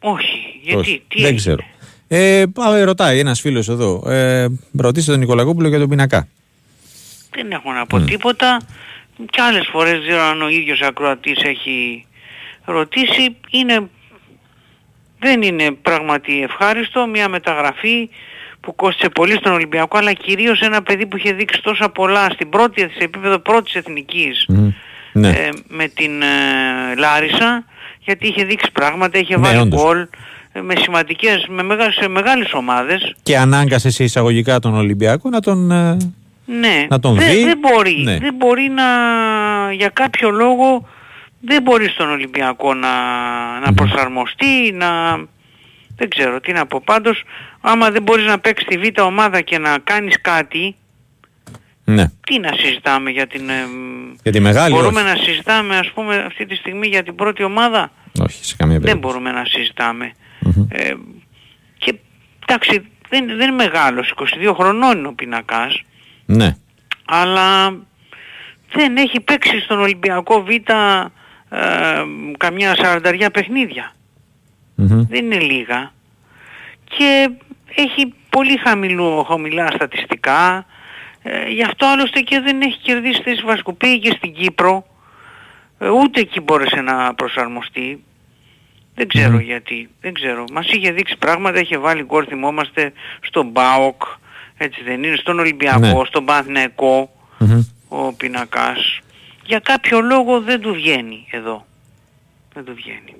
Όχι, γιατί, Όχι, τι δεν έγινε; ξέρω. Ε, πάμε, ρωτάει ένας φίλος εδώ. Ε, ρωτήστε τον Νικολακόπουλο για τον πινακά. Δεν έχω να πω τίποτα. Κι άλλες φορές δεν ξέρω αν ο ίδιος ακροατής έχει ρωτήσει. Είναι, δεν είναι πράγματι ευχάριστο μια μεταγραφή που κόστησε πολύ στον Ολυμπιακό αλλά κυρίως ένα παιδί που είχε δείξει τόσα πολλά στην πρώτη, σε επίπεδο πρώτης εθνικής Μμ. Ναι. ε, με την ε, Λάρισα γιατί είχε δείξει πράγματα, είχε Ναι, βάλει όντως. γκολ ε, με σημαντικές, με μεγάλες, σε μεγάλες ομάδες Και ανάγκασες σε εισαγωγικά τον Ολυμπιακό να τον... ε, Ναι, Να τον δεν, δει. δεν μπορεί, Ναι. δεν μπορεί να, για κάποιο λόγο δεν μπορεί στον Ολυμπιακό να, να προσαρμοστεί, να, δεν ξέρω τι να πω. Πάντως, άμα δεν μπορείς να παίξεις τη β' ομάδα και να κάνεις κάτι, ναι. τι να συζητάμε για την... ε, Για τη μεγάλη μπορούμε όχι. να συζητάμε ας πούμε αυτή τη στιγμή για την πρώτη ομάδα; Όχι, σε καμία Δεν περίπτωση. μπορούμε να συζητάμε. Ε, και εντάξει, δεν, δεν είναι μεγάλος, 22 χρονών είναι ο πινακάς Ναι. αλλά δεν έχει παίξει στον Ολυμπιακό Β ε, καμιά σαρανταριά παιχνίδια. Μμμ. Δεν είναι λίγα. Και έχει πολύ χαμηλό, χαμηλά στατιστικά. Ε, γι' αυτό άλλωστε και δεν έχει κερδίσει θέση βασικού. Πήγε και στην Κύπρο. Ε, ούτε εκεί μπόρεσε να προσαρμοστεί. Δεν ξέρω γιατί, δεν ξέρω. Μας είχε δείξει πράγματα, είχε βάλει γκολ θυμόμαστε στον ΠΑΟΚ, έτσι δεν είναι, στον Ολυμπιακό, Ναι. στον Παναθηναϊκό, ο πινακάς. Για κάποιο λόγο δεν του βγαίνει εδώ. Δεν του βγαίνει.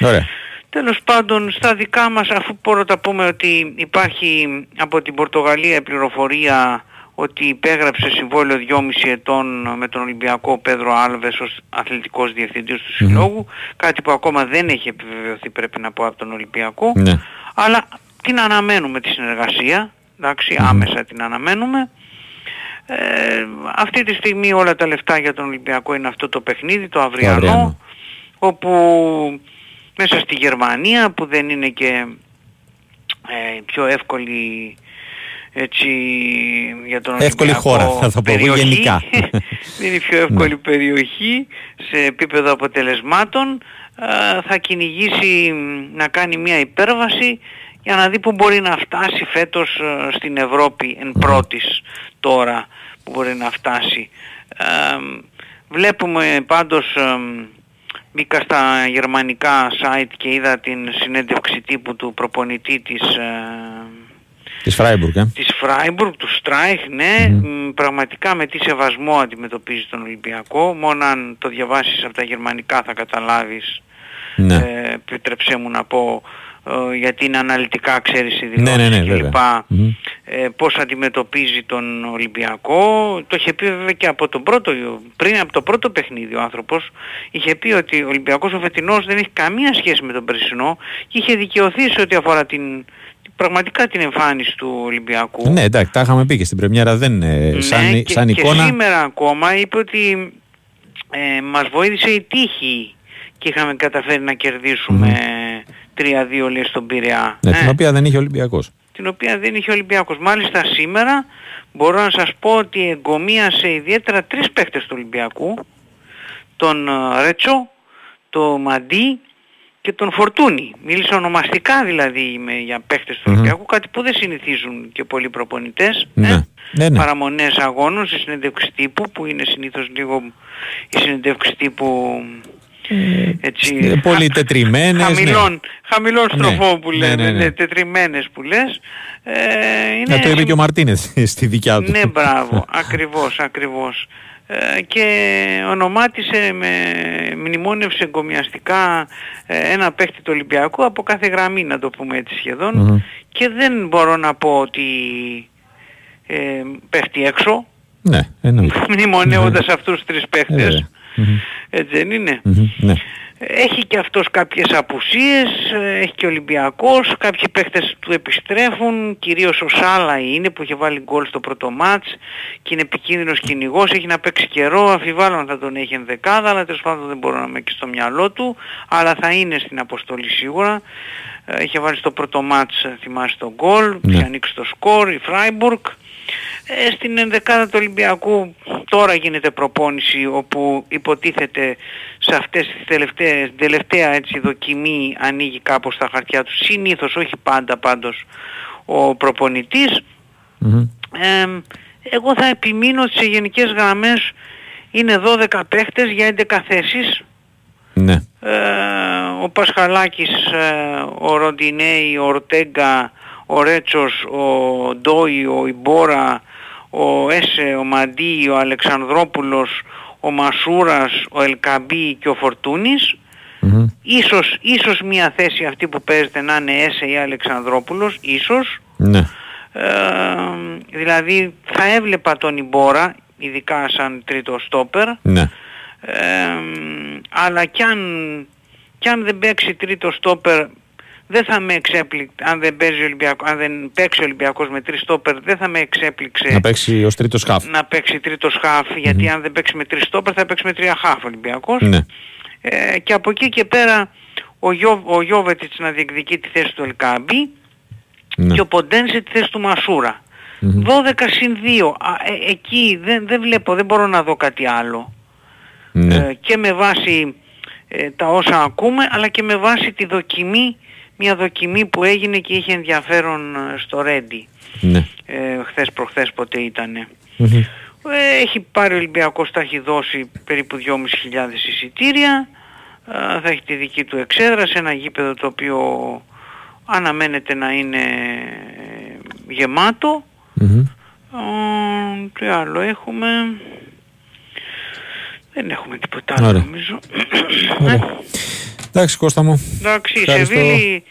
Ωραία. Τέλος πάντων, στα δικά μας, αφού πρώτα πούμε ότι υπάρχει από την Πορτογαλία η πληροφορία ότι υπέγραψε συμβόλαιο 2,5 ετών με τον Ολυμπιακό ο Πέδρο Άλβες ως αθλητικός διευθυντής του συλλόγου, κάτι που ακόμα δεν έχει επιβεβαιωθεί πρέπει να πω από τον Ολυμπιακό, Ναι. αλλά την αναμένουμε τη συνεργασία, εντάξει, άμεσα την αναμένουμε. Ε, αυτή τη στιγμή όλα τα λεφτά για τον Ολυμπιακό είναι αυτό το παιχνίδι, το αυριανό, αυριανό. όπου μέσα στη Γερμανία που δεν είναι και ε, πιο εύκολη έτσι για τον Εύκολη Ολυμπιακό χώρα, θα το πω εγώ περιοχή. γενικά. δεν είναι η πιο εύκολη περιοχή σε επίπεδο αποτελεσμάτων ε, θα κυνηγήσει μ, να κάνει μια υπέρβαση για να δει που μπορεί να φτάσει φέτος ε, στην Ευρώπη εν πρώτης τώρα που μπορεί να φτάσει. Ε, βλέπουμε πάντως ε, μπήκα στα γερμανικά site και είδα την συνέντευξη τύπου του προπονητή της ε, Της Φράιμπουργκ, ε; της Φράιμπουργκ, του Στράιχ, ναι, μ, πραγματικά με τι σεβασμό αντιμετωπίζει τον Ολυμπιακό. Μόνο αν το διαβάσεις από τα γερμανικά θα καταλάβεις, Ναι. ε, επιτρέψέ μου να πω, ε, γιατί είναι αναλυτικά ξέρεις οι Ναι, δηλώσεις ναι, ναι, κλπ. βέβαια. Μμμ. Ε, πώς αντιμετωπίζει τον Ολυμπιακό. Το είχε πει βέβαια και από τον πρώτο, πριν από το πρώτο παιχνίδι ο άνθρωπος. Είχε πει ότι ο Ολυμπιακός ο φετινός δεν έχει καμία σχέση με τον περσινό και είχε δικαιωθεί σε ό,τι αφορά την, πραγματικά την εμφάνιση του Ολυμπιακού. Ναι, εντάξει, τα είχαμε πει και στην Πρεμιέρα. Δεν είναι σαν, Ναι, και, σαν και εικόνα. σήμερα ακόμα είπε ότι ε, μας βοήθησε η τύχη και είχαμε καταφέρει να κερδίσουμε 3-2 λέει στον Πειραιά. Ναι, Ε, την οποία δεν είχε ο Ολυμπιακός. την οποία δεν είχε ο Ολυμπιακός. Μάλιστα σήμερα μπορώ να σας πω ότι εγκομίασε ιδιαίτερα τρεις παίχτες του Ολυμπιακού. Τον ε, Ρέτσο, τον Μαντί και τον Φορτούνη. Μίλησα ονομαστικά δηλαδή με, για παίχτες του Ολυμπιακού, κάτι που δεν συνηθίζουν και πολλοί προπονητές. Ναι. Ε, Ναι, ναι. παραμονές αγώνων σε συνέντευξη τύπου που είναι συνήθως λίγο η συνέντευξη τύπου έτσι, Ε, πολύ χα- τετριμένες, χαμηλών, ναι. χαμηλών Ναι, στροφών που ναι, λένε, ναι, ναι. ναι, τετριμένες που λες. Ε, είναι Να το είπε και ο Μαρτίνεθ στη δικιά του. ναι, μπράβο, ακριβώς, ακριβώς. Ε, και ονομάτισε με μνημόνευσε εγκομιαστικά ε, ένα παίχτη του Ολυμπιακού από κάθε γραμμή να το πούμε έτσι σχεδόν Μμμ. και δεν μπορώ να πω ότι ε, πέφτει έξω Ναι, εννοείται. μνημονεύοντας αυτούς τους τρεις Ε, παίχτες βέβαια. Μμμ. έτσι δεν είναι Μμμ, Ναι. Έχει και αυτός κάποιες απουσίες, ε, έχει και ο Ολυμπιακός, κάποιοι παίχτες του επιστρέφουν, κυρίως ο Σάλα είναι που είχε βάλει γκολ στο πρώτο μάτς και είναι επικίνδυνος κυνηγός, έχει να παίξει καιρό, αφιβάλλω αν θα τον έχει ενδεκάδα, αλλά τέλος πάντων δεν μπορώ να είμαι και στο μυαλό του, αλλά θα είναι στην αποστολή σίγουρα. Ε, Είχε βάλει στο πρώτο μάτς, ε, θυμάσαι τον γκολ, Ναι. είχε ανοίξει το σκορ, η Φράιμπουργκ. Ε, στην ενδεκάδα του Ολυμπιακού τώρα γίνεται προπόνηση όπου υποτίθεται σε αυτές τις τελευταίες, την τελευταία έτσι, δοκιμή ανοίγει κάπως τα χαρτιά του. Συνήθως, όχι πάντα πάντως, ο προπονητής. Μμμ. Ε, εγώ θα επιμείνω ότι σε γενικές γραμμές είναι 12 παίχτες για 11 θέσεις. Ναι. Ε, ο Πασχαλάκης, ε, ο Ροντινέη, ο Ορτέγκα, ο Ρέτσος, ο Ντόι, ο Ιμπόρα, ο Έσε, ο Μαντί, ο Αλεξανδρόπουλος, ο Μασούρας, ο Ελκαμπή και ο Φορτούνης. Μμμ. Ίσως, ίσως μια θέση αυτή που παίζεται να είναι Έσε ή Αλεξανδρόπουλος, ίσως. Ναι. Ε, δηλαδή θα έβλεπα τον Ιμπόρα, ειδικά σαν τρίτο στόπερ. Ναι. Ε, αλλά κι αν, κι αν δεν παίξει τρίτο στόπερ δεν θα με εξέπληξε αν δεν, παίζει ο Ολυμπιακός, αν δεν παίξει ο Ολυμπιακός με τρεις στόπερ δεν θα με εξέπληξε Να παίξει ως τρίτος σκάφ. να παίξει τρίτος χαφ γιατί αν δεν παίξει με τρεις στόπερ θα παίξει με τρία χαφ ο Ολυμπιακός Ναι. ε, και από εκεί και πέρα ο, Γιώ, ο Γιώβετιτς να διεκδικεί τη θέση του Ελκάμπη Ναι. και ο Ποντένσε τη θέση του Μασούρα 12 συν 2 Α, ε, εκεί δεν, δεν βλέπω δεν μπορώ να δω κάτι άλλο Ναι. ε, και με βάση ε, τα όσα ακούμε αλλά και με βάση τη δοκιμή μια δοκιμή που έγινε και είχε ενδιαφέρον ε, στο Ρέντι Ναι. ε, χθες προχθές ποτέ ήτανε Μμμ. Ε, Έχει πάρει ο Ολυμπιακός, τα έχει δώσει περίπου 2.500 εισιτήρια. Ε, Θα έχει τη δική του εξέδρα σε ένα γήπεδο το οποίο αναμένεται να είναι ε, γεμάτο. Ε, Τι άλλο έχουμε; Δεν έχουμε τίποτα άλλο Ωραία. Νομίζω. Εντάξει, Κώστα μου. Εντάξει, η Ευχαριστώ. Σεβίλη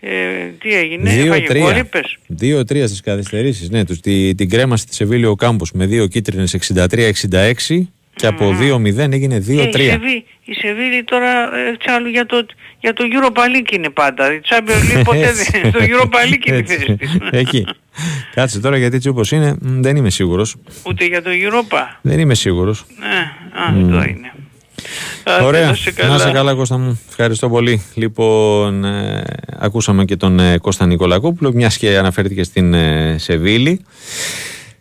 ε, τι έγινε, έφαγε 2-3. γκολ, είπες. 2-3 στις καθυστερήσεις. Ναι, τους, τη, την κρέμασε τη Σεβίλη ο Κάμπος με δύο κίτρινες 63-66 και από 2-0 έγινε Και η 2-3. Σεβίλη, η Σεβίλη τώρα ε, τσάλου για το, για το Europa League είναι πάντα. Η Champions League ποτέ Έτσι. δεν... Στο Europa League είναι η Έτσι. θέση της. Εκεί. Κάτσε τώρα γιατί έτσι όπως είναι, μ, δεν είμαι σίγουρος. Ούτε για το Europa; Δεν είμαι σίγουρος. Ναι, α, εδώ είναι. Άντε, Ωραία. να σε καλά. Να σε καλά, Κώστα μου. Ευχαριστώ πολύ. Λοιπόν, ε, ακούσαμε και τον ε, Κώστα Νικολακόπουλο, μιας και αναφέρθηκε στην ε, Σεβίλη.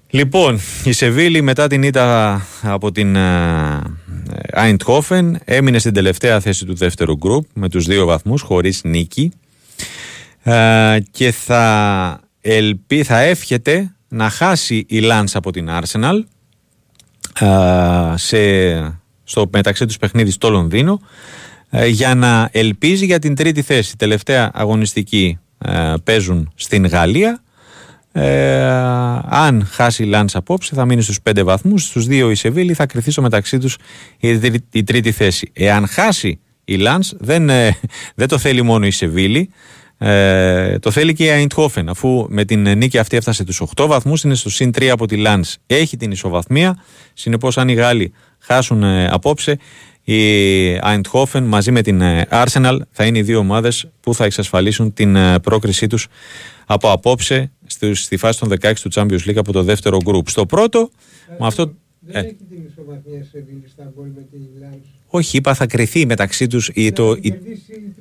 Λοιπόν, η Σεβίλη μετά την ήττα από την Eindhoven έμεινε στην τελευταία θέση του δεύτερου γκρουπ με τους δύο βαθμούς χωρίς νίκη Ε, και θα, ελπί, θα εύχεται να χάσει η Λάνς από την Arsenal ε, σε, στο μεταξύ τους παιχνίδι στο Λονδίνο ε, για να ελπίζει για την τρίτη θέση. Τελευταία αγωνιστική ε, παίζουν στην Γαλλία. Ε, αν χάσει η Λάνς απόψε θα μείνει στους πέντε βαθμούς. Στους δύο η Σεβίλη θα κρυθεί στο μεταξύ τους η, τρί- η τρίτη θέση. Εάν χάσει η Λάνς δεν, ε, δεν το θέλει μόνο η Σεβίλη. Ε, το θέλει και η Αϊντχόφεν αφού με την νίκη αυτή έφτασε τους 8 βαθμούς είναι στο συν 3 από τη Λάνς έχει την ισοβαθμία συνεπώς αν οι Γάλλοι χάσουν ε, απόψε η Eindhoven μαζί με την ε, Arsenal θα είναι οι δύο ομάδες που θα εξασφαλίσουν την ε, πρόκρισή τους από απόψε στους- στη φάση των 16 του Champions League από το δεύτερο γκρουπ. Στο πρώτο, με αυτό... Δεν ε, έχει την ισοβαθμία σε Βίλη στα γκολ με τη Λάνς. όχι, είπα θα κρυθεί μεταξύ τους η, το, Έχει η- κερδίσει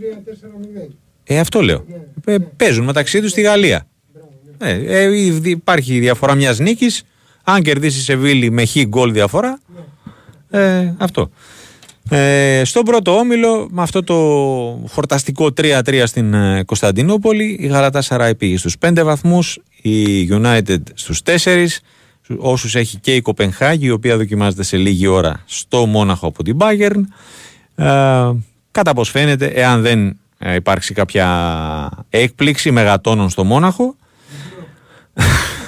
3-4-0. ε, αυτό λέω. Ε, παίζουν μεταξύ τους στη Γαλλία. Ε, ε, η- υπάρχει διαφορά μιας νίκης. Αν κερδίσει η Σεβίλη με χ γκολ διαφορά, ε, αυτό. Ε, στον πρώτο όμιλο, με αυτό το χορταστικό 3-3 στην ε, Κωνσταντινούπολη, η Γαλατά Σαράι πήγε στους 5 βαθμούς, η United στους 4, όσους έχει και η Κοπενχάγη, η οποία δοκιμάζεται σε λίγη ώρα στο Μόναχο από την Bayern. Ε, κατά πως φαίνεται, εάν δεν ε, υπάρξει κάποια έκπληξη μεγατόνων στο Μόναχο,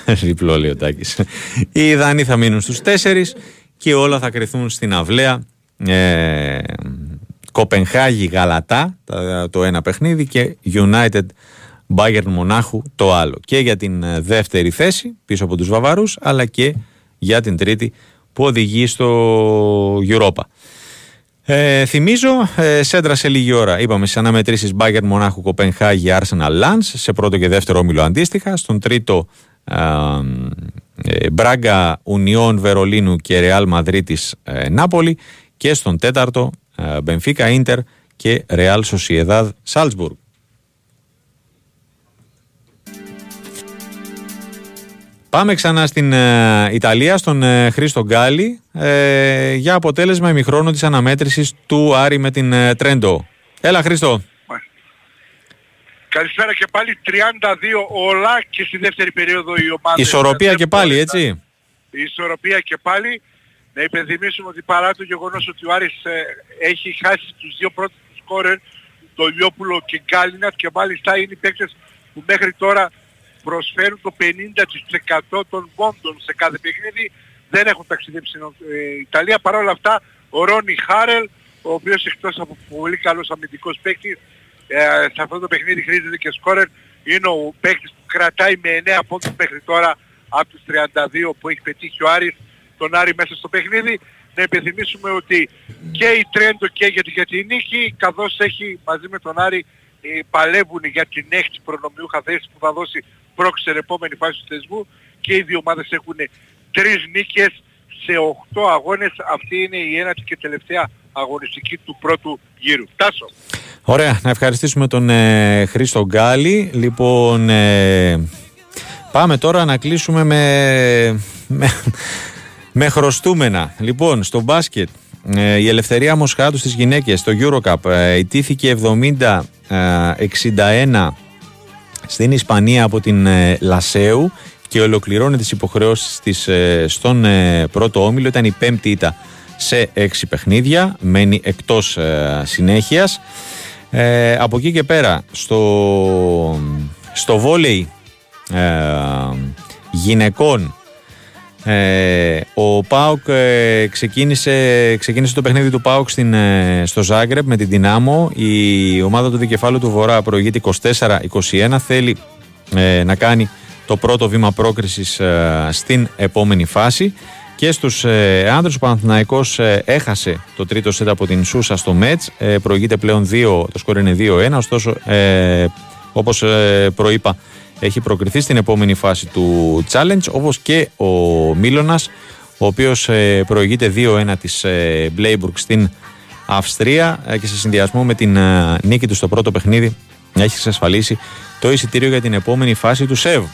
Διπλό λέει ο Τάκης. Οι Δανείοι θα μείνουν στους τέσσερις και όλα θα κρυθούν στην αυλαία. Ε, Κοπενχάγη Γαλατά τα- το ένα παιχνίδι και United Bayern Μονάχου το άλλο. Και για την ε, δεύτερη θέση πίσω από τους Βαβαρούς αλλά και για την τρίτη που οδηγεί στο Europa. Ε, θυμίζω, ε, σέντρα σε λίγη ώρα. Είπαμε στι αναμετρήσεις Bayern Μονάχου Κοπενχάγη Arsenal Lance σε πρώτο και δεύτερο όμιλο αντίστοιχα. Στον τρίτο ε, Μπράγκα Ουνιών Βερολίνου και Ρεάλ Μαδρίτη Νάπολη. Και στον τέταρτο Μπενφίκα Ίντερ και Ρεάλ Σοσιεδάδ Σάλτσμπουργκ. Πάμε ξανά στην ε, Ιταλία, στον ε, Χρήστο Γκάλη, ε, για αποτέλεσμα ημιχρόνου της αναμέτρησης του Άρη με την ε, Τρέντο. Έλα Χρήστο. Καλησπέρα και πάλι 32 όλα και στη δεύτερη περίοδο η ομάδα. Ισορροπία και πάλι, έτσι. Η ισορροπία και πάλι. Να υπενθυμίσουμε ότι παρά το γεγονός ότι ο Άρης ε, έχει χάσει τους δύο πρώτους του σκόρερ, το Λιόπουλο και Γκάλινατ και μάλιστα είναι οι παίκτες που μέχρι τώρα προσφέρουν το 50% των πόντων σε κάθε παιχνίδι. Δεν έχουν ταξιδέψει στην ε, Ιταλία. Παρ' όλα αυτά ο Ρόνι Χάρελ, ο οποίος εκτός από πολύ καλός αμυντικός παίκτης, ε, σε αυτό το παιχνίδι χρήζεται και σκόρερ, είναι ο παίκτης που κρατάει με 9 πόντους μέχρι τώρα από τους 32 που έχει πετύχει ο Άρης τον Άρη μέσα στο παιχνίδι. Να υπενθυμίσουμε ότι και η Τρέντο και για τη, για τη νίκη, καθώς έχει μαζί με τον Άρη ε, παλεύουν για την έκτη προνομιούχα θέση που θα δώσει πρόξη στην επόμενη φάση του θεσμού και οι δύο ομάδες έχουν τρεις νίκες σε 8 αγώνες. Αυτή είναι η ένατη και τελευταία αγωνιστική του πρώτου γύρου. Τάσο. Ωραία, να ευχαριστήσουμε τον ε, Χρήστο Γκάλη. Λοιπόν, ε, πάμε τώρα να κλείσουμε με, με, με χρωστούμενα. Λοιπόν, στο μπάσκετ, ε, η Ελευθερία Μοσχάτου στις γυναίκες, στο Eurocup, ε, ιτήθηκε 70-61 στην Ισπανία από την ε, Λασέου και ολοκληρώνει τις υποχρεώσεις της ε, στον ε, πρώτο όμιλο. Ήταν η πέμπτη ήττα σε έξι παιχνίδια, μένει εκτός ε, συνέχειας. Ε, από εκεί και πέρα, στο, στο βόλεϊ ε, γυναικών ε, ο Πάουκ ε, ξεκίνησε, ξεκίνησε το παιχνίδι του Πάουκ στην, ε, στο Ζάγκρεπ με την Δυνάμο. Η ομάδα του δικεφάλου του Βορρά προηγείται 24-21. Θέλει ε, να κάνει το πρώτο βήμα πρόκρισης στην επόμενη φάση. Και στους ε, άντρες ο Παναθηναϊκός έχασε το τρίτο σετ από την Σούσα στο Μέτς. προηγείται πλέον 2, το σκορ είναι 2-1. Ωστόσο, όπως προείπα, έχει προκριθεί στην επόμενη φάση του challenge όπως και ο Μίλωνας ο οποίος ε, προηγείται 2-1 της ε, Μπλέιμπουργκ στην Αυστρία ε, και σε συνδυασμό με την νίκη του στο πρώτο παιχνίδι έχει εξασφαλίσει το εισιτήριο για την επόμενη φάση του ΣΕΒ.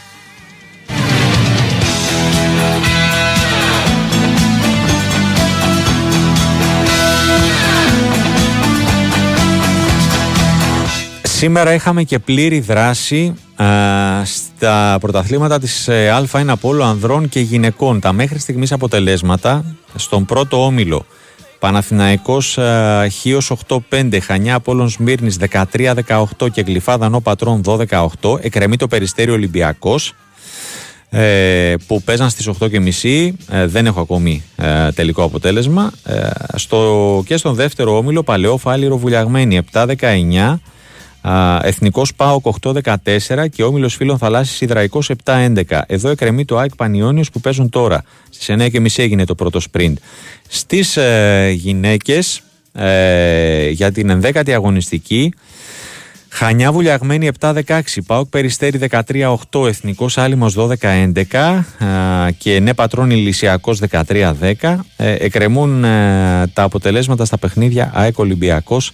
Σήμερα είχαμε και πλήρη δράση στα πρωταθλήματα της ε, Α1 Πόλο ανδρών και γυναικών. Τα μέχρι στιγμής αποτελέσματα στον πρώτο όμιλο Παναθηναϊκός ε, Χίος 8-5, Χανιά Απόλλων Σμύρνης 13-18 και Γλυφάδα Νό Πατρών 12-8. Εκρεμεί το Περιστέριο Ολυμπιακός ε, που παίζαν στις 8.30 ε, δεν έχω ακόμη ε, τελικό αποτέλεσμα ε, στο, και στον δεύτερο όμιλο Παλαιό Φάληρο Βουλιαγμένη 7-19 Εθνικός ΠΑΟΚ 8-14 και Όμιλος Φίλων Θαλάσσης Ιδραϊκός 7-11. Εδώ εκκρεμεί το ΑΕΚ Πανιόνιος που παίζουν τώρα. Στις 9.30 έγινε το πρώτο sprint. Στις ε, γυναίκες ε, για την 11η αγωνιστική. Χανιά Βουλιαγμένη 7-16, ΠΑΟΚ Περιστέρη 13-8, Εθνικός Άλυμος 12-11 και Ναι Πατρών Ηλυσιακός 13-10. Ε, εκκρεμούν ε, τα αποτελέσματα στα παιχνίδια ΑΕΚ Ολυμπιακός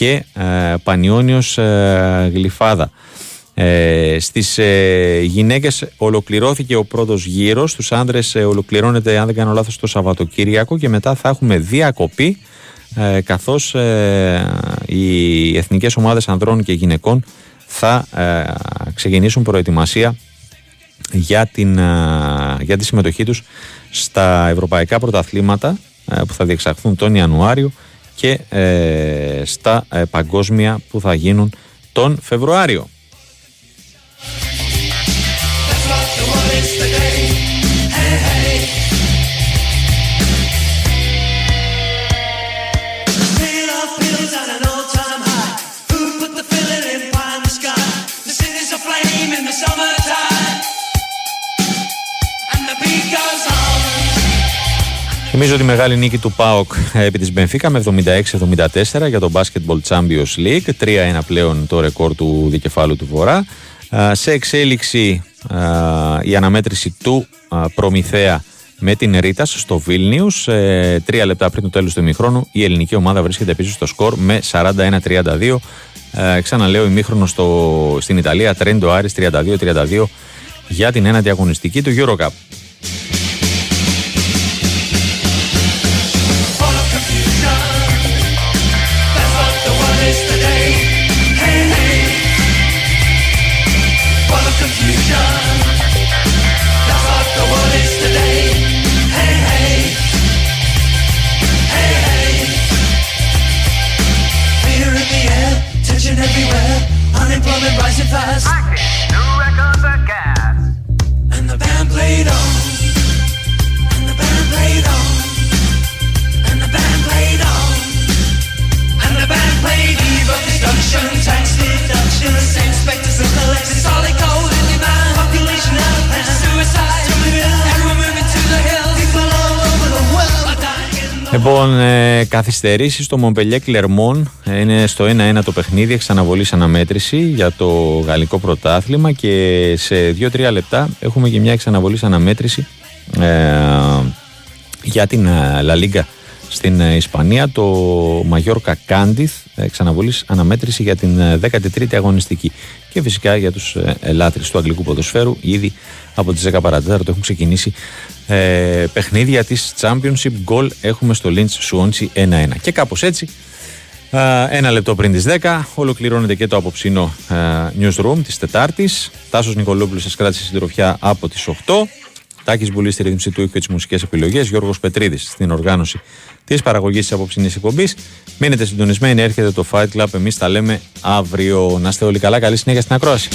και ε, Πανιόνιος ε, Γλυφάδα. Ε, στις ε, γυναίκες ολοκληρώθηκε ο πρώτος γύρος, στους άνδρες ε, ολοκληρώνεται αν δεν κάνω λάθος το Σαββατοκύριακο και μετά θα έχουμε διακοπή ε, καθώς οι εθνικές ομάδες ανδρών και γυναικών θα ξεκινήσουν προετοιμασία για, την, για τη συμμετοχή τους στα ευρωπαϊκά πρωταθλήματα που θα διεξαχθούν τον Ιανουάριο και ε, στα ε, παγκόσμια που θα γίνουν τον Φεβρουάριο. Θυμίζω τη μεγάλη νίκη του ΠΑΟΚ ε, επί της Μπενφίκα με 76-74 για το Basketball Champions League. 3-1 πλέον το ρεκόρ του δικεφάλου του Βορρά. Σε εξέλιξη η αναμέτρηση του Προμηθέα με την Ρίτα στο Βίλνιους. Ε, τρία λεπτά πριν το τέλος του ημιχρόνου η ελληνική ομάδα βρίσκεται πίσω στο σκορ με 41-32. Ε, ξαναλέω ημίχρονο στο, στην Ιταλία, Τρέντο Άρης 32-32 για την ένατη αγωνιστική του Eurocup. Λοιπόν, ε, καθυστερήσεις στο Μομπελιέ Κλερμόν. Ε, είναι στο 1-1 το παιχνίδι, εξαναβολή αναμέτρηση για το γαλλικό πρωτάθλημα και σε 2-3 λεπτά έχουμε και μια εξαναβολή αναμέτρηση ε, για την Λα Λίγκα στην ε, Ισπανία. Το Μαγιόρκα Κάντιθ, εξαναβολής αναμέτρηση για την 13η αγωνιστική. Και φυσικά για τους ελάτρεις του αγγλικού ποδοσφαίρου, ήδη από τις 10 παρατέταρτο έχουν ξεκινήσει ε, παιχνίδια της Championship Goal έχουμε στο Lynch Swansea 1-1 και κάπως έτσι Α, Ένα λεπτό πριν τις 10 ολοκληρώνεται και το απόψινό ε, newsroom της Τετάρτης. Τάσος Νικολόπουλος σας κράτησε συντροφιά από τις 8. Τάκης Μπουλής στη ρύθμιση του ήχου και τις μουσικές επιλογές. Γιώργος Πετρίδης στην οργάνωση της παραγωγής της απόψινής εκπομπής. Μείνετε συντονισμένοι, έρχεται το Fight Club. Εμείς τα λέμε αύριο. Να είστε όλοι καλά. Καλή συνέχεια στην ακρόαση.